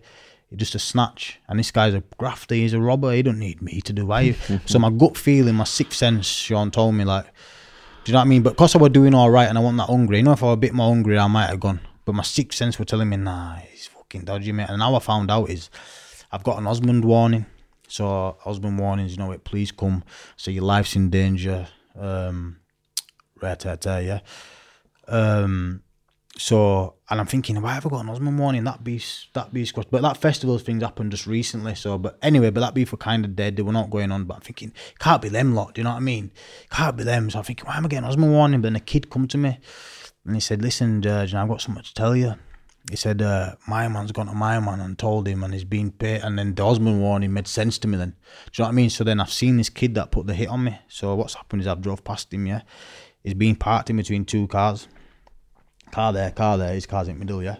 He's just a snatch, and this guy's a grafter. He's a robber. He don't need me to do. Why? so my gut feeling, my sixth sense, Shaun told me like, do you know what I mean? But because I was doing all right and I wasn't that hungry, you know, if I were a bit more hungry, I might have gone. But my sixth sense were telling me, nah, he's fucking dodgy, mate. And now I found out is, I've got an Osman warning. So Osman warnings, you know, it please come. So your life's in danger. Um, rare tear, yeah. Um, so and I'm thinking, why have I got an Osman warning? That be that be squashed. But that festival thing's happened just recently. So, but anyway, but that beef were kind of dead. They were not going on. But I'm thinking, can't be them lot. Do you know what I mean? Can't be them. So I'm thinking, why am I getting Osman warning? But then a kid come to me and he said, listen, Judge, I've got something to tell you. He said, uh, my man's gone to my man and told him and he's been paid. And then the Osman warning made sense to me then. Do you know what I mean? So then I've seen this kid that put the hit on me. So what's happened is I've drove past him, yeah. He's been parked in between two cars car there, car there, his car's in the middle, yeah.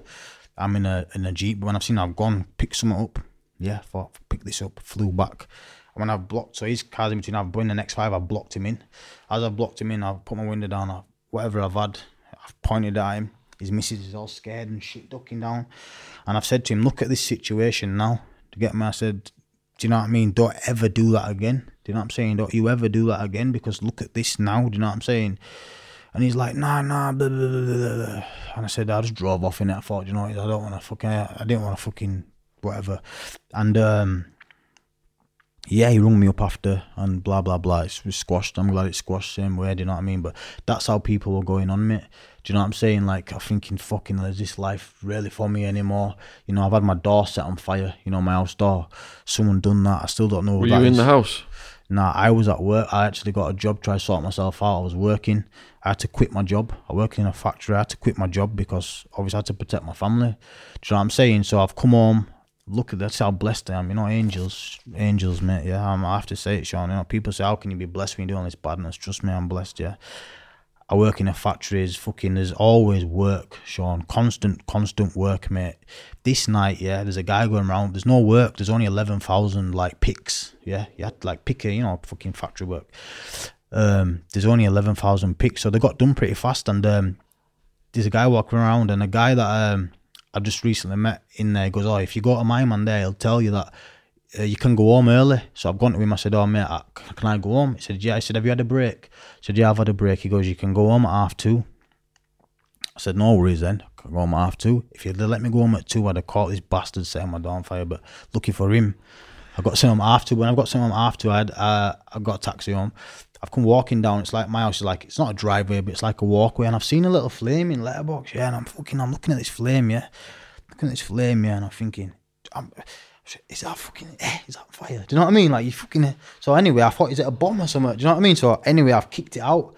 I'm in a in a Jeep. But when I've seen I've gone, picked something up, yeah, thought pick this up, flew back. And when I've blocked, so his car's in between, I've been the next five, I've blocked him in. As I've blocked him in, I've put my window down, I've, whatever I've had, I've pointed at him. His missus is all scared and shit, ducking down. And I've said to him, look at this situation now. To get me, I said, do you know what I mean? Don't ever do that again. Do you know what I'm saying? Don't you ever do that again because look at this now. Do you know what I'm saying? And he's like, nah, nah, blah, blah, blah, blah. And I said, I just drove off in it. I thought, you know, I don't want to fucking, I didn't want to fucking whatever. And um, yeah, he rung me up after and blah, blah, blah. It's, it's squashed. I'm glad it's squashed same way. Do you know what I mean? But that's how people were going on, mate. Do you know what I'm saying? Like, I'm thinking, fucking, is this life really for me anymore? You know, I've had my door set on fire, you know, my house door. Someone done that. I still don't know Were you in is. the house? Nah, I was at work. I actually got a job, try to sort myself out. I was working. I had to quit my job. I work in a factory. I had to quit my job because obviously I had to protect my family. Do you know what I'm saying? So I've come home. Look at that's how blessed I am. You know, angels, angels, mate. Yeah, I'm, I have to say it, Shaun. You know, people say, "How can you be blessed when you're doing this badness?" Trust me, I'm blessed. Yeah. I work in a factory. There's fucking, there's always work, Shaun. Constant, constant work, mate. This night, yeah, there's a guy going around. There's no work. There's only 11,000 like picks. Yeah, you had like pick a, you know, fucking factory work. Um, there's only 11,000 picks. So they got done pretty fast. And um, there's a guy walking around and a guy that um, I've just recently met in there goes, Oh, if you go to my man there, he'll tell you that uh, you can go home early. So I've gone to him. I said, "Oh mate, I, can I go home?" He said, "Yeah." I said, "Have you had a break?" I said, "Yeah, I've had a break." He goes, "You can go home at half two. I said, "No worries then. I can go home at half two. If you'd let me go home at two, I'd have caught this bastard setting my door on fire. But lucky for him, I got sent half two. When I've got sent half two, I had uh, I got a taxi home. I've come walking down. It's like my house is like it's not a driveway, but it's like a walkway, and I've seen a little flame in letterbox. Yeah, and I'm fucking, I'm looking at this flame. Yeah, looking at this flame. Yeah, and I'm thinking, I'm, is that fucking eh, is that fire? Do you know what I mean? Like you fucking so anyway, I thought is it a bomb or something? Do you know what I mean? So anyway, I've kicked it out.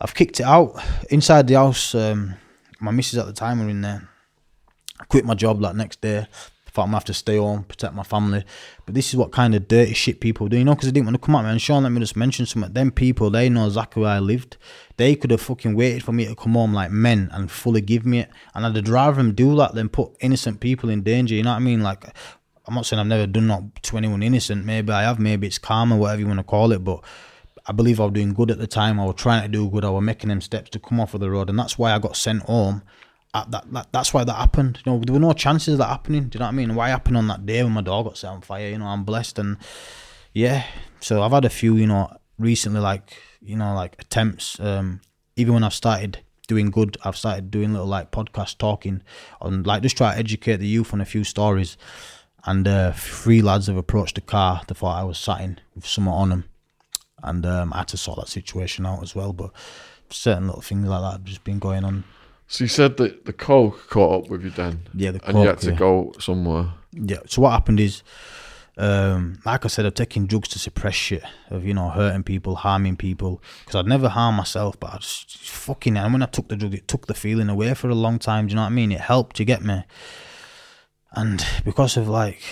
I've kicked it out inside the house. Um, my missus at the time were in there. I quit my job that next day. Thought I'm gonna have to stay home, protect my family. But this is what kind of dirty shit people do, you know, because they didn't want to come me. And Shaun, let me just mention something. Them people, they know exactly where I lived. They could have fucking waited for me to come home like men and fully give me it. And I'd rather them do that than put innocent people in danger. You know what I mean? Like, I'm not saying I've never done that to anyone innocent. Maybe I have. Maybe it's karma, whatever you want to call it. But I believe I was doing good at the time. I was trying to do good. I was making them steps to come off of the road, and that's why I got sent home. At that, that that's why that happened. You know, there were no chances of that happening. Do you know what I mean? Why happened on that day when my dog got set on fire? You know, I'm blessed, and yeah. So I've had a few, you know, recently, like you know, like attempts. Um, even when I've started doing good, I've started doing little like podcast talking on like just try to educate the youth on a few stories and uh, three lads have approached the car. They thought I was sat in with someone on them, and um, I had to sort that situation out as well. But certain little things like that have just been going on. So you said that the coke caught up with you then, Yeah, the and you had to yeah. go somewhere. Yeah. So what happened is, um, like I said, of taking drugs to suppress shit, of you know hurting people, harming people. Because I'd never harm myself, but I just, just fucking. And when I took the drug, it took the feeling away for a long time. Do you know what I mean? It helped. You get me? And because of like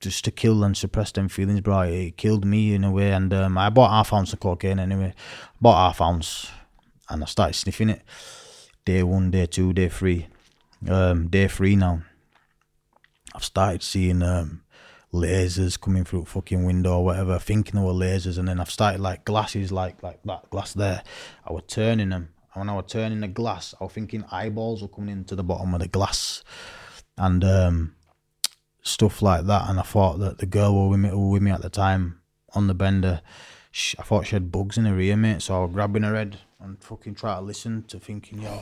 just to kill and suppress them feelings, bro, it killed me in a way. And um, I bought half ounce of cocaine anyway. Bought half ounce, and I started sniffing it. Day one, day two, day three. Um, day three now. I've started seeing um, lasers coming through fucking window or whatever, thinking they were lasers, and then I've started like glasses, like like that glass there. I was turning them, and when I was turning the glass, I was thinking eyeballs were coming into the bottom of the glass, and um, stuff like that. And I thought that the girl was with me at the time on the bender, she, I thought she had bugs in her ear, mate. So I was grabbing her head and fucking try to listen to thinking, yo, do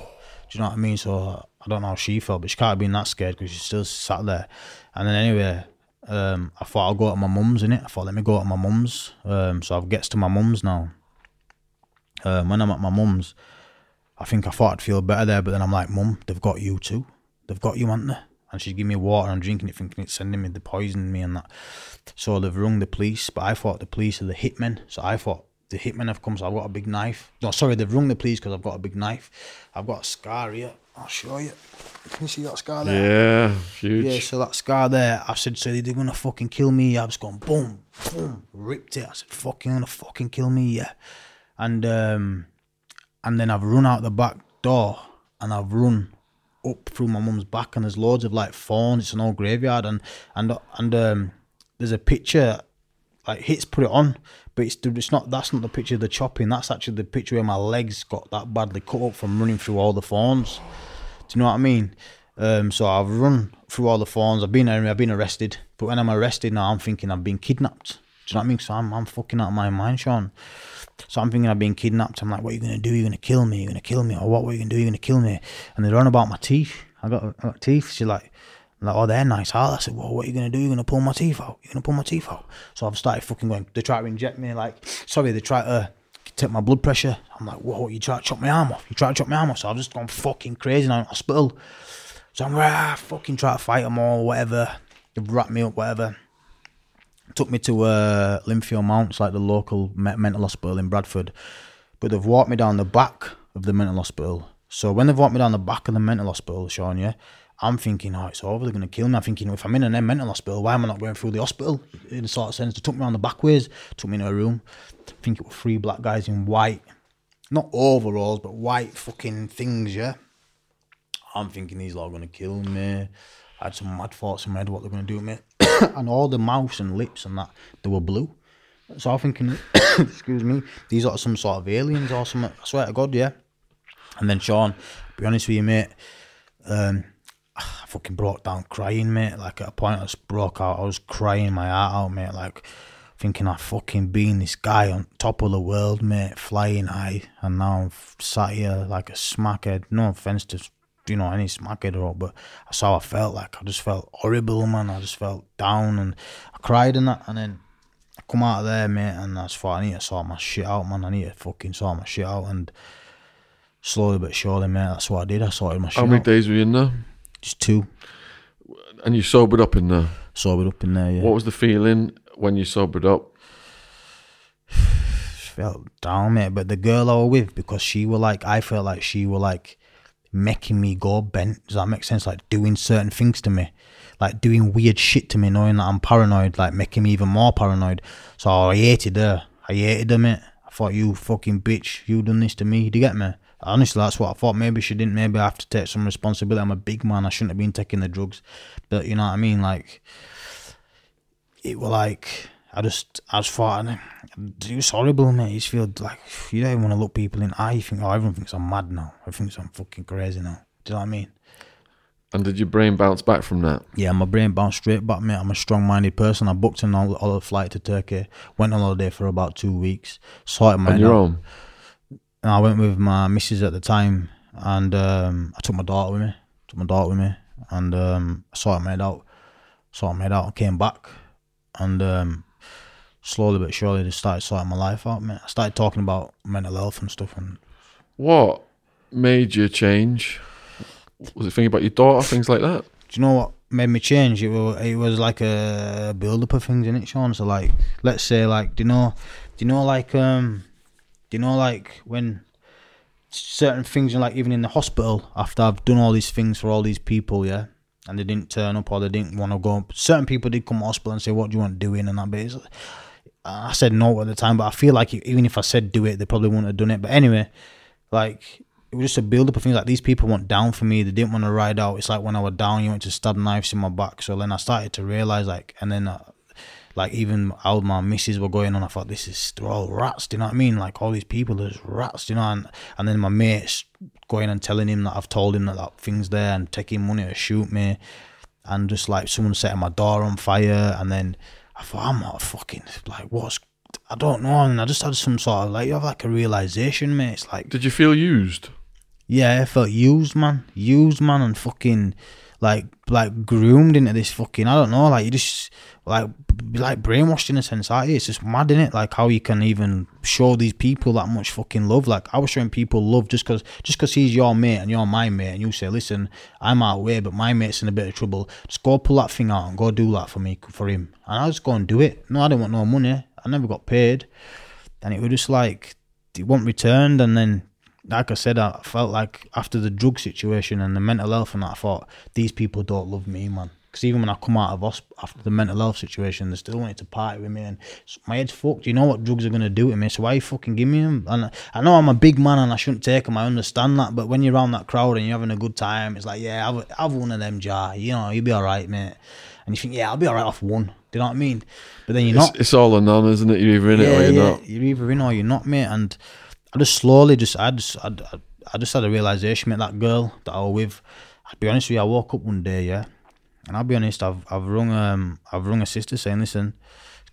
you know what I mean? So I don't know how she felt, but she can't have been that scared because she still sat there. And then anyway, um, I thought I'll go to my mum's in it. I thought let me go to my mum's. Um, so I've gets to my mum's now. Um, when I'm at my mum's, I think I thought I'd feel better there, but then I'm like, Mum, they've got you too. They've got you, haven't they? And she's giving me water, I'm drinking it, thinking it's sending me the poison me and that. So they've rung the police, but I thought the police are the hitmen. So I thought the hitmen have come, so I've got a big knife. No, sorry, they've rung the police because I've got a big knife. I've got a scar here. I'll show you. Can you see that scar there? Yeah, huge. Yeah, so that scar there, I said, so they're gonna fucking kill me. I was going boom, boom, ripped it. I said, fucking gonna fucking kill me, yeah. And um, and then I've run out the back door and I've run up through my mum's back and there's loads of like thorns. It's an old graveyard and and and um, there's a picture like hits put it on, but it's it's not that's not the picture of the chopping. That's actually the picture where my legs got that badly cut up from running through all the thorns. Do you know what I mean? Um, so I've run through all the thorns. I've been I've been arrested, but when I'm arrested now, I'm thinking I've been kidnapped. Do you know what I mean? So I'm I'm fucking out of my mind, Shaun. So I'm thinking I've been kidnapped. I'm like, what are you gonna do? You're gonna kill me? You're gonna kill me? Or what? What are you gonna do? You're gonna kill me? And they're on about my teeth. I got, I got teeth. She's like, I'm like, oh, they're nice. How? I said, well, what are you gonna do? You're gonna pull my teeth out. You're gonna pull my teeth out. So I've started fucking going. They try to inject me. Like, sorry, they try to take my blood pressure. I'm like, whoa, you try to chop my arm off. You try to chop my arm off. So I've just gone fucking crazy now in hospital. So I'm ah, fucking try to fight them all, whatever. They've wrapped me up, whatever. Took me to uh, Lynfield Mounts, like the local me- mental hospital in Bradford. But they've walked me down the back of the mental hospital. So when they've walked me down the back of the mental hospital, Shaun, yeah, I'm thinking, oh, it's over. They're going to kill me. I'm thinking, if I'm in an mental hospital, why am I not going through the hospital? In a sort of sense, they took me on the back ways, took me in a room. I think it were three black guys in white, not overalls, but white fucking things, yeah. I'm thinking these lot are going to kill me. I had some mad thoughts in my head what they're going to do to me. and all the mouths and lips and that, they were blue. So I'm thinking, excuse me, these are some sort of aliens or something. I swear to God, yeah. And then Shaun, be honest with you, mate, um, I fucking broke down crying, mate. Like at a point, I just broke out. I was crying my heart out, mate. Like thinking I fucking been this guy on top of the world, mate, flying high, and now I'm sat here like a smackhead. No offense to you know any smackhead or all, but that's how I felt. Like I just felt horrible, man. I just felt down, and I cried and that, and then. I come out of there, mate, and that's thought I need to sort my shit out, man. I need to fucking sort my shit out, and slowly but surely, mate, that's what I did. I sorted my shit How many out. days were you in there? Just two, And you sobered up in there. sobered up in there. Yeah, What was the feeling when you sobered up? felt down, mate. But the girl I was with, because she were like, I felt like she were like making me go bent. Does that make sense? Like doing certain things to me, like doing weird shit to me, knowing that I'm paranoid, like making me even more paranoid. So I hated her. I hated her, mate. I thought you fucking bitch, you done this to me. Do you get me? Honestly, that's what I thought. Maybe she didn't. Maybe I have to take some responsibility. I'm a big man. I shouldn't have been taking the drugs. But you know what I mean? Like, it was like I just I just thought it was horrible, mate. You just feel like you don't even want to look people in the eye. You think, oh, everyone thinks I'm mad now. I think I'm fucking crazy now. Do you know what I mean? And did your brain bounce back from that? Yeah, my brain bounced straight back, mate. I'm a strong-minded person. I booked an all, all flight to Turkey. Went on holiday for about two weeks. Sorted my On your own? And I went with my missus at the time, and um, I took my daughter with me. Took my daughter with me, and um, I sorted my head out. Sorted my head out. I came back, and um, slowly but surely, just started sorting my life out, mate. I started talking about mental health and stuff, and What made you change? Was it thinking about your daughter, things like that? do you know what? made me change, it was it was like a build up of things in it, Shaun. So like, let's say like, do you know, do you know like um, you know like when certain things, are like even in the hospital, after I've done all these things for all these people, yeah, and they didn't turn up or they didn't want to go. Certain people did come to hospital and say, "What do you want doing?" and that. But I said no at the time, but I feel like even if I said do it, they probably wouldn't have done it. But anyway, like it was just a build up of things like these people went down for me. They didn't want to ride out. It's like when I was down, you went to stab knives in my back. So then I started to realize like, and then. Uh, like even how my misses were going on, I thought this is they're all rats. Do you know what I mean? Like all these people are rats. Do you know? And and then my mates going and telling him that I've told him that that thing's there and taking money to shoot me, and just like someone setting my door on fire, and then I thought I'm not fucking like what's I don't know, and I just had some sort of like you have like a realization, mate. It's like Did you feel used? yeah, I felt used, man, used, man, and fucking like like groomed into this fucking I don't know, like you just like like brainwashed in a sense. Like, it's just mad, in it? Like how you can even show these people that much fucking love. Like I was showing people love just cause just cause he's your mate and you're my mate, and you say, listen, I'm out way, but my mate's in a bit of trouble. Just go pull that thing out and go do that for me for him, and I just go and do it. No, I didn't want no money. I never got paid, and it was just like it wasn't returned, and then like I said, I felt like after the drug situation and the mental health and that, I thought these people don't love me, man. Because even when I come out of hospital after the mental health situation, they still wanted to party with me, and my head's fucked. You know what drugs are gonna do to me, so why you fucking give me them? And I know I'm a big man and I shouldn't take them. I understand that, but when you're around that crowd and you're having a good time, it's like, yeah, have, have one of them, jar. You know, you'll be all right, mate. And you think, yeah, I'll be all right off one. Do you know what I mean? But then you're It's, not. it's all or none, isn't it? You're either in it or you're not. You're either in or you're not, mate. And I just slowly just, I just, I, I just had a realization, mate. That girl that I was with, I'll be honest with you, I woke up one day, yeah, and I'll be honest, I've, I've rung, um, I've rung a sister saying, listen,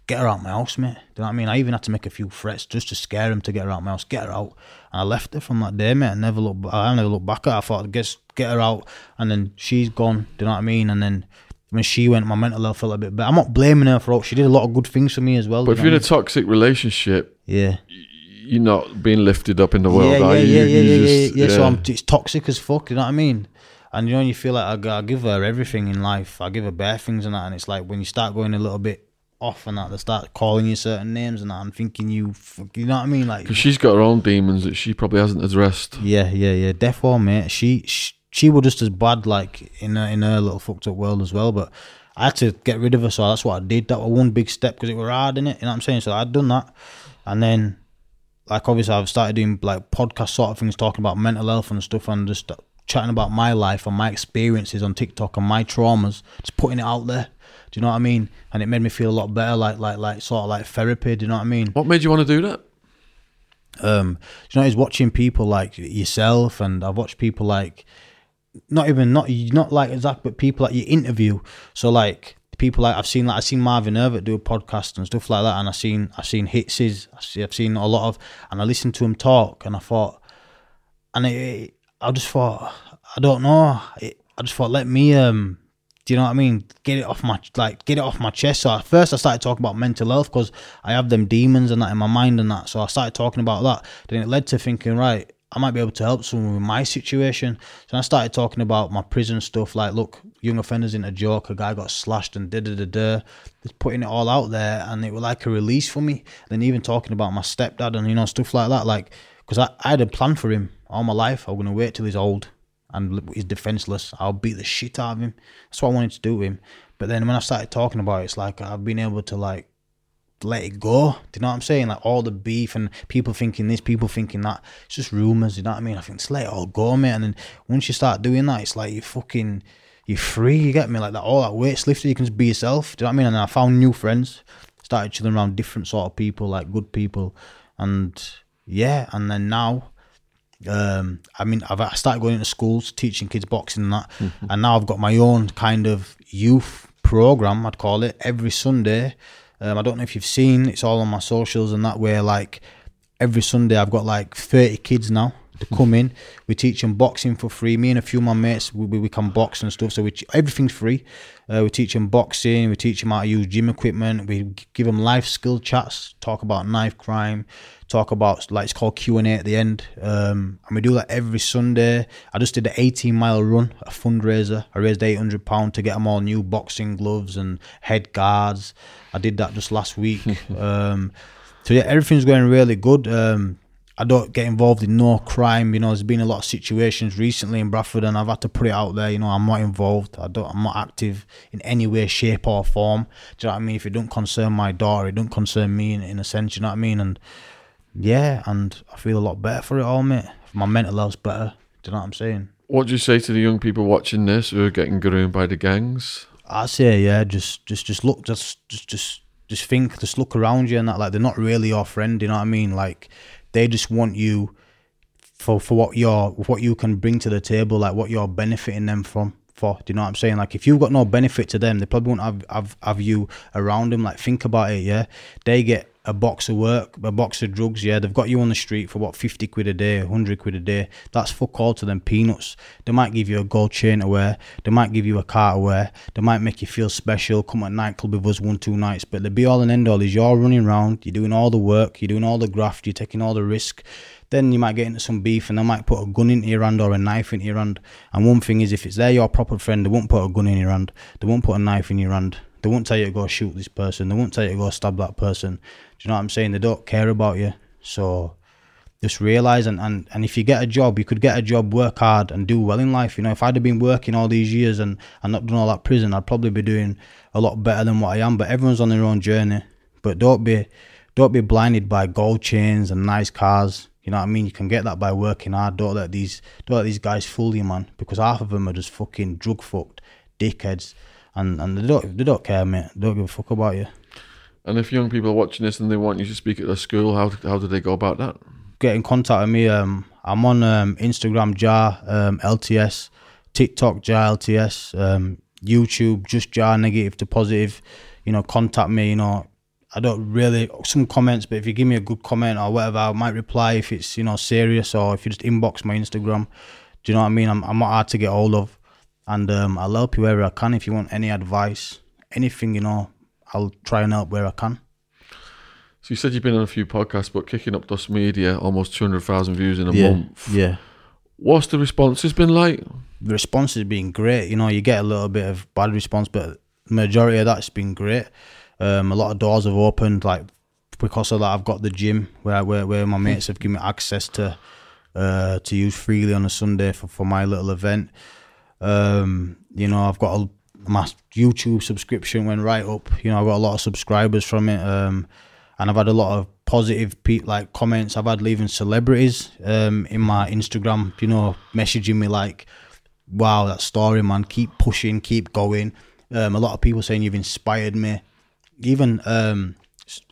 get her out my house, mate. Do you know what I mean? I even had to make a few threats just to scare him to get her out my house. Get her out. And I left her from that day, mate. I never looked, I never looked back at her. I thought, get, get her out. And then she's gone. Do you know what I mean? And then when she went, my mental health felt a bit better. I'm not blaming her for all. She did a lot of good things for me as well. But if you're in a toxic relationship, yeah. you're not being lifted up in the world, yeah, are yeah, you? yeah, yeah, yeah, just- yeah, yeah. So I'm, it's toxic as fuck. You know what I mean? And you know, you feel like I give her everything in life. I give her bare things and that. And it's like when you start going a little bit off and that, they start calling you certain names and that. I'm thinking you, you know what I mean? Like, Because she's got her own demons that she probably hasn't addressed. yeah, yeah, yeah. Defo, mate. She, she, she was just as bad, like in her, in her little fucked up world as well. But I had to get rid of her, so that's what I did. That was one big step because it was hard in it. You know what I'm saying? So I'd done that, and then like obviously I've started doing like podcast sort of things, talking about mental health and stuff, and just chatting about my life and my experiences on TikTok and my traumas, just putting it out there. Do you know what I mean? And it made me feel a lot better, like like like sort of like therapy. Do you know what I mean? What made you want to do that? um you know he's watching people like yourself and i've watched people like not even not not like exact but people that you interview so like people like i've seen like i've seen marvin Irvett do a podcast and stuff like that and i've seen i've seen hitses i've seen, I've seen a lot of and i listened to him talk and i thought and it, i just thought i don't know it, i just thought let me um do you know what I mean? Get it off my like, get it off my chest. So at first, I started talking about mental health because I have them demons and that in my mind and that. So I started talking about that. Then it led to thinking, right, I might be able to help someone with my situation. So I started talking about my prison stuff. Like, look, young offenders in a joke. A guy got slashed and da da da da. Just putting it all out there, and it was like a release for me. Then even talking about my stepdad and you know stuff like that. Like, because I, I had a plan for him all my life. I was gonna wait till he's old and he's defenseless. I'll beat the shit out of him. That's what I wanted to do with him. But then when I started talking about it, it's like I've been able to like let it go. Do you know what I'm saying? Like all the beef and people thinking this, people thinking that. It's just rumors. You know what I mean? I think just let it all go, mate. And then once you start doing that, it's like you fucking you're free. You get me? Like that all that weight's lifted. You can just be yourself. Do you know what I mean? And then I found new friends. Started chilling around different sort of people, like good people, and yeah. And then now um, I mean, I've I started going into schools teaching kids boxing and that, and now I've got my own kind of youth program. I'd call it every Sunday. Um, I don't know if you've seen. It's all on my socials and that way. Like every Sunday, I've got like thirty kids now, to come in, we teach them boxing for free. Me and a few of my mates, we, we, we can box and stuff. So we, everything's free. Uh, we teach them boxing. We teach them how to use gym equipment. We give them life skill chats. Talk about knife crime. Talk about like it's called Q and A at the end. Um, and we do that every Sunday. I just did an 18 mile run, a fundraiser. I raised 800 pound to get them all new boxing gloves and head guards. I did that just last week. um, so yeah, everything's going really good. Um, I don't get involved in no crime. You know, there's been a lot of situations recently in Bradford, and I've had to put it out there. You know, I'm not involved. I don't. I'm not active in any way, shape, or form. Do you know what I mean? If it don't concern my daughter, it don't concern me in, in a sense. You know what I mean? And yeah, and I feel a lot better for it all, mate. My mental health's better. Do you know what I'm saying? What do you say to the young people watching this who are getting groomed by the gangs? I say, yeah, just, just, just look, just, just, just, just think, just look around you and that. Like they're not really your friend. You know what I mean? Like they just want you for for what you're, what you can bring to the table, like what you're benefiting them from. For do you know what I'm saying? Like if you've got no benefit to them, they probably won't have have, have you around them. Like think about it, yeah. They get a box of work, a box of drugs, yeah. They've got you on the street for what fifty quid a day, hundred quid a day. That's fuck all to them peanuts. They might give you a gold chain to wear. They might give you a car to wear. They might make you feel special. Come at nightclub with us one two nights. But the be all and end all is you're running around. You're doing all the work. You're doing all the graft. You're taking all the risk. Then you might get into some beef and they might put a gun into your hand or a knife into your hand. And one thing is, if it's there, your proper friend, they won't put a gun in your hand. They won't put a knife in your hand. They won't tell you to go shoot this person. They won't tell you to go stab that person. Do you know what I'm saying? They don't care about you. So just realize and, and, and if you get a job, you could get a job, work hard and do well in life. You know, if I'd have been working all these years and, and not done all that prison, I'd probably be doing a lot better than what I am. But everyone's on their own journey. But don't be don't be blinded by gold chains and nice cars. You know what I mean? You can get that by working hard. Don't let these don't let these guys fool you, man. Because half of them are just fucking drug fucked dickheads, and and they don't they don't care, mate. They don't give a fuck about you. And if young people are watching this and they want you to speak at their school, how how do they go about that? Get in contact with me. Um, I'm on um, Instagram Jah um, LTS, TikTok Jah LTS, um, YouTube just Jah Negative to Positive. You know, contact me. You know, I don't really some comments, but if you give me a good comment or whatever, I might reply if it's you know serious or if you just inbox my Instagram. Do you know what I mean? I'm I'm not hard to get hold of, and um, I'll help you wherever I can. If you want any advice, anything, you know, I'll try and help where I can. So you said you've been on a few podcasts, but kicking up Dust Media, almost two hundred thousand views in a yeah, month. yeah. What's the responses been like? The response has been great. You know, you get a little bit of bad response, but majority of that's been great. Um, a lot of doors have opened, like because of that. I've got the gym where where, where my mates have given me access to uh, to use freely on a Sunday for, for my little event. Um, you know, I've got a, my YouTube subscription went right up. You know, I've got a lot of subscribers from it, um, and I've had a lot of positive pe- like comments. I've had even celebrities um, in my Instagram, you know, messaging me like, "Wow, that story, man! Keep pushing, keep going." Um, a lot of people saying you've inspired me. Even um,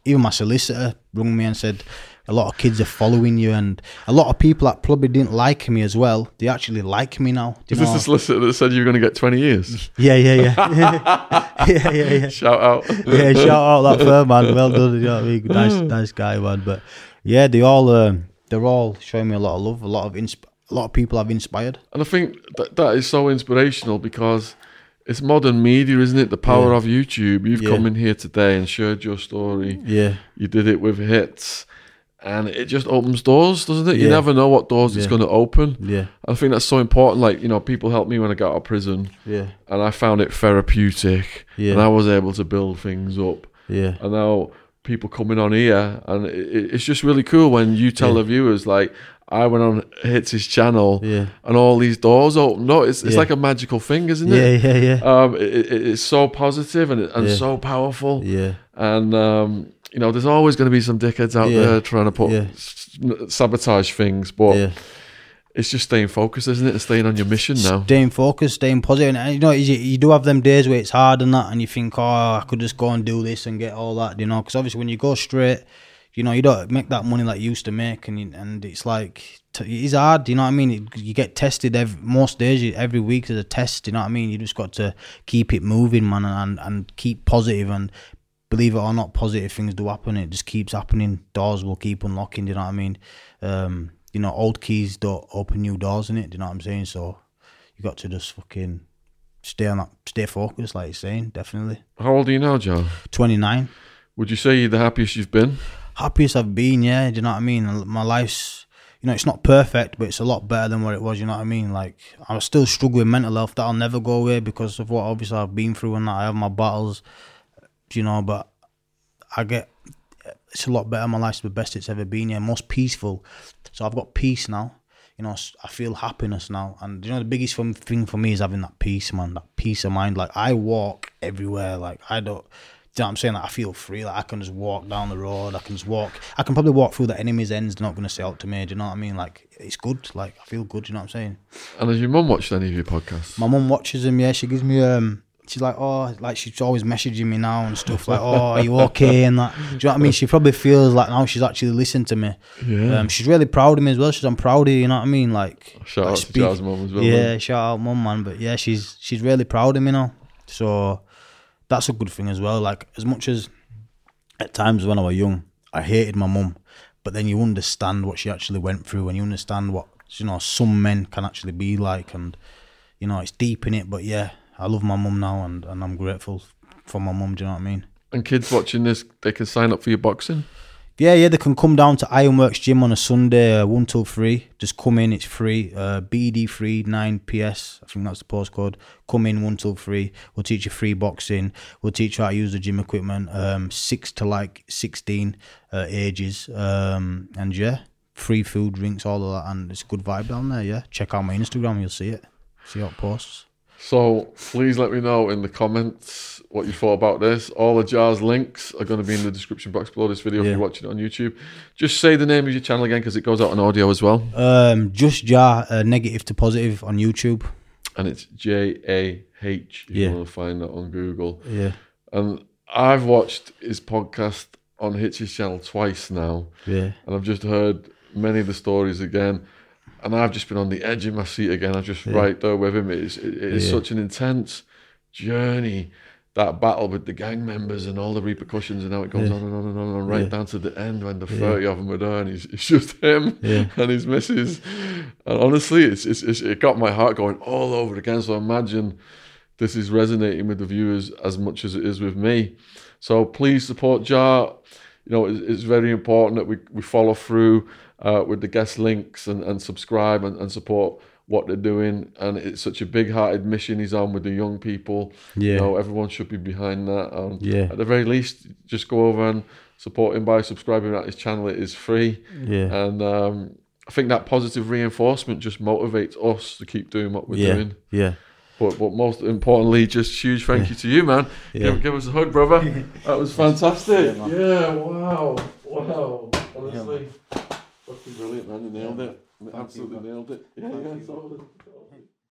even my solicitor rung me and said a lot of kids are following you, and a lot of people that probably didn't like me as well. They actually like me now. Is this the solicitor that said you were going to get twenty years? Yeah, yeah, yeah, yeah, yeah, yeah. Shout out. Yeah, shout out that firm, man. Well done. You know what I mean? Nice, nice guy, man. But yeah, they all um, they're all showing me a lot of love. A lot of insp- a lot of people I've inspired. And I think that that is so inspirational because it's modern media, isn't it? The power Yeah. of YouTube. You've Yeah. come in here today and shared your story. Yeah, You did it with Hitch. And it just opens doors, doesn't it? You Yeah. never know what doors it's going to open. yeah, I think that's so important. Like, you know, people helped me when I got out of prison yeah, and I found it therapeutic Yeah. and I was able to build things up. yeah, And now people coming on here and it, it- it's just really cool when you tell Yeah. the viewers, like, I went on hits his channel yeah, and all these doors open. No, it's, it's Yeah. like a magical thing, isn't yeah, it? yeah, yeah, yeah. Um, it, it, it's so positive and, and Yeah. so powerful. yeah, And, um, you know, there's always going to be some dickheads out Yeah. there trying to put Yeah. s- sabotage things, but yeah. it's just staying focused, isn't it? And staying on your mission now. Staying focused, staying positive, and uh, you know, you, you do have them days where it's hard and that, and you think, oh, I could just go and do this and get all that, you know, because obviously when you go straight, you know, you don't make that money like you used to make, and you, and it's like t- it's hard, you know what I mean? It, you get tested every, most days, every week there's a test, you know what I mean? You just got to keep it moving, man, and and keep positive and. Believe it or not, positive things do happen. It just keeps happening. Doors will keep unlocking. Do you know what I mean? Um, you know, old keys don't open new doors in it. Do you know what I'm saying? So you got to just fucking stay on that, stay focused, like you're saying. Definitely. How old are you now, Joe? 29. Would you say you're the happiest you've been? happiest I've been, yeah. Do you know what I mean? My life's, you know, it's not perfect, but it's a lot better than what it was. You know what I mean? Like I'm still struggle with mental health. That'll never go away because of what obviously I've been through and that I have my battles. You know, but I get it's a lot better. My life's the best it's ever been. Yeah, most peaceful. So I've got peace now. You know, I feel happiness now, and you know the biggest thing for me is having that peace, man. That peace of mind. Like I walk everywhere. Like I don't you know what I'm saying? Like, I feel free. Like I can just walk down the road. I can just walk. I can probably walk through the enemy's ends. They're not going to say out to me. Do you know what I mean? Like it's good. Like I feel good. Do you know what I'm saying? And has your mum watched any of your podcasts? My mum watches them. Yeah, she gives me um. She's like, oh, like she's always messaging me now and stuff like, oh, are you okay? And that, do you know what I mean? She probably feels like now she's actually listened to me. Yeah. Um, she's really proud of me as well. She's, I'm proud of you. You know what I mean? Like, Shout like out to Jazz mum as well. yeah, man. shout out mum, man. But yeah, she's she's really proud of me now. So that's a good thing as well. Like as much as at times when I was young, I hated my mum, but then you understand what she actually went through, and you understand what you know some men can actually be like, and you know it's deep in it. But yeah, I love my mum now, and, and I'm grateful for my mum. Do you know what I mean? And kids watching this, they can sign up for your boxing. Yeah, yeah, they can come down to Ironworks Gym on a Sunday, uh, 1 till 3. Just come in, it's free. Uh, BD3 9PS, I think that's the postcode. Come in 1 till 3. We'll teach you free boxing. We'll teach you how to use the gym equipment. Um, 6 to like 16 uh, ages. Um, and yeah, free food, drinks, all of that. And it's a good vibe down there, yeah. Check out my Instagram, you'll see it. See how it posts. So please let me know in the comments what you thought about this. All the Jah's links are going to be in the description box below this video if you're watching it on YouTube. Just say the name of your channel again because it goes out on audio as well. Um, just Jah, uh, negative to positive on YouTube. And it's J A H. If Yeah. you want to find that on Google. Yeah, And I've watched his podcast on Hitch's channel twice now. yeah, and I've just heard many of the stories again, and I've just been on the edge of my seat again. I'm just right there with him. It's it, it's Yeah. such an intense journey. That battle with the gang members and all the repercussions and how it goes Yeah. on and on and on and on, right Yeah. down to the end when the thirty of them are there and it's, it's just him Yeah. and his missus. And honestly, it's, it's, it's it got my heart going all over again. So imagine this is resonating with the viewers as much as it is with me. So please support Jah. You know, it's, it's very important that we, we follow through uh, with the guest links and, and subscribe and, and support what they're doing. And it's such a big hearted mission he's on with the young people. You Yeah. know, everyone should be behind that. And Yeah. at the very least, just go over and support him by subscribing at his channel. It is free. yeah. And um, I think that positive reinforcement just motivates us to keep doing what we're yeah, doing. yeah. But, but most importantly, just huge thank you to you, man. Yeah. Give, give us a hug, brother. That was fantastic. Yeah, wow. Wow. Honestly, fucking brilliant, man. You nailed it. Absolutely nailed it. Yeah, yeah. so-